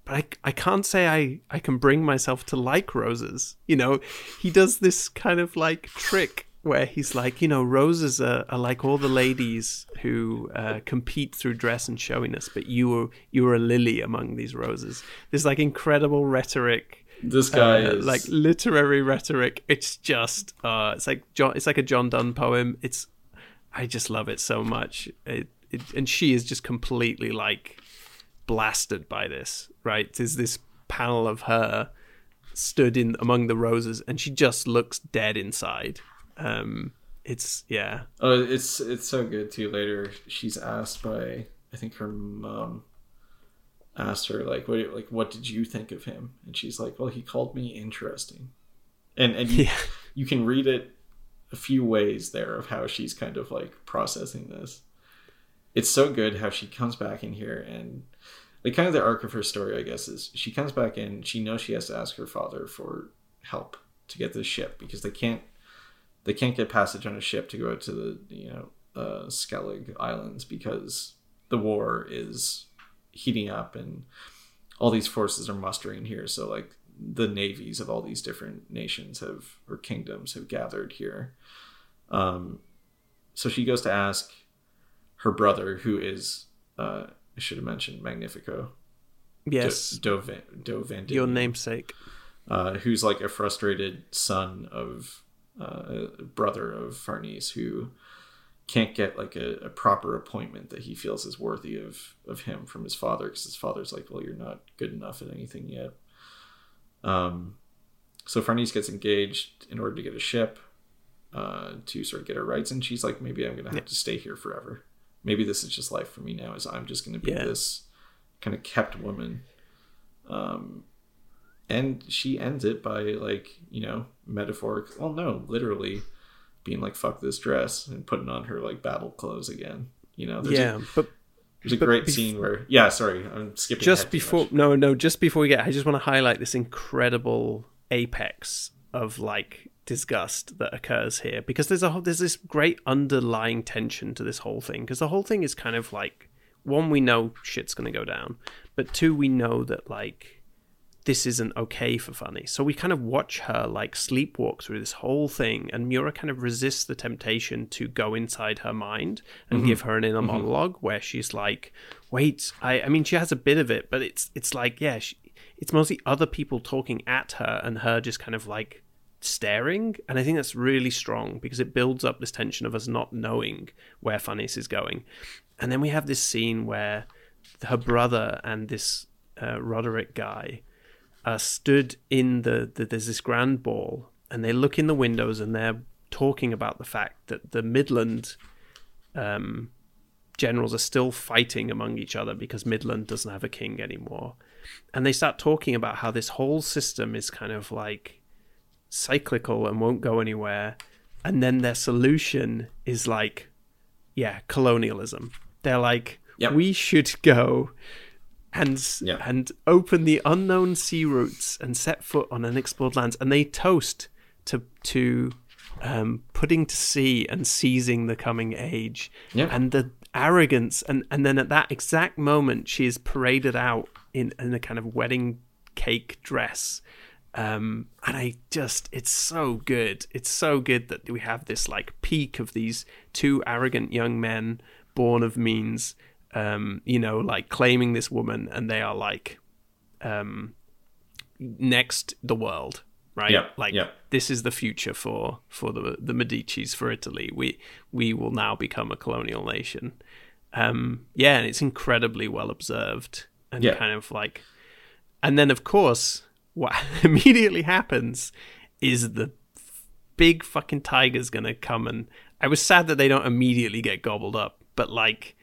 but I, I can't say I, I can bring myself to like roses. You know, he does this kind of like trick where he's like, you know, roses are, are like all the ladies who uh, compete through dress and showiness, but you were you were a lily among these roses. This like incredible rhetoric,
this guy
uh,
is
like literary rhetoric. It's just uh, it's like John, it's like a John Donne poem. It's I just love it so much. It, it, and she is just completely like blasted by this, right? There's this panel of her stood in among the roses, and she just looks dead inside. Um, it's yeah.
Oh, it's it's so good too. Later, she's asked by I think her mom asked her like what like what did you think of him? And she's like well he called me interesting. And and you,
Yeah.
you can read it a few ways there of how she's kind of like processing this. It's so good how she comes back in here and like kind of the arc of her story i guess is she comes back in she knows she has to ask her father for help to get this ship because they can't they can't get passage on a ship to go out to the you know uh, skellig islands because the war is heating up and all these forces are mustering here. So like the navies of all these different nations have or kingdoms have gathered here. Um so she goes to ask her brother who is uh i should have mentioned magnifico.
Yes,
Do, Do, Do Van
your namesake.
uh, who's like a frustrated son of uh, brother of Farnese who can't get like a, a proper appointment that he feels is worthy of of him from his father because his father's like, well, you're not good enough at anything yet. Um, so Farnese gets engaged in order to get a ship uh, to sort of get her rights, and she's like, maybe I'm gonna have to stay here forever. Maybe this is just life for me now. Is I'm just gonna be
Yeah.
this kind of kept woman. Um, and she ends it by like you know metaphoric well no literally being like fuck this dress and putting on her like battle clothes again you know? There's
Yeah,
a,
but
there's a great
bef-
scene where yeah sorry i'm skipping
just before no no just before we get i just want to highlight this incredible apex of like disgust that occurs here because there's a whole, there's this great underlying tension to this whole thing because the whole thing is kind of like one we know shit's going to go down but two we know that like this isn't okay for Fanny. So we kind of watch her like sleepwalk through this whole thing, and Miura kind of resists the temptation to go inside her mind and give her an inner monologue where she's like, "Wait, I, I mean, she has a bit of it, but it's it's like, yeah, she, it's mostly other people talking at her and her just kind of like staring, and I think that's really strong because it builds up this tension of us not knowing where Fanny's is going, and then we have this scene where her brother and this uh, Roderick guy uh, stood in the, the there's this grand ball and they look in the windows and they're talking about the fact that the Midland um, generals are still fighting among each other because Midland doesn't have a king anymore. And they start talking about how this whole system is kind of like cyclical and won't go anywhere. And then their solution is like, yeah, colonialism. They're like,
Yep.
we should go and
Yeah.
and open the unknown sea routes and set foot on unexplored lands. And they toast to to um, putting to sea and seizing the coming age.
Yeah.
And the arrogance and and then at that exact moment she is paraded out in, in a kind of wedding cake dress. Um, and I just, it's so good. It's so good that we have this like peak of these two arrogant young men born of means, um, you know, like claiming this woman, and they are like, um, next the world, right?
Yeah,
Like
yeah.
this is the future for for the the Medici's for Italy. We we will now become a colonial nation. Um, yeah, and it's incredibly well observed and
Yeah.
kind of like, and then of course what immediately happens is the big fucking tiger's gonna come and I was sad that they don't immediately get gobbled up, but like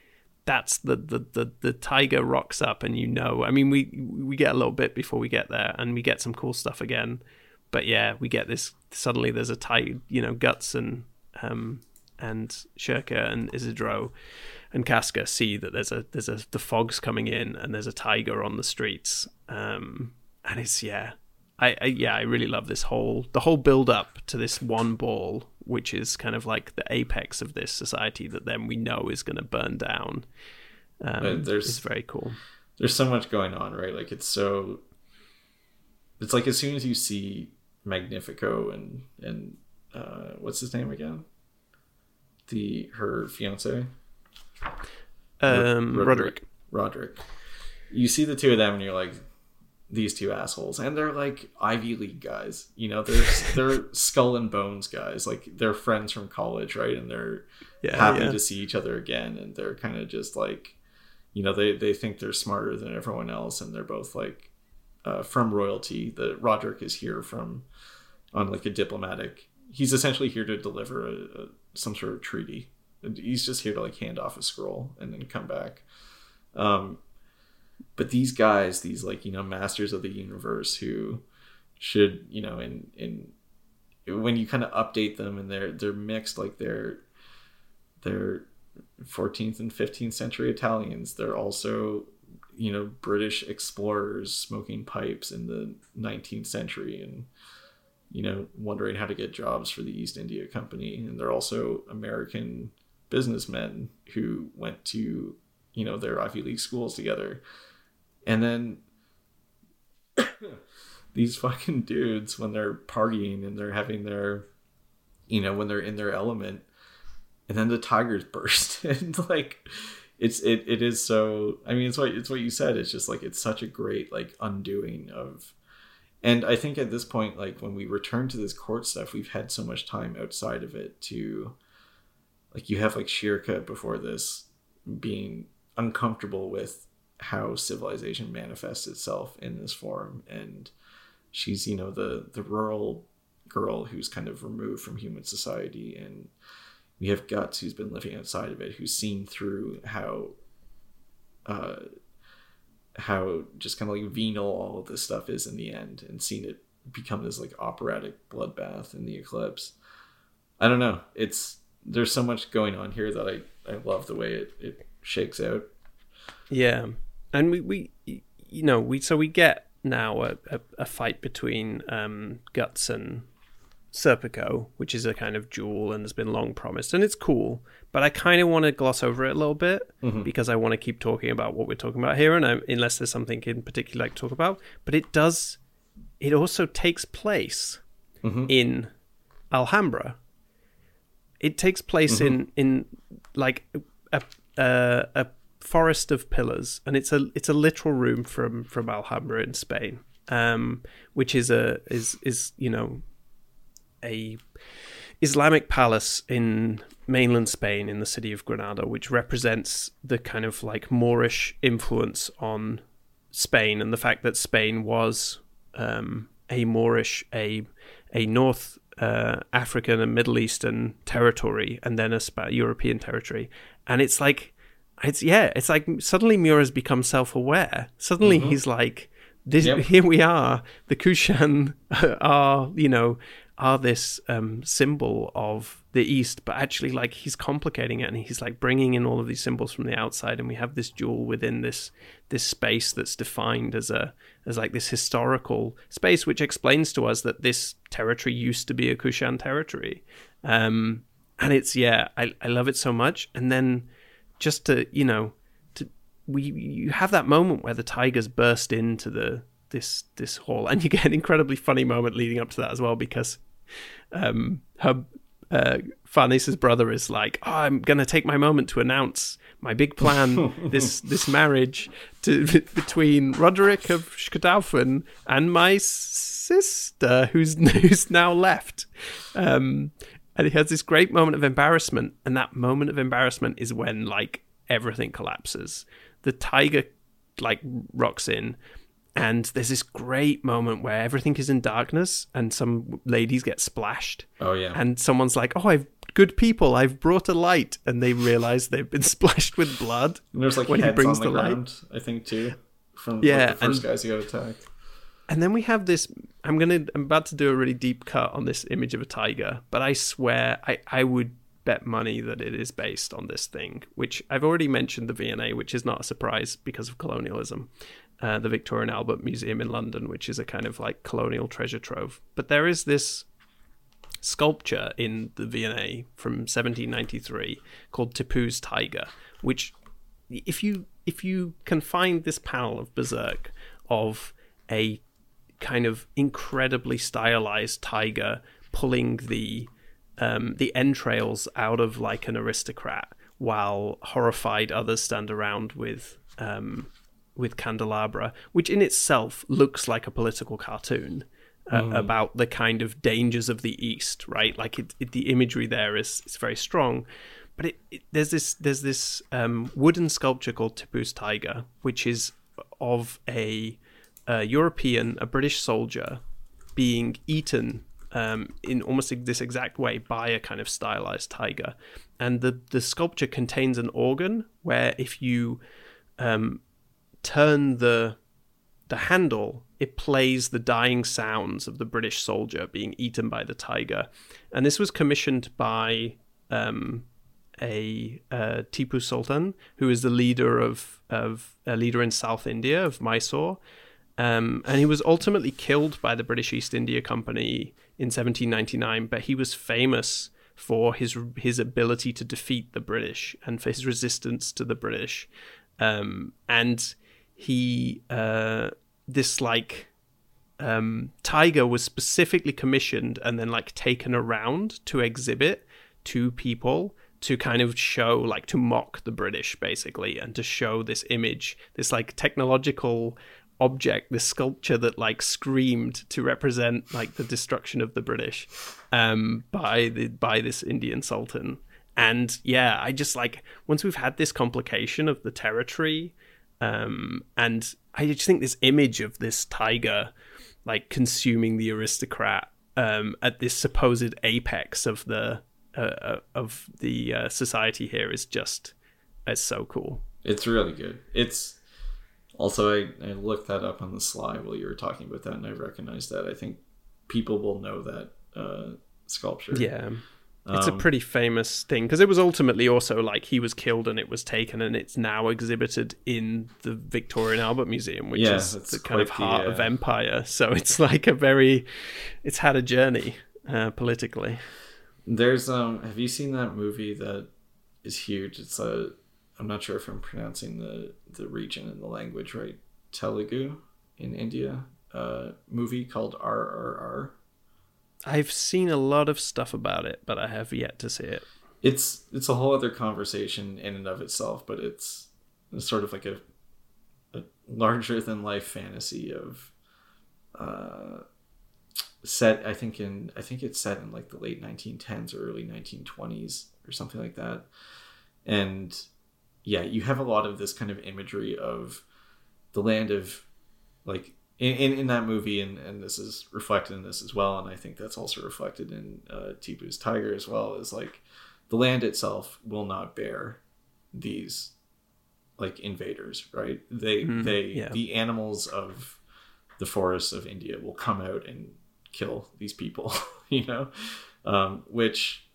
that's the the the, the tiger rocks up and you know I mean we we get a little bit before we get there and we get some cool stuff again. But yeah, we get this suddenly there's a tiger you know, Guts and um and Schierke and Isidro and Casca see that there's a there's a the fog's coming in and there's a tiger on the streets. Um and it's yeah. I, I yeah, I really love this whole the whole build up to this one ball, which is kind of like the apex of this society that then we know is going to burn down. Um,
there's-
it's very cool.
there's so much going on, right? Like it's so it's like as soon as you see Magnifico and and uh what's his name again? The her fiance?
Um, Roderick.
Roderick. You see the two of them and you're like these two assholes and they're like Ivy League guys. You know, they're they're skull and bones guys. Like they're friends from college, right? And they're
Yeah,
happy
yeah.
to see each other again and they're kind of just like you know they they think they're smarter than everyone else and they're both like uh, from royalty. That Roderick is here from on like a diplomatic. He's essentially here to deliver a, a, some sort of treaty. And he's just here to like hand off a scroll and then come back. Um, but these guys, these like you know masters of the universe, who should you know in in when you kind of update them and they're they're mixed like they're they're 14th and 15th century Italians. They're also you know British explorers smoking pipes in the 19th century and you know wondering how to get jobs for the East India Company and they're also American businessmen who went to you know their Ivy League schools together and then these fucking dudes when they're partying and they're having their you know when they're in their element and then the tigers burst. And like it's it, it is so i mean it's what it's what you said. It's just like it's such a great like undoing of and i think at this point like when we return to this court stuff we've had so much time outside of it to like you have like schierke before this being uncomfortable with how civilization manifests itself in this form. And she's you know the the rural girl who's kind of removed from human society. And we have guts who's been living outside of it who's seen through how uh how just kind of like venal all of this stuff is in the end and seen it become this like operatic bloodbath in the eclipse. I don't know. It's there's so much going on here that i i love the way it it shakes out.
Yeah and we we you know we so we get now a, a, a fight between um, Guts and Serpico, which is a kind of duel and has been long promised, and it's cool. But I kind of want to gloss over it a little bit
Mm-hmm.
because I want to keep talking about what we're talking about here, and I, unless there's something in particular I'd like to talk about. But it does. It also takes place
Mm-hmm.
in Alhambra. It takes place in in like a, a a forest of pillars, and it's a it's a literal room from from Alhambra in Spain, um, which is a is is you know a Islamic palace in mainland Spain in the city of Granada, which represents the kind of like Moorish influence on Spain and the fact that Spain was um, a Moorish, a a North uh, African and Middle Eastern territory, and then a Spa- European territory, and it's like it's yeah, it's like suddenly Miura has become self-aware. Suddenly he's like, this,
Yep.
here we are. The Kushan are, you know, are this um, symbol of the East, but actually, like he's complicating it, and he's like bringing in all of these symbols from the outside, and we have this jewel within this this space that's defined as a as like this historical space, which explains to us that this territory used to be a Kushan territory. Um, and it's yeah, I I love it so much, and then just to you know to we you have that moment where the tigers burst into the this this hall and you get an incredibly funny moment leading up to that as well because um her uh Farnese's brother is like oh, I'm gonna take my moment to announce my big plan this this marriage to between Roderick of Schtauffen and my sister who's who's now left. Um and he has this great moment of embarrassment and that moment of embarrassment is when like everything collapses the tiger like rocks in and there's this great moment where everything is in darkness and some ladies get splashed
oh yeah
and someone's like oh i've good people i've brought a light and they realize they've been splashed with blood
And there's like
when he brings
on the,
the light.
I think too, from
Yeah,
like, the first
and-
guys who got attacked.
And then we have this. I'm gonna. I'm about to do a really deep cut on this image of a tiger, but I swear I I would bet money that it is based on this thing, which I've already mentioned the V&A, which is not a surprise because of colonialism. Uh, the Victoria and Albert Museum in London, which is a kind of like colonial treasure trove. But there is this sculpture in the V&A from 1793 called Tipu's Tiger, which if you if you can find this panel of Berserk of a kind of incredibly stylized tiger pulling the um, the entrails out of like an aristocrat while horrified others stand around with um, with candelabra, which in itself looks like a political cartoon uh, about the kind of dangers of the East, right? Like it, it, the imagery there is is very strong, but it, it there's this there's this um, wooden sculpture called Tipu's Tiger, which is of a a European, a British soldier, being eaten um, in almost this exact way by a kind of stylized tiger. And the, the sculpture contains an organ where if you um, turn the the handle, it plays the dying sounds of the British soldier being eaten by the tiger. And this was commissioned by um, a uh, Tipu Sultan, who is the leader of, of a leader in South India of Mysore. Um, and he was ultimately killed by the British East India Company in 1799, but he was famous for his his ability to defeat the British and for his resistance to the British. Um, and he uh, this like um, tiger was specifically commissioned and then like taken around to exhibit to people to kind of show like to mock the british basically and to show this image this like technological object this sculpture that like screamed to represent like the destruction of the british um by the by this indian sultan and yeah i just like once we've had this complication of the territory um, and I just think this image of this tiger like consuming the aristocrat um, at this supposed apex of the uh, uh of the uh, society here is just it's so cool.
It's really good. It's also I, I looked that up on the sly while you were talking about that, and I recognized that. I think people will know that uh, sculpture.
Yeah. It's um, a pretty famous thing because it was ultimately also like he was killed and it was taken and it's now exhibited in the Victoria and Albert Museum, which yeah, is the kind of heart the, uh... of empire. So it's like a very, it's had a journey uh, politically.
There's um, have you seen that movie that is huge? It's a, I'm not sure if I'm pronouncing the the region and the language right. Telugu in India, uh, movie called RRR.
I've seen a lot of stuff about it, but I have yet to see it.
It's it's a whole other conversation in and of itself, but it's, it's sort of like a, a larger than life fantasy of uh, set I think in I think it's set in like the late 1910s or early 1920s or something like that. And yeah, you have a lot of this kind of imagery of the land of like in, in, in, that movie, and, and this is reflected in this as well, and I think that's also reflected in uh, Tipu's Tiger as well, is like the land itself will not bear these like invaders, right? They mm, they yeah. the animals of the forests of India will come out and kill these people, you know, um, which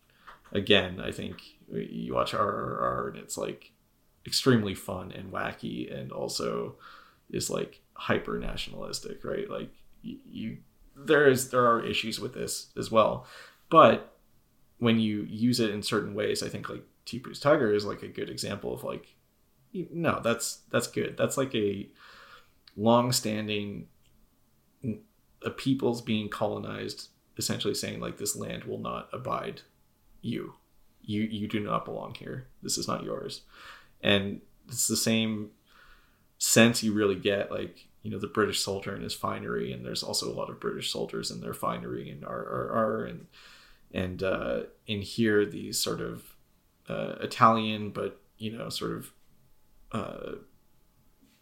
again I think you watch RRR and it's like extremely fun and wacky and also is like hyper nationalistic, right? Like you, there is there are issues with this as well, but when you use it in certain ways, I think like Tipu's Tiger is like a good example of like, no, that's that's good. That's like a long-standing a people's being colonized, essentially saying like this land will not abide you. You you do not belong here. This is not yours. And it's the same sense you really get like you know the British soldier in his finery, and there's also a lot of British soldiers in their finery and RRR, and and uh, in here these sort of uh, Italian, but you know sort of uh,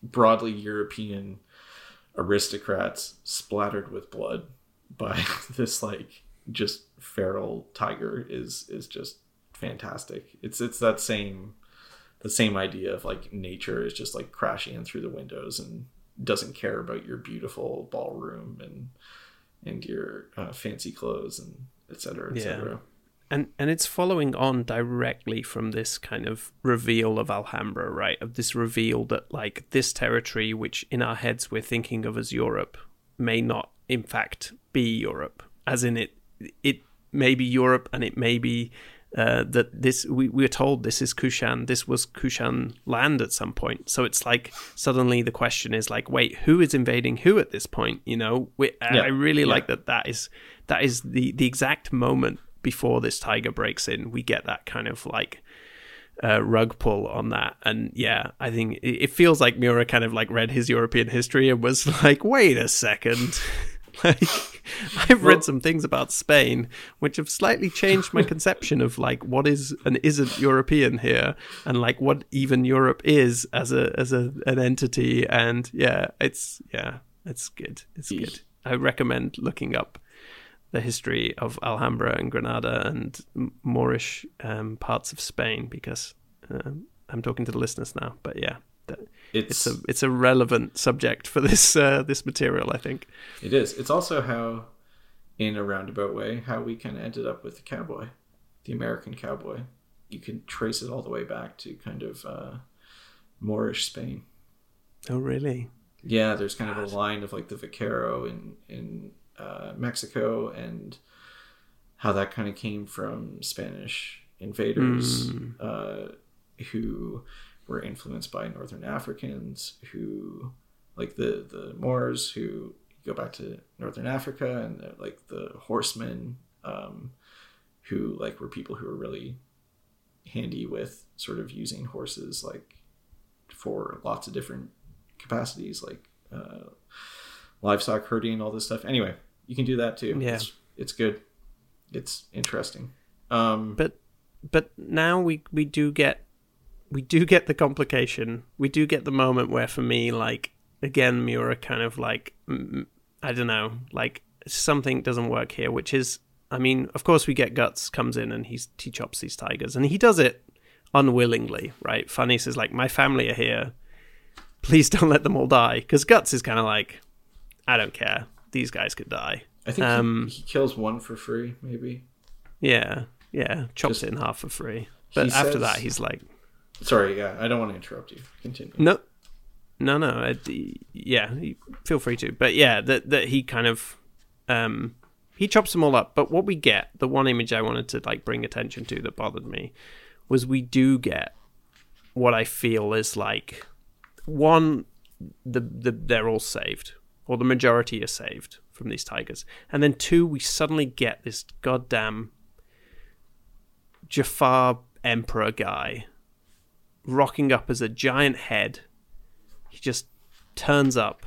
broadly European aristocrats splattered with blood by this like just feral tiger is is just fantastic. It's it's that same the same idea of like nature is just like crashing in through the windows and doesn't care about your beautiful ballroom and and your uh, fancy clothes and etc etc yeah.
and and it's following on directly from this kind of reveal of alhambra right? Of this reveal that like this territory which in our heads we're thinking of as europe may not in fact be europe. As in it it may be europe and it may be uh, that this we, we are told this is Kushan, this was Kushan land at some point. So it's like suddenly the question is like, wait, who is invading who at this point? You know, we, yeah. I really yeah. like that. That is that is the the exact moment before this tiger breaks in. We get that kind of like uh, rug pull on that. And yeah, I think it, feels like Miura kind of like read his European history and was like, wait a second. Like I've read some things about Spain which have slightly changed my conception of like what is and isn't European here and like what even Europe is as a as a an entity and yeah it's yeah it's good. It's good. I recommend looking up the history of Alhambra and Granada and Moorish um, parts of Spain because uh, I'm talking to the listeners now. But yeah, it's, it's a it's a relevant subject for this uh, this material. I think
it is. It's also how, in a roundabout way, how we kind of ended up with the cowboy, the American cowboy. You can trace it all the way back to kind of uh, Moorish Spain.
Oh, really?
Yeah, there's kind of a line of like the vaquero in in uh, Mexico and how that kind of came from Spanish invaders mm. uh, who were influenced by Northern Africans who like the the Moors who go back to Northern Africa and like the horsemen um, who like were people who were really handy with sort of using horses like for lots of different capacities like uh, livestock herding all this stuff. Anyway you can do that too. Yeah. It's, it's good. It's interesting. Um
but but now we we do get we do get the complication we do get the moment where for me like again Miura kind of like I don't know like something doesn't work here which is I mean of course we get guts comes in and he's he chops these tigers and he does it unwillingly right Farnese is like my family are here please don't let them all die. Because Guts is kind of like, I don't care. These guys could die.
I think um, he, he, kills one for free, maybe.
Yeah, yeah, chops Just, it in half for free. But after says, that, he's like,
"Sorry, yeah, I don't want to interrupt you. Continue."
No, no, no. I, yeah, feel free to. But yeah, that that he kind of, um, he chops them all up. But what we get, the one image I wanted to like bring attention to that bothered me, was we do get what I feel is like one, the, the they're all saved, or the majority are saved from these tigers, and then two, we suddenly get this goddamn Jafar Emperor guy rocking up as a giant head. He just turns up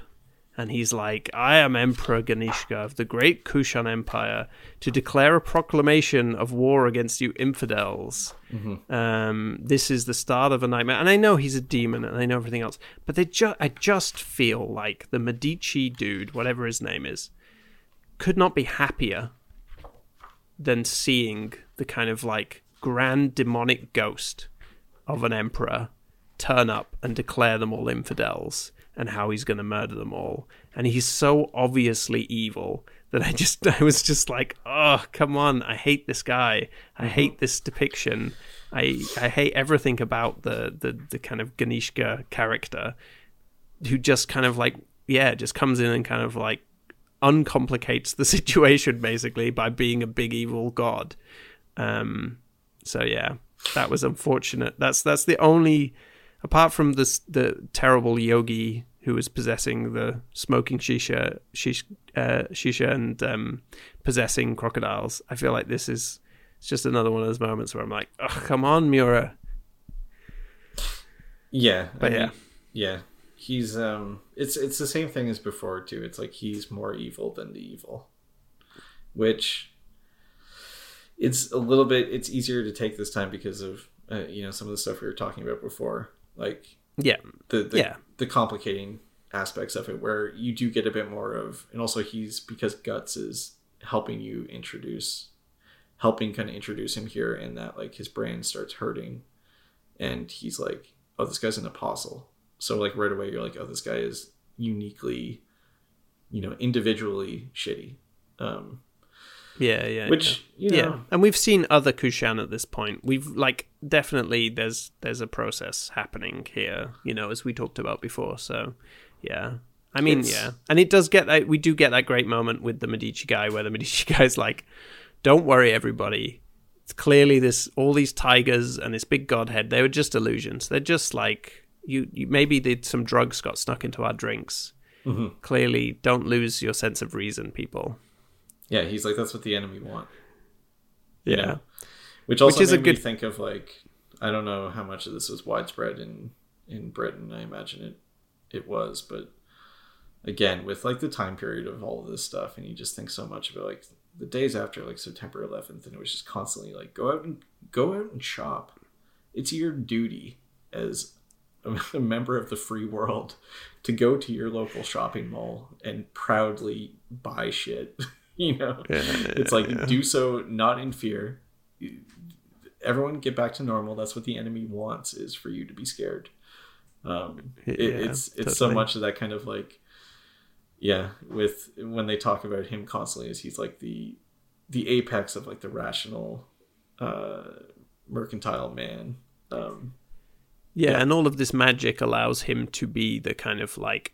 and he's like, I am Emperor Ganishka of the great Kushan Empire to declare a proclamation of war against you infidels. Mm-hmm. Um, this is the start of a nightmare. And I know he's a demon and I know everything else, but they ju- I just feel like the Medici dude, whatever his name is, could not be happier than seeing the kind of like grand demonic ghost of an emperor turn up and declare them all infidels and how he's going to murder them all. And he's so obviously evil that I just I was just like, oh, come on! I hate this guy. I mm-hmm. hate this depiction. I I hate everything about the the the kind of Ganishka character, who just kind of like yeah, just comes in and kind of like uncomplicates the situation basically by being a big evil god. Um, so yeah, that was unfortunate. That's that's the only apart from this the terrible yogi who was possessing the smoking shisha, shisha, uh, shisha and um, possessing crocodiles. I feel like this is it's just another one of those moments where I'm like, oh, come on, Miura.
Yeah,
but I yeah,
yeah, he's um, it's it's the same thing as before too. It's like he's more evil than the evil, which it's a little bit it's easier to take this time because of uh, you know some of the stuff we were talking about before like
yeah.
the, the
yeah.
the complicating aspects of it where you do get a bit more of and also he's because guts is helping you introduce helping kind of introduce him here and that like his brain starts hurting and he's like oh this guy's an apostle. So like right away you're like oh this guy is uniquely you know individually shitty. Um
yeah, yeah.
Which yeah. you know, yeah,
and we've seen other Kushan at this point. We've like definitely there's there's a process happening here. You know, as we talked about before. So, yeah. I mean, it's... yeah, and it does get that. We do get that great moment with the Medici guy, where the Medici guy's like, "Don't worry, everybody. It's clearly this all these tigers and this big godhead. They were just illusions. They're just like you. you maybe did some drugs got snuck into our drinks. Mm-hmm. Clearly, don't lose your sense of reason, people."
Yeah, he's like that's what the enemy want.
Yeah. You know?
Which also Which is made a good... me think of like I don't know how much of this was widespread in in Britain. I imagine it it was, but again, with like the time period of all of this stuff, and you just think so much about like the days after like September 11th, and it was just constantly like go out and go out and shop. It's your duty as a member of the free world to go to your local shopping mall and proudly buy shit. you know,
Yeah,
it's like
yeah.
do so not in fear. Everyone get back to normal. That's what the enemy wants is for you to be scared. Um, it,
Yeah,
it's it's so much of that kind of like, yeah. With when they talk about him constantly, as he's like the the apex of like the rational, uh, mercantile man. Um,
Yeah,
Yeah.
and all of this magic allows him to be the kind of like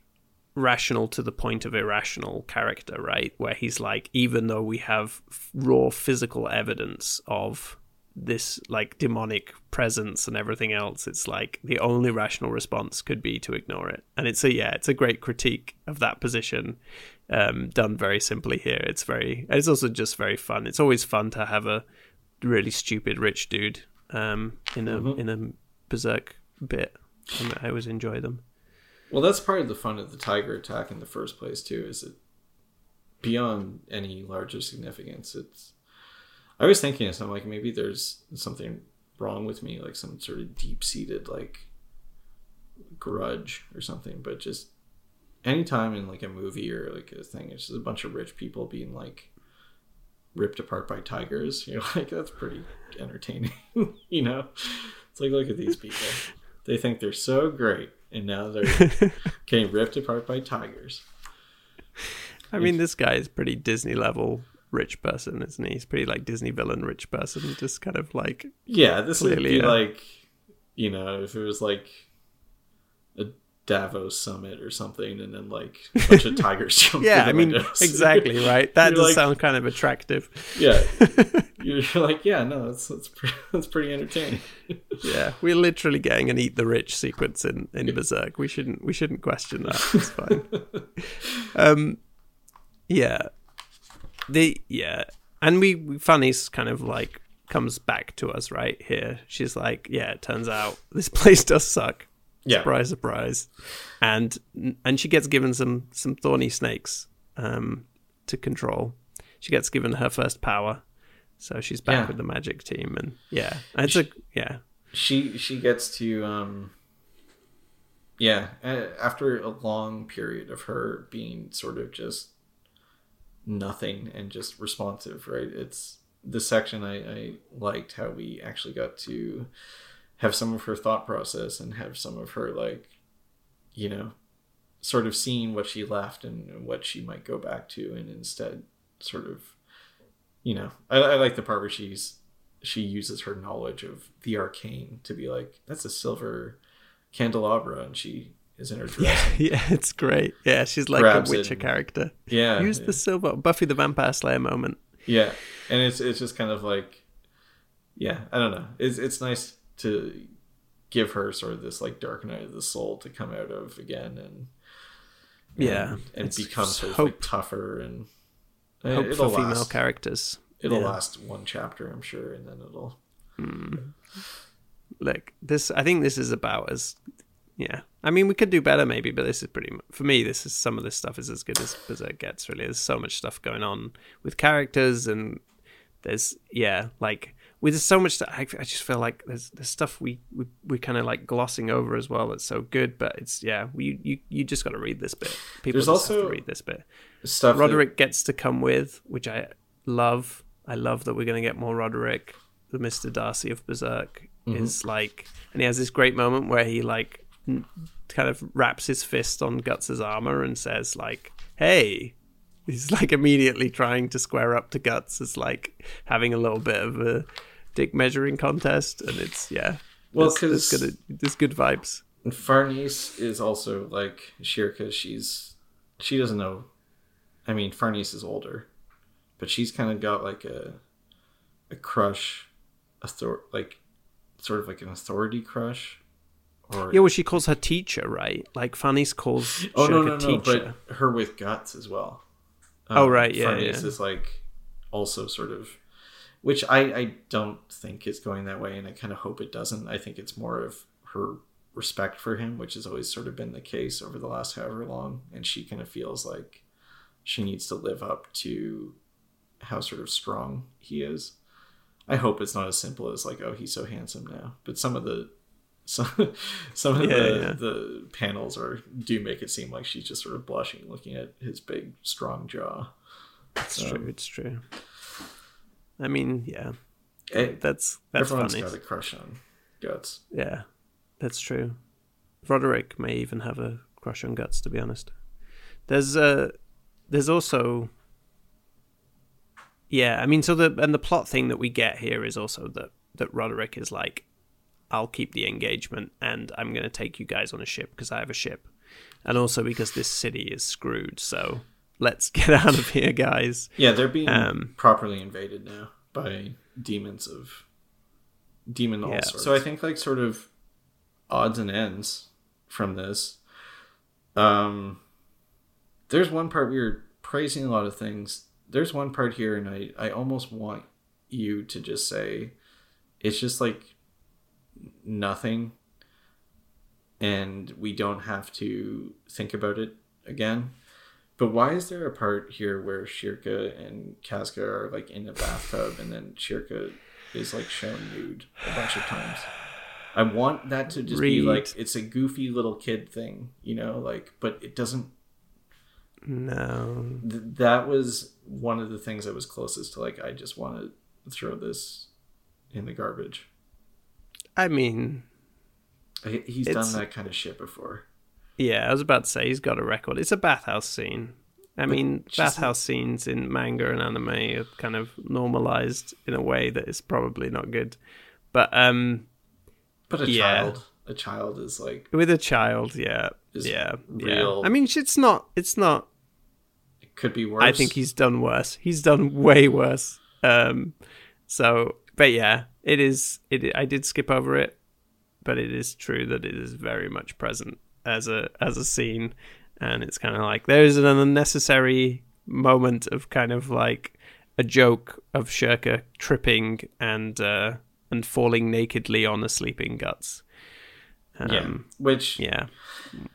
rational to the point of irrational character, right? Where he's like, even though we have raw physical evidence of this like demonic presence and everything else, it's like the only rational response could be to ignore it. And it's a yeah, it's a great critique of that position, um, done very simply here. It's very, it's also just very fun. It's always fun to have a really stupid rich dude um, in a in a berserk bit. And I always enjoy them.
Well, that's part of the fun of the tiger attack in the first place too. Is it beyond any larger significance? It's. I was thinking of something like maybe there's something wrong with me, like some sort of deep seated like grudge or something. But just anytime in like a movie or like a thing, it's just a bunch of rich people being like ripped apart by tigers. You're like, that's pretty entertaining, you know. It's like look at these people. They think they're so great, and now they're getting ripped apart by tigers.
I mean, this guy is pretty Disney level rich person, isn't he? He's pretty like Disney villain rich person, just kind of like
Yeah, this would be
yeah.
like, you know, if it was like a Davos summit or something, and then like a bunch of tigers jump.
yeah. I mean,
windows.
exactly right. That does
like-
sound kind of attractive.
yeah, you're like, yeah, no, that's that's pretty, that's pretty entertaining.
Yeah, we're literally getting an eat the rich sequence in in Berserk. We shouldn't we shouldn't question that. It's fine. um, yeah, the yeah, and we, we Farnese kind of like comes back to us right here. She's like, yeah, it turns out this place does suck.
Yeah,
Surprise, surprise, and and she gets given some some thorny snakes um to control. She gets given her first power. So she's back
Yeah.
with the magic team, and yeah, it's a yeah,
she she gets to um yeah after a long period of her being sort of just nothing and just responsive right it's the section I, I liked how we actually got to have some of her thought process and have some of her like you know sort of seeing what she left and what she might go back to and instead sort of you know i, I like the part where she's she uses her knowledge of the arcane to be like that's a silver candelabra and she is in her dress
yeah, it's great. Yeah, she's like a Witcher
and-
character.
yeah
Use the silver Buffy the Vampire Slayer moment.
yeah and it's it's just kind of like yeah i don't know it's it's nice to give her sort of this like dark night of the soul to come out of again and
Yeah,
and, and become sort of
hope-
like tougher and uh,
Hope
it'll
for female characters.
it'll
Yeah.
last one chapter i'm sure and then it'll
Look, this. I think this is about as. Yeah, I mean, we could do better maybe, but this is pretty. For me, this is some of this stuff is as good as Berserk gets. Really, there's so much stuff going on with characters, and there's yeah, like with there's so much. That I, I just feel like there's there's stuff we we we kind of like glossing over as well. That's so good, but it's yeah, we you you just got to read this bit. People
There's
just have
also
to read this bit.
stuff that-
Roderick gets to come with, which I love. I love that we're going to get more Roderick. The Mister Darcy of Berserk mm-hmm. is like, and he has this great moment where he like n- kind of wraps his fist on Guts's armor and says like, "Hey." He's like immediately trying to square up to Guts. It's like having a little bit of a dick measuring contest, and it's yeah.
Well,
there's, there's there's good vibes.
And Farnese is also like Schierke. She's she doesn't know. I mean, Farnese is older, but she's kind of got like a a crush, author like sort of like an authority crush. Or
Yeah, well, she calls her teacher, right? Like Farnese calls
oh no
Schierke
no no,
teacher.
but her with guts as well.
Oh, um, right, yeah, yeah.
is like also sort of, which I I don't think is going that way, and I kind of hope it doesn't. I think it's more of her respect for him, which has always sort of been the case over the last however long, and she kind of feels like she needs to live up to how sort of strong he is. I hope it's not as simple as like, oh, he's so handsome now. But some of the some some of
Yeah,
the
yeah.
the panels are do make it seem like she's just sort of blushing looking at his big strong jaw.
It's
Um,
true. It's true. I mean, yeah,
It,
that's that's
everyone's
funny.
got a crush on guts.
Yeah, that's true. Roderick may even have a crush on Guts. To be honest, there's uh there's also yeah. I mean, so the and the plot thing that we get here is also that that Roderick is like, I'll keep the engagement and I'm going to take you guys on a ship because I have a ship, and also because this city is screwed. So let's get out of here, guys.
Yeah, they're being
Um,
properly invaded now by demons of demon all
Yeah.
sorts. So I think like sort of odds and ends from this. Um there's one part we were praising a lot of things. There's one part here and I, I almost want you to just say it's just like nothing and we don't have to think about it again. But why is there a part here where Schierke and Casca are like in a bathtub and then Schierke is like shown nude a bunch of times? I want that to just be like it's a goofy little kid thing, you know, like but it doesn't
No,
th- that was one of the things that was closest to like I just want to throw this in the garbage.
I mean,
He's done that kind of shit before.
Yeah, I was about to say he's got a record. It's a bathhouse scene. I mean,
just-
bathhouse scenes in manga and anime are kind of normalized in a way that is probably not good. But um,
But a
Yeah.
child, a child is like
with a child, yeah, yeah,
real-
yeah. I mean, it's not. It's not.
it could be worse.
I think he's done worse. He's done way worse. Um, so, but yeah, it is. It. I did skip over it, but it is true that it is very much present as a as a scene, and it's kind of like there is an unnecessary moment of kind of like a joke of Schierke tripping and uh, and falling nakedly on a sleeping guts.
yeah,
Um,
which
yeah.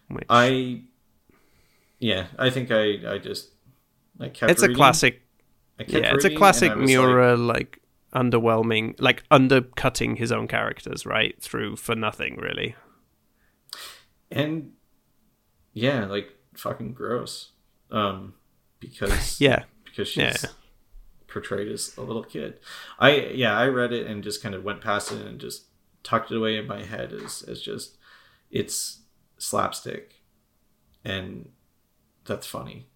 Which,
I yeah, I think I I just I kept.
it's a classic
I kept
yeah, it's a classic
and like-
like, underwhelming, like undercutting his own characters right through for nothing really.
and yeah, like fucking gross. Um, because
Yeah,
because she's
Yeah.
portrayed as a little kid. I yeah, I read it and just kind of went past it and just tucked it away in my head as as just it's slapstick and that's funny.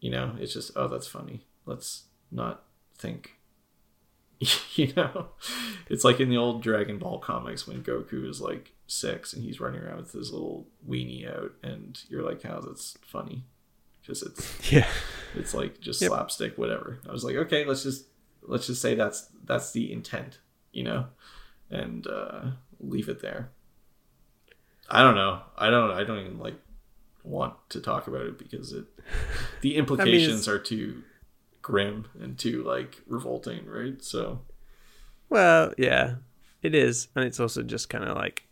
You know, it's just oh that's funny. Let's not think. you know, it's like in the old Dragon Ball comics when Goku is like six and he's running around with his little weenie out, and you're like, "How that's funny?" Because it's
yeah,
it's like just
Yep.
slapstick whatever. I was like okay let's just let's just say that's that's the intent you know? And uh leave it there. I don't know. I don't i don't even like want to talk about it because it the implications are too grim and too like revolting right so
well, yeah, it is, and it's also just kind of like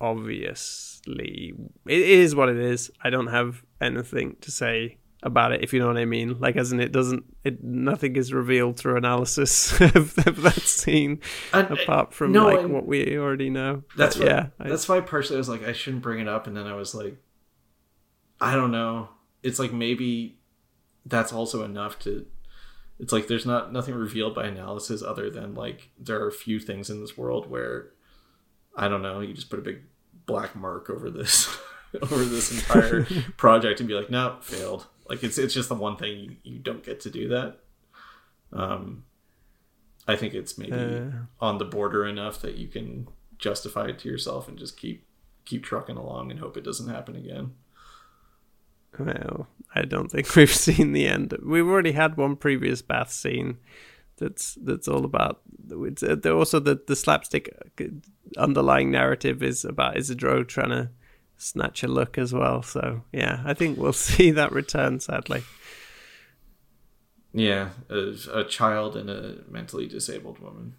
obviously it is what it is. I don't have anything to say about it, if you know what I mean. Like, as in, it doesn't, it nothing is revealed through analysis of, of that scene,
And- uh,
apart from
no,
like what we already know.
that's
But,
why,
yeah, I-
that's why personally i was like i shouldn't bring it up and then i was like i don't know it's like maybe that's also enough to it's like there's not nothing revealed by analysis other than like there are a few things in this world where i don't know you just put a big black mark over this over this entire project and be like no failed. Like it's it's just the one thing you, you don't get to do that. Um i think it's maybe
Uh.
on the border enough that you can justify it to yourself and just keep keep trucking along and hope it doesn't happen again
Well, I don't think we've seen the end. We've already had one previous bath scene that's that's all about. It's, uh, also the the slapstick uh, underlying narrative is about Isidro trying to snatch a look as well. So yeah, I think we'll see that return. Sadly,
yeah a, a child and a mentally disabled woman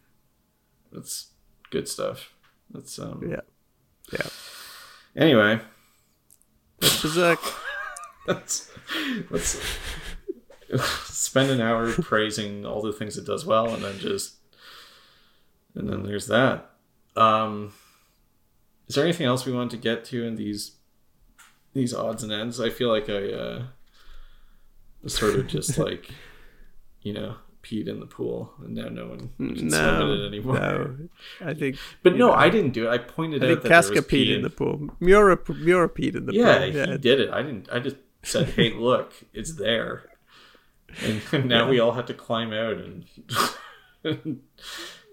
that's good stuff that's um
yeah, yeah.
anyway
That's Berserk.
Let's let's spend an hour praising all the things it does well and then just and then there's that um is there anything else we want to get to in these these odds and ends? I feel like I uh, sort of just like you know peed in the pool, and now no one can swim in it anymore.
No, I think.
But no,
know,
I didn't do it. I pointed
I
out
think
that
Casca
was
peed
pee
in the pool. Miura, Miura peed in the
yeah,
pool.
Yeah he did it. I didn't. I just said, "Hey, look, it's there," and now we all had to climb out and.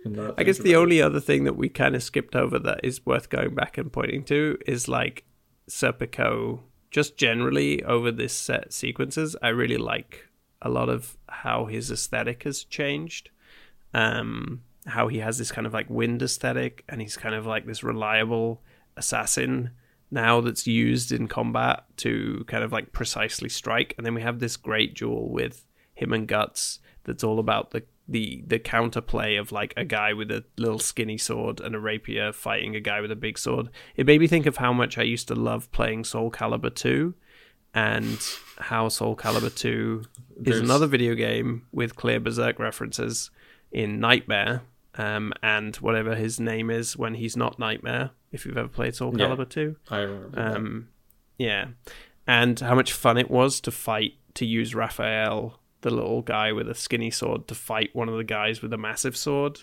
and
I guess the
it.
only other thing that we kind of skipped over that is worth going back and pointing to is like Serpico. Just generally over this set sequences, I really like a lot of how his aesthetic has changed. Um, how he has this kind of like wind aesthetic, and he's kind of like this reliable assassin now that's used in combat to kind of like precisely strike. And then we have this great duel with him and Guts that's all about the the the counterplay of like a guy with a little skinny sword and a rapier fighting a guy with a big sword. It made me think of how much I used to love playing Soul Calibur 2 and how Soul Calibur 2 is
There's-
another video game with clear Berserk references in Nightmare um, and whatever his name is when he's not Nightmare, if you've ever played Soul
Yeah.
Calibur 2.
I remember.
Um, yeah, and how much fun it was to fight to use Raphael, the little guy with a skinny sword, to fight one of the guys with a massive sword,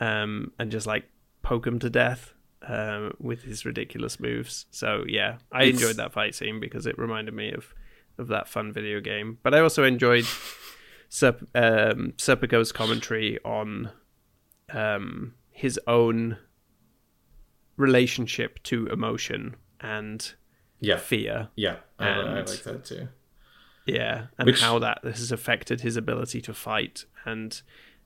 um, and just like poke him to death um, with his ridiculous moves. So yeah, I
It's-
enjoyed that fight scene because it reminded me of of that fun video game. But I also enjoyed Serp- um, Serpico's commentary on um, his own relationship to emotion and
yeah,
fear.
yeah, I, I like that too.
Yeah, and
Which-
how that this has affected his ability to fight, and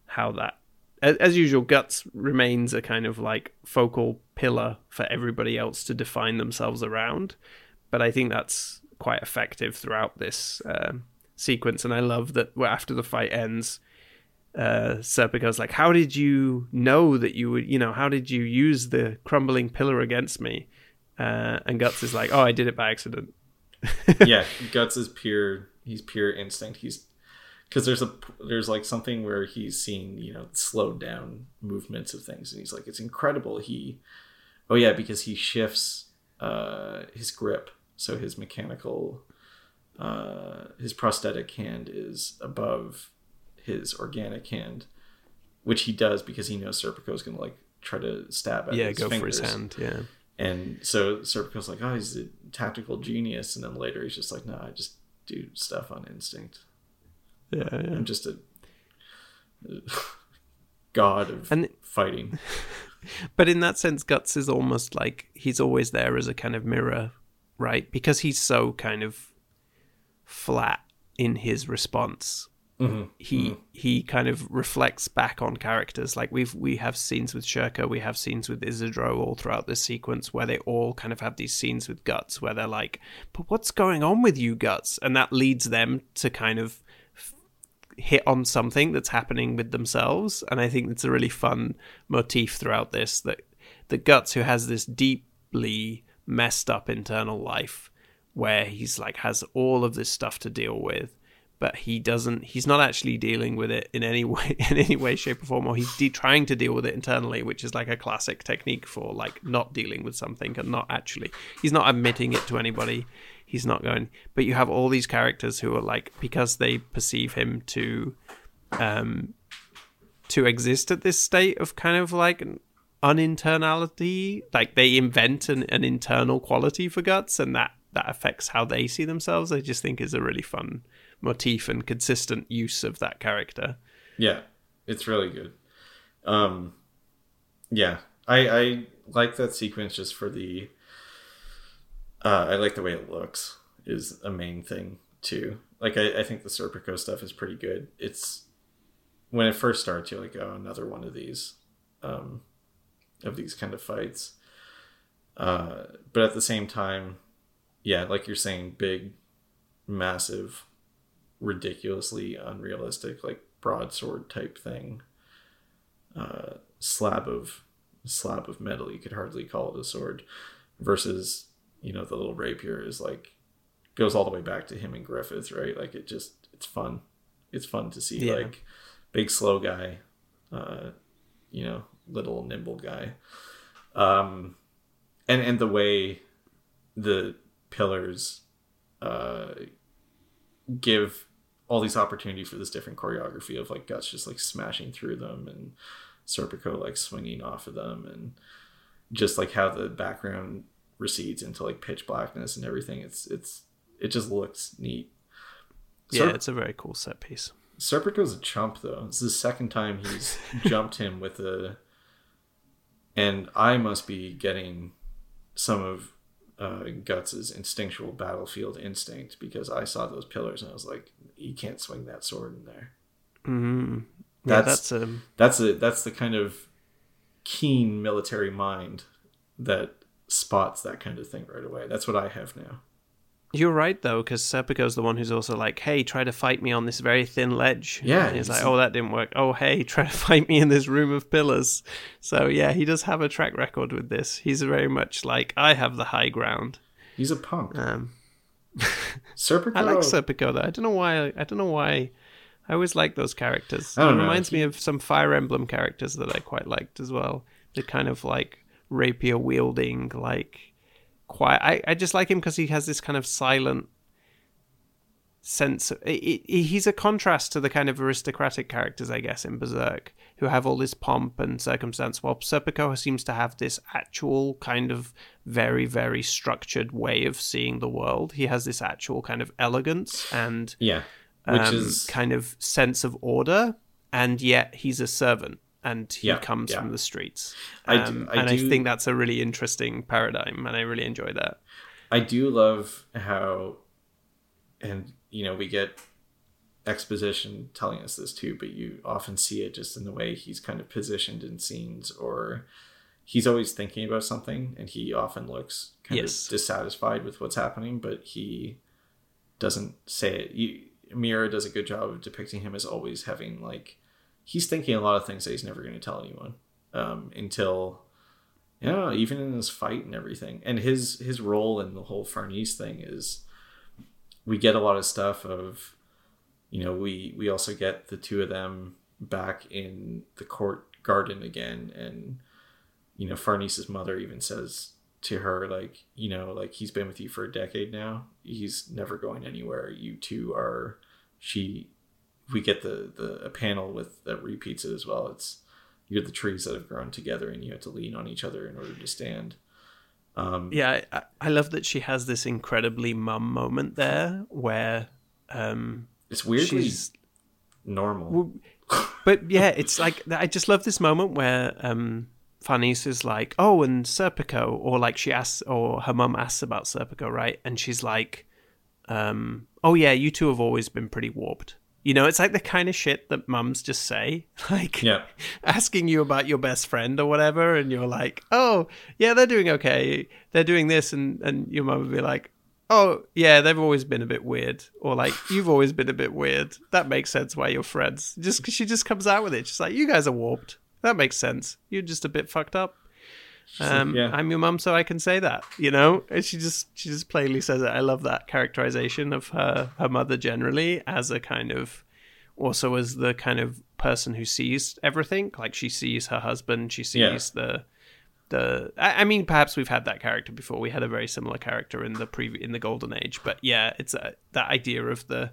how that, as, as usual, guts remains a kind of like focal pillar for everybody else to define themselves around. But I think that's quite effective throughout this um sequence, and I love that after the fight ends, uh, Serpico's like, "How did you know that you would? You know, how did you use the crumbling pillar against me?" Uh, and Guts is like, "Oh, I did it by accident."
yeah, guts is pure. He's pure instinct. He's because there's a there's like something where he's seen you know slowed down movements of things, and he's like, it's incredible. He, oh yeah, because he shifts uh, his grip, so his mechanical, uh, his prosthetic hand is above his organic hand, which he does because he knows Serpico's gonna like try to stab at
yeah,
his
go
fingers.
for his hand. Yeah.
And so Serpico's like, oh, he's a tactical genius. And then later he's just like, no, I just do stuff on instinct.
Yeah, yeah.
I'm just a, a god of
And-
fighting.
But in that sense, Guts is almost like he's always there as a kind of mirror, right? Because he's so kind of flat in his response.
Mhm.
He he kind of reflects back on characters. Like we've we have scenes with Schierke, we have scenes with Isidro all throughout this sequence where they all kind of have these scenes with Guts where they're like, "But what's going on with you, Guts?" And that leads them to kind of hit on something that's happening with themselves and i think it's a really fun motif throughout this that the guts who has this deeply messed up internal life where he's like has all of this stuff to deal with but he doesn't he's not actually dealing with it in any way in any way shape or form or he's de- trying to deal with it internally which is like a classic technique for like not dealing with something and not actually he's not admitting it to anybody. He's not going but you have all these characters who are like because they perceive him to um to exist at this state of kind of like uninternality like they invent an, an internal quality for guts and that that affects how they see themselves i just think is a really fun motif and consistent use of that character
Yeah, it's really good. Um, yeah, I I like that sequence just for the. Uh, I like the way it looks is a main thing too. Like I, I think the Serpico stuff is pretty good. It's when it first starts, you're like, oh, another one of these, um, of these kind of fights. Uh, but at the same time, yeah, like you're saying, big, massive, ridiculously unrealistic, like broadsword type thing. Uh, slab of slab of metal. You could hardly call it a sword. Versus, you know, the little rapier is like goes all the way back to him and Griffith, right? Like it just it's fun. It's fun to see
Yeah.
like big slow guy, uh, you know, little nimble guy. Um, and and the way the pillars uh give all these opportunities for this different choreography of like guts just like smashing through them and serpico like swinging off of them and just like how the background recedes into like pitch blackness and everything it's it's it just looks neat
Yeah, it's a very cool set piece.
Serpico's a chump though. It's the second time he's jumped him with a and I must be getting some of uh, Guts's instinctual battlefield instinct because I saw those pillars and I was like, he can't swing that sword in there.
Mm-hmm. Yeah,
That's-
that's um,
That's a that's the kind of keen military mind that spots that kind of thing right away. That's what I have now.
You're right though, because Serpico's the one who's also like, "Hey, try to fight me on this very thin ledge."
Yeah,
and he's like, "Oh, that didn't work." Oh, hey, try to fight me in this room of pillars. So yeah, he does have a track record with this. He's very much like, "I have the high ground."
He's a punk.
Um,
Serpico.
I like Serpico though. I don't know why. I don't know why. I always like those characters. It
know.
reminds me of some Fire Emblem characters that I quite liked as well. The kind of like rapier wielding, like quiet. I, I just like him because he has this kind of silent sense. Of, he, he- he's a contrast to the kind of aristocratic characters, I guess, in Berserk, who have all this pomp and circumstance. While Serpico seems to have this actual kind of very, very structured way of seeing the world. He has this actual kind of elegance and
Yeah. Which
um,
is
kind of sense of order, and yet he's a servant and he
Yeah,
comes
yeah.
from the streets.
I do-
Um,
I
and
do-
I think that's a really interesting paradigm, and I really enjoy that.
I do love how, and you know, we get exposition telling us this too, but you often see it just in the way he's kind of positioned in scenes, or he's always thinking about something, and he often looks kind
Yes.
of dissatisfied with what's happening, but he doesn't say it. You, Miura does a good job of depicting him as always having like he's thinking a lot of things that he's never going to tell anyone um, until you know even in this fight and everything. And his his role in the whole farnese thing is we get a lot of stuff of you know we we also get the two of them back in the court garden again and you know farnese's mother even says to her like you know like he's been with you for a decade now. He's never going anywhere. You two are she we get the the a panel with that repeats it as well it's you're the trees that have grown together and you have to lean on each other in order to stand um
Yeah, I, I love that she has this incredibly mum moment there where um,
it's weirdly
she's
normal
but yeah, it's like I just love this moment where um, Farnese is like, "Oh, and Serpico," or like she asks, or her mum asks about Serpico, right? And she's like, um, "Oh yeah, you two have always been pretty warped." You know, it's like the kind of shit that mums just say, like
yeah
asking you about your best friend or whatever, and you're like, "Oh yeah, they're doing okay. They're doing this," and and your mum would be like. Oh yeah, they've always been a bit weird, or like you've always been a bit weird. That makes sense why you're friends. Just because she just comes out with it, she's like, "You guys are warped." That makes sense. You're just a bit fucked up. Um,
yeah.
I'm your mum, so I can say that. You know, and she just she just plainly says it. I love that characterization of her her mother generally as a kind of also as the kind of person who sees everything. Like she sees her husband, she sees the the. I, I mean, perhaps we've had that character before. We had a very similar character in the pre in the Golden Age, but yeah, it's a, that idea of the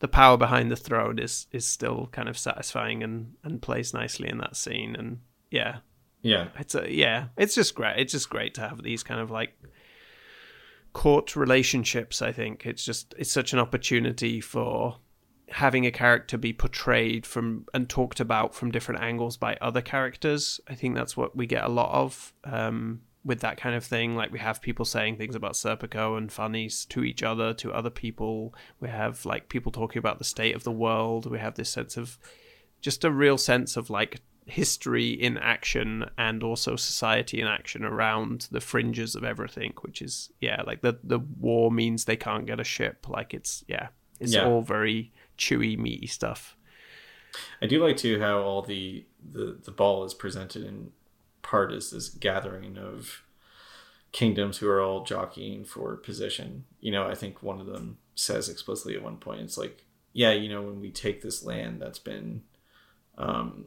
the power behind the throne is is still kind of satisfying and and plays nicely in that scene. And yeah,
yeah.
It's a yeah it's just great it's just great to have these kind of like court relationships i think. It's just it's such an opportunity for having a character be portrayed from and talked about from different angles by other characters. I think that's what we get a lot of um with that kind of thing. Like we have people saying things about serpico and Farnese to each other to other people. We have like people talking about the state of the world. We have this sense of just a real sense of like history in action and also society in action around the fringes of everything which is yeah like the the war means they can't get a ship like it's yeah it's
Yeah.
all very chewy meaty stuff
I do like too how all the the the ball is presented in part as this gathering of kingdoms who are all jockeying for position. You know, I think one of them says explicitly at one point, it's like, yeah, you know, when we take this land that's been um,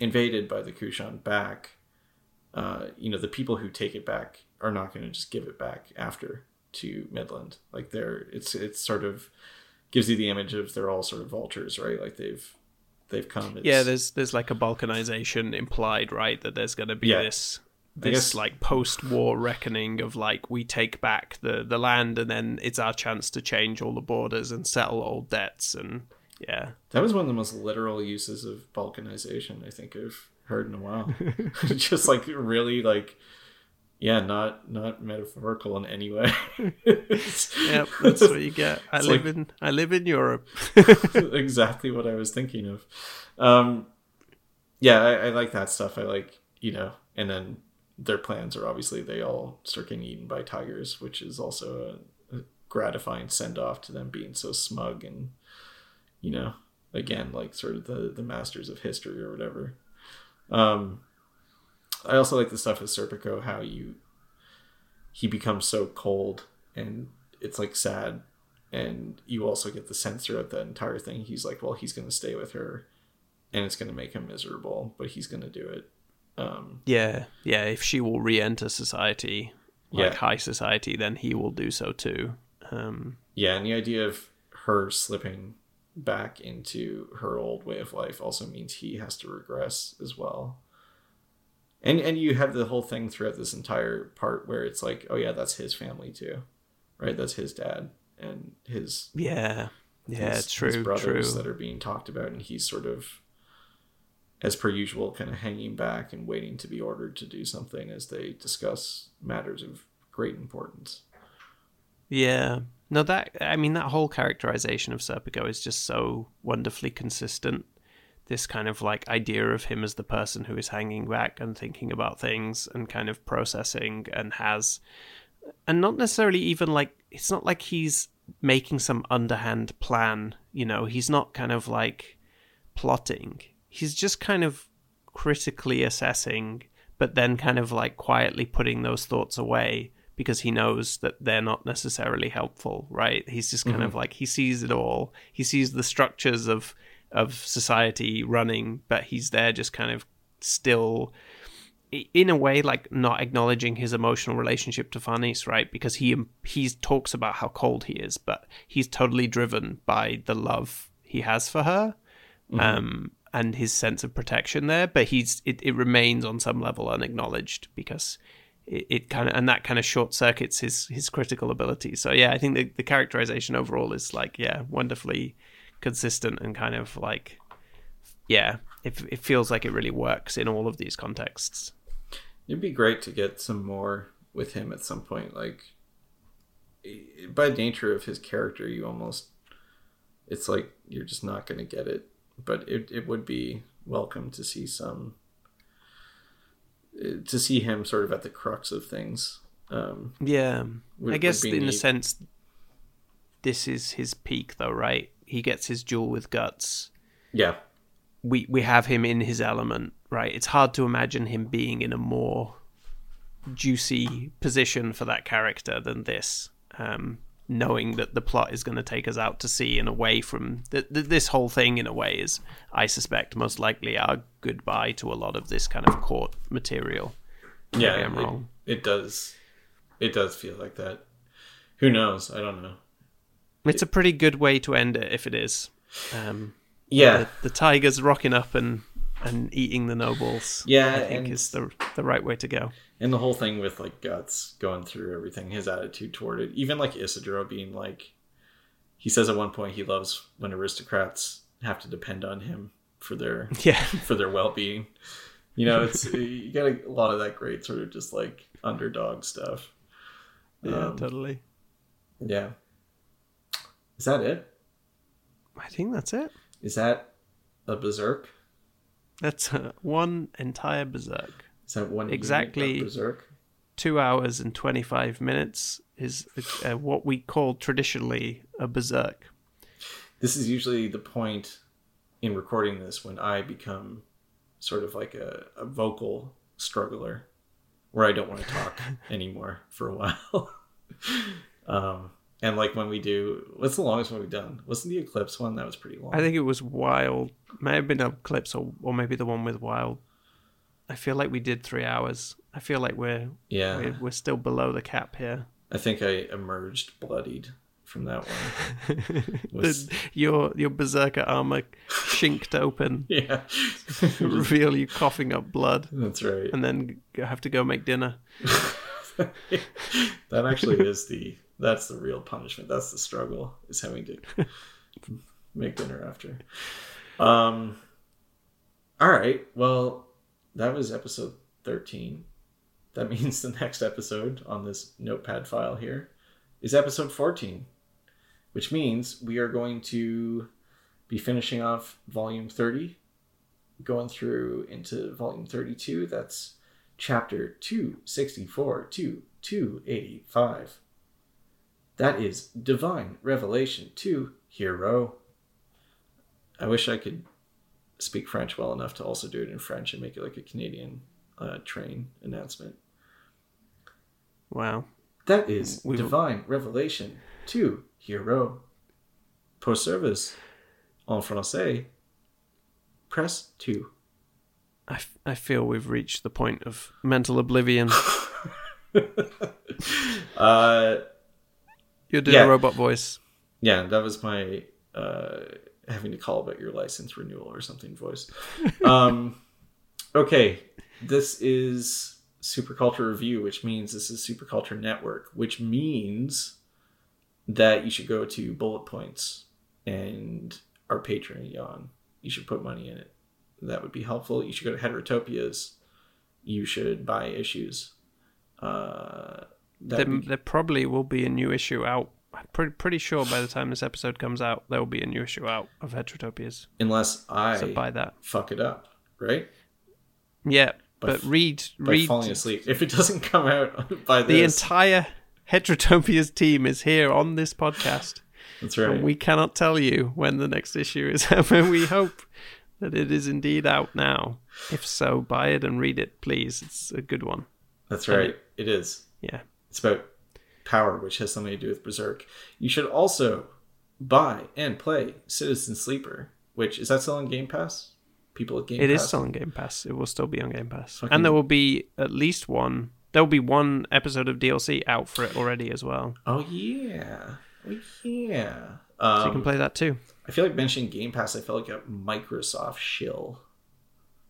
invaded by the Kushan back, uh, you know, the people who take it back are not going to just give it back after to Midland. Like they're it's it's sort of gives you the image of they're all sort of vultures, right? Like they've they've come. It's,
Yeah, there's there's like a balkanization implied, right? That there's going to be
Yeah.
this this
guess-
like post-war reckoning of like we take back the the land and then it's our chance to change all the borders and settle old debts and yeah.
that was one of the most literal uses of balkanization I think I've heard in a while. just like really like yeah, not not metaphorical in any way.
Yep, that's what you get. I
It's
live
like-
in I live in Europe.
exactly what I was thinking of. Um, yeah, I, I like that stuff. I like, you know, and then their plans are obviously they all start getting eaten by tigers, which is also a, a gratifying send off to them being so smug and, you know, again, like sort of the, the masters of history or whatever. Um, I also like the stuff with Serpico, how you, he becomes so cold and it's like sad and you also get the sense throughout the entire thing he's like well he's going to stay with her and it's going to make him miserable but he's going to do it um
Yeah, yeah. If she will re-enter society, like
Yeah.
high society, then he will do so too. Um,
yeah and the idea of her slipping back into her old way of life also means he has to regress as well and and you have the whole thing throughout this entire part where it's like oh yeah that's his family too right that's his dad and his
yeah, yeah.
his,
true,
his brothers
true.
that are being talked about, and he's sort of, as per usual, kind of hanging back and waiting to be ordered to do something as they discuss matters of great importance.
Yeah. No, that I mean that whole characterization of Serpico is just so wonderfully consistent. This kind of like idea of him as the person who is hanging back and thinking about things and kind of processing and has and not necessarily even like it's not like he's making some underhand plan, you know, he's not kind of like plotting. He's just kind of critically assessing but then kind of like quietly putting those thoughts away because he knows that they're not necessarily helpful, right? He's just kind of mm-hmm. like he sees it all. He sees the structures of of society running, but he's there just kind of still in a way like not acknowledging his emotional relationship to Farnese, right? Because he um, he talks about how cold he is, but he's totally driven by the love he has for her mm-hmm. um, and his sense of protection there. But he's it, it remains on some level unacknowledged because it, it kind of and that kind of short circuits his his critical ability. So yeah, I think the, the characterization overall is like yeah, wonderfully consistent and kind of like yeah, it it feels like it really works in all of these contexts.
It'd be great to get some more with him at some point. Like, by nature of his character, you almost, it's like you're just not going to get it. But it, it would be welcome to see some, to see him sort of at the crux of things. Um,
Yeah,
Would-
I guess in a sense, this is his peak, though, right? He gets his duel with guts.
yeah,
We we have him in his element, right? It's hard to imagine him being in a more juicy position for that character than this. Um, knowing that the plot is going to take us out to sea and away from th- th- this whole thing, in a way, is I suspect most likely our goodbye to a lot of this kind of court material.
yeah,
Maybe I'm
it,
wrong.
it does, it does feel like that. Who knows? I don't know.
It's a pretty good way to end it if it is. Um,
Yeah,
the, the tigers rocking up and and eating the nobles.
Yeah,
I think is the the right way to go.
And the whole thing with like guts going through everything, his attitude toward it, even like Isidro being like, he says at one point he loves when aristocrats have to depend on him for their
Yeah,
for their well being. You know, it's you get a, lot of that great sort of just like underdog stuff.
yeah,
Um,
totally.
Yeah. Is that it?
I think that's it.
Is that a berserk?
That's uh, one entire berserk.
Is that one
Exactly.
berserk?
Two hours and twenty five minutes is uh, what we call traditionally a berserk.
this is usually the point in recording this when I become sort of like a, a vocal struggler where I don't want to talk anymore for a while. um, and like when we do, what's the longest one we've done? Wasn't the Eclipse one? That was pretty long.
I think it was Wyald. May have been Eclipse or or maybe the one with Wyald. I feel like we did three hours. I feel like we're
Yeah.
we're, we're still below the cap here.
I think I emerged bloodied from that one. Was-
The- your your berserker armor shinked open,
yeah.
reveal you coughing up blood,
That's right.
and then have to go make dinner.
that actually is the that's the real punishment. That's the struggle is having to make dinner after. Um all right. Well, that was episode 13. That means the next episode on this notepad file here is episode 14, which means we are going to be finishing off volume 30, going through into volume 32. That's chapter 264 to 285. That is Divine Revelation 2 Hero. I wish I could speak French well enough to also do it in French and make it like a Canadian uh, train announcement.
Wow.
That is
We-
Divine Revelation 2 Hero. Pour service en français, press 2.
I, f- I feel we've reached the point of mental oblivion.
Uh,
You're doing
Yeah.
a robot voice.
yeah, that was my uh, having to call about your license renewal or something voice. Um, okay, this is Superculture Review, which means this is Superculture Network, which means that you should go to Bullet Points and our Patreon. You should put money in it. That would be helpful. You should go to Heterotopias. You should buy issues. Uh,
There,
be-
there probably will be a new issue out. I'm pretty, pretty sure by the time this episode comes out, there will be a new issue out of Heterotopias.
unless I
So buy that.
fuck it up, right?
Yeah,
By
but read
By
read
falling asleep. If it doesn't come out by
the
this,
entire Heterotopias team is here on this podcast.
that's right.
And we cannot tell you when the next issue is out, but we hope that it is indeed out now. If so, buy it and read it, please. It's a good one.
that's right. It is.
Yeah.
It's about power, which has something to do with Berserk. You should also buy and play Citizen Sleeper, which is that still on Game Pass? People at Game
It
Pass.
is still on Game Pass. It will still be on Game Pass.
Fucking-
And there will be at least one. There will be one episode of DLC out for it already as well.
Oh yeah. Oh yeah.
So
Um,
you can play that too.
I feel like mentioning Game Pass. I feel like a Microsoft shill.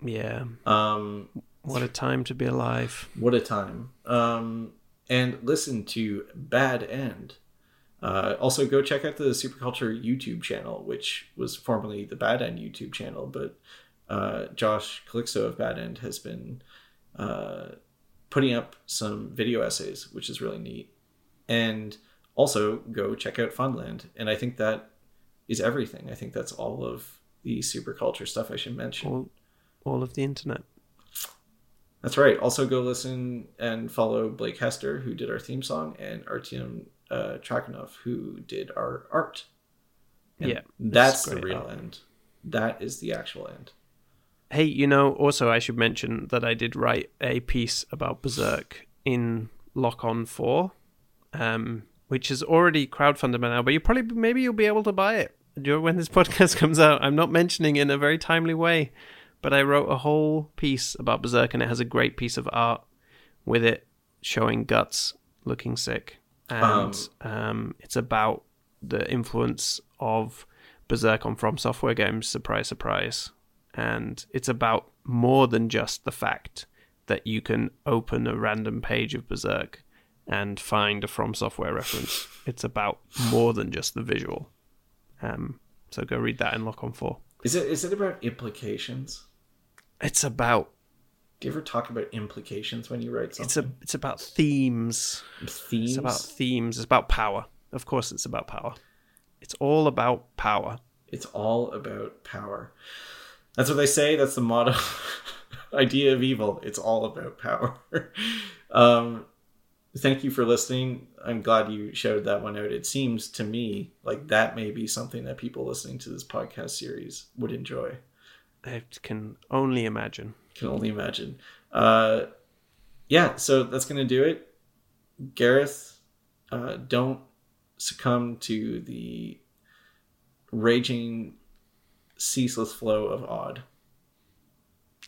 Yeah.
Um,
What a time to be alive.
What a time. Um, and listen to Bad End. Uh, also, go check out the Superculture YouTube channel, which was formerly the Bad End YouTube channel, but uh, Josh Calixto of Bad End has been uh, putting up some video essays, which is really neat. And also, go check out Funland. And I think that is everything. I think that's all of the Superculture stuff I should mention.
All, all of the internet.
That's right. Also, go listen and follow Blake Hester, who did our theme song, and Artyom uh, Trakhanov, who did our art. And
Yeah,
that's the real
art.
end. That is the actual end.
Hey, you know, also I should mention that I did write a piece about Berserk in Lock On 4, um, which is already crowdfunded by now, but you probably, maybe you'll be able to buy it when this podcast comes out. I'm not mentioning in a very timely way, but I wrote a whole piece about Berserk and it has a great piece of art with it showing guts looking sick. And um, it's about the influence of Berserk on From Software games. Surprise, surprise. And it's about more than just the fact that you can open a random page of Berserk and find a From Software reference. It's about more than just the visual. Um, so go read that in Lock On 4.
Is it is it about implications?
It's about
Do you ever talk about implications when you write
it's
something?
a it's about themes.
themes.
It's about themes. It's about power. Of course, it's about power. It's all about power.
It's all about power. That's what they say. That's the motto. Idea of evil. It's all about power. um, thank you for listening. I'm glad you shouted that one out. It seems to me like that may be something that people listening to this podcast series would enjoy.
I can only imagine.
Can only imagine. Uh, yeah, so that's gonna do it. Gareth, uh, don't succumb to the raging, ceaseless flow of odd.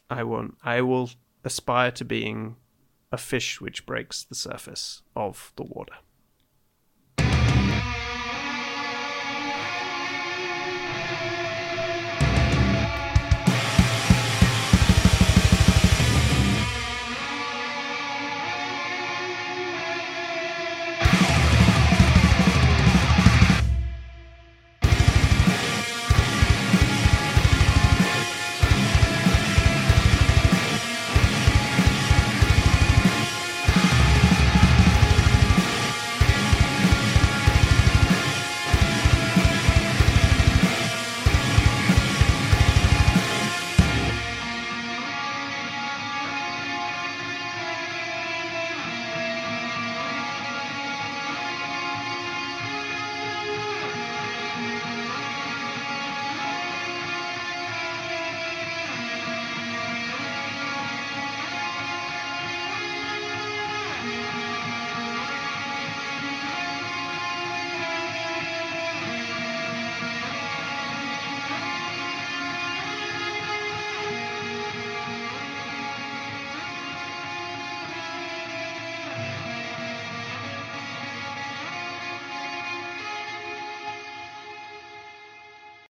I won't. I will aspire to being a fish which breaks the surface of the water.